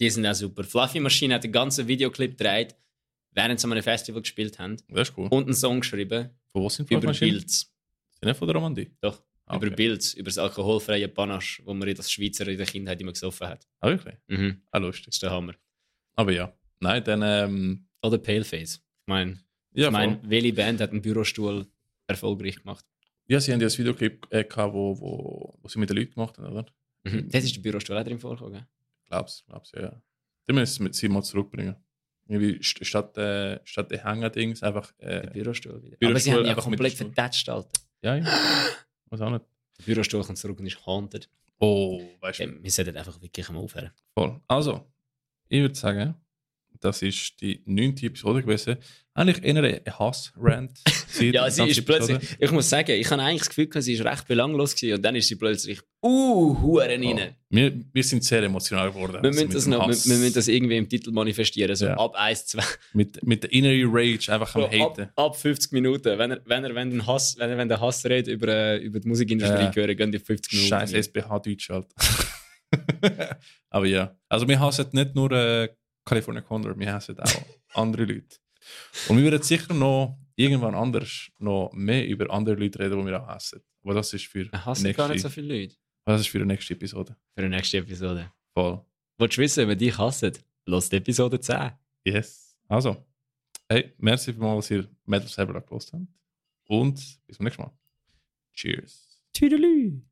Die sind auch super. Fluffy Machine hat einen ganzen Videoclip gedreht, während sie an einem Festival gespielt haben Das ist cool. und einen Song geschrieben Von wo sind über Fluffmaschinen? Bilds. Sind nicht von der Romandie? Doch, Ah, über okay. Bilds, über das alkoholfreie Panache, wo man in das Schweizer in der Kindheit immer gesoffen hat. Ah, wirklich? Mhm. Ah, Das lustig. ist der Hammer. Aber ja. Nein, dann, ähm, Oder Paleface. Ich meine, ja, ich mein, welche Band hat einen Bürostuhl erfolgreich gemacht? ja, sie haben ja das Videoclip äh, gehabt, wo, wo, wo sie mit den Leuten gemacht haben, oder? Mhm. Das ist der Bürostuhl auch drin vorgekommen. Glaub's, glaub's, ja. ja. Dann müssen wir sie mal zurückbringen. Irgendwie st- statt, äh, statt der Hänger-Dings einfach. Der Äh, Bürostuhl wieder. Bürostuhl Aber sie haben ja komplett Stuhl. vertatscht, Alter. ja, ja. Was auch nicht. Der Bürostuhl kommt zurück und ist haunted. Oh, weißt du. Ja, wir sollten einfach wirklich mal aufhören. Voll. Also, ich würde sagen, das ist die neunte Episode gewesen. Eigentlich eher ein Hass-Rant. Ja, sie ist plötzlich. Ich muss sagen, ich habe eigentlich das Gefühl, sie ist recht belanglos gewesen und dann ist sie plötzlich uh, Huren Oh. rein. Wir, wir sind sehr emotional geworden. Wir, also müssen das noch, wir, wir müssen das irgendwie im Titel manifestieren, so Ja. ab 1, 2, mit, mit der innere Rage einfach am so Haten. ab, ab 50 Minuten. Wenn er, wenn er, wenn den Hass, wenn er, wenn der Hass redet über, äh, über die Musikindustrie, Ja. hören, gehen die 50 Minuten. Scheiß SBH-Deutsch halt. Aber ja, also wir hassen nicht nur äh, California Condor, wir hassen auch andere Leute. Und wir werden sicher noch irgendwann anders noch mehr über andere Leute reden, die wir auch hassen. Aber das ist für Er die gar nicht so viele Leute. das ist für die nächste Episode. Für die nächste Episode. Voll. Willst du wissen, wer dich hasst? Los die Episode 10. Yes. Also, hey, merci vielmals, dass ihr Metal selber gehört habt. Und bis zum nächsten Mal. Cheers. Tüdelü.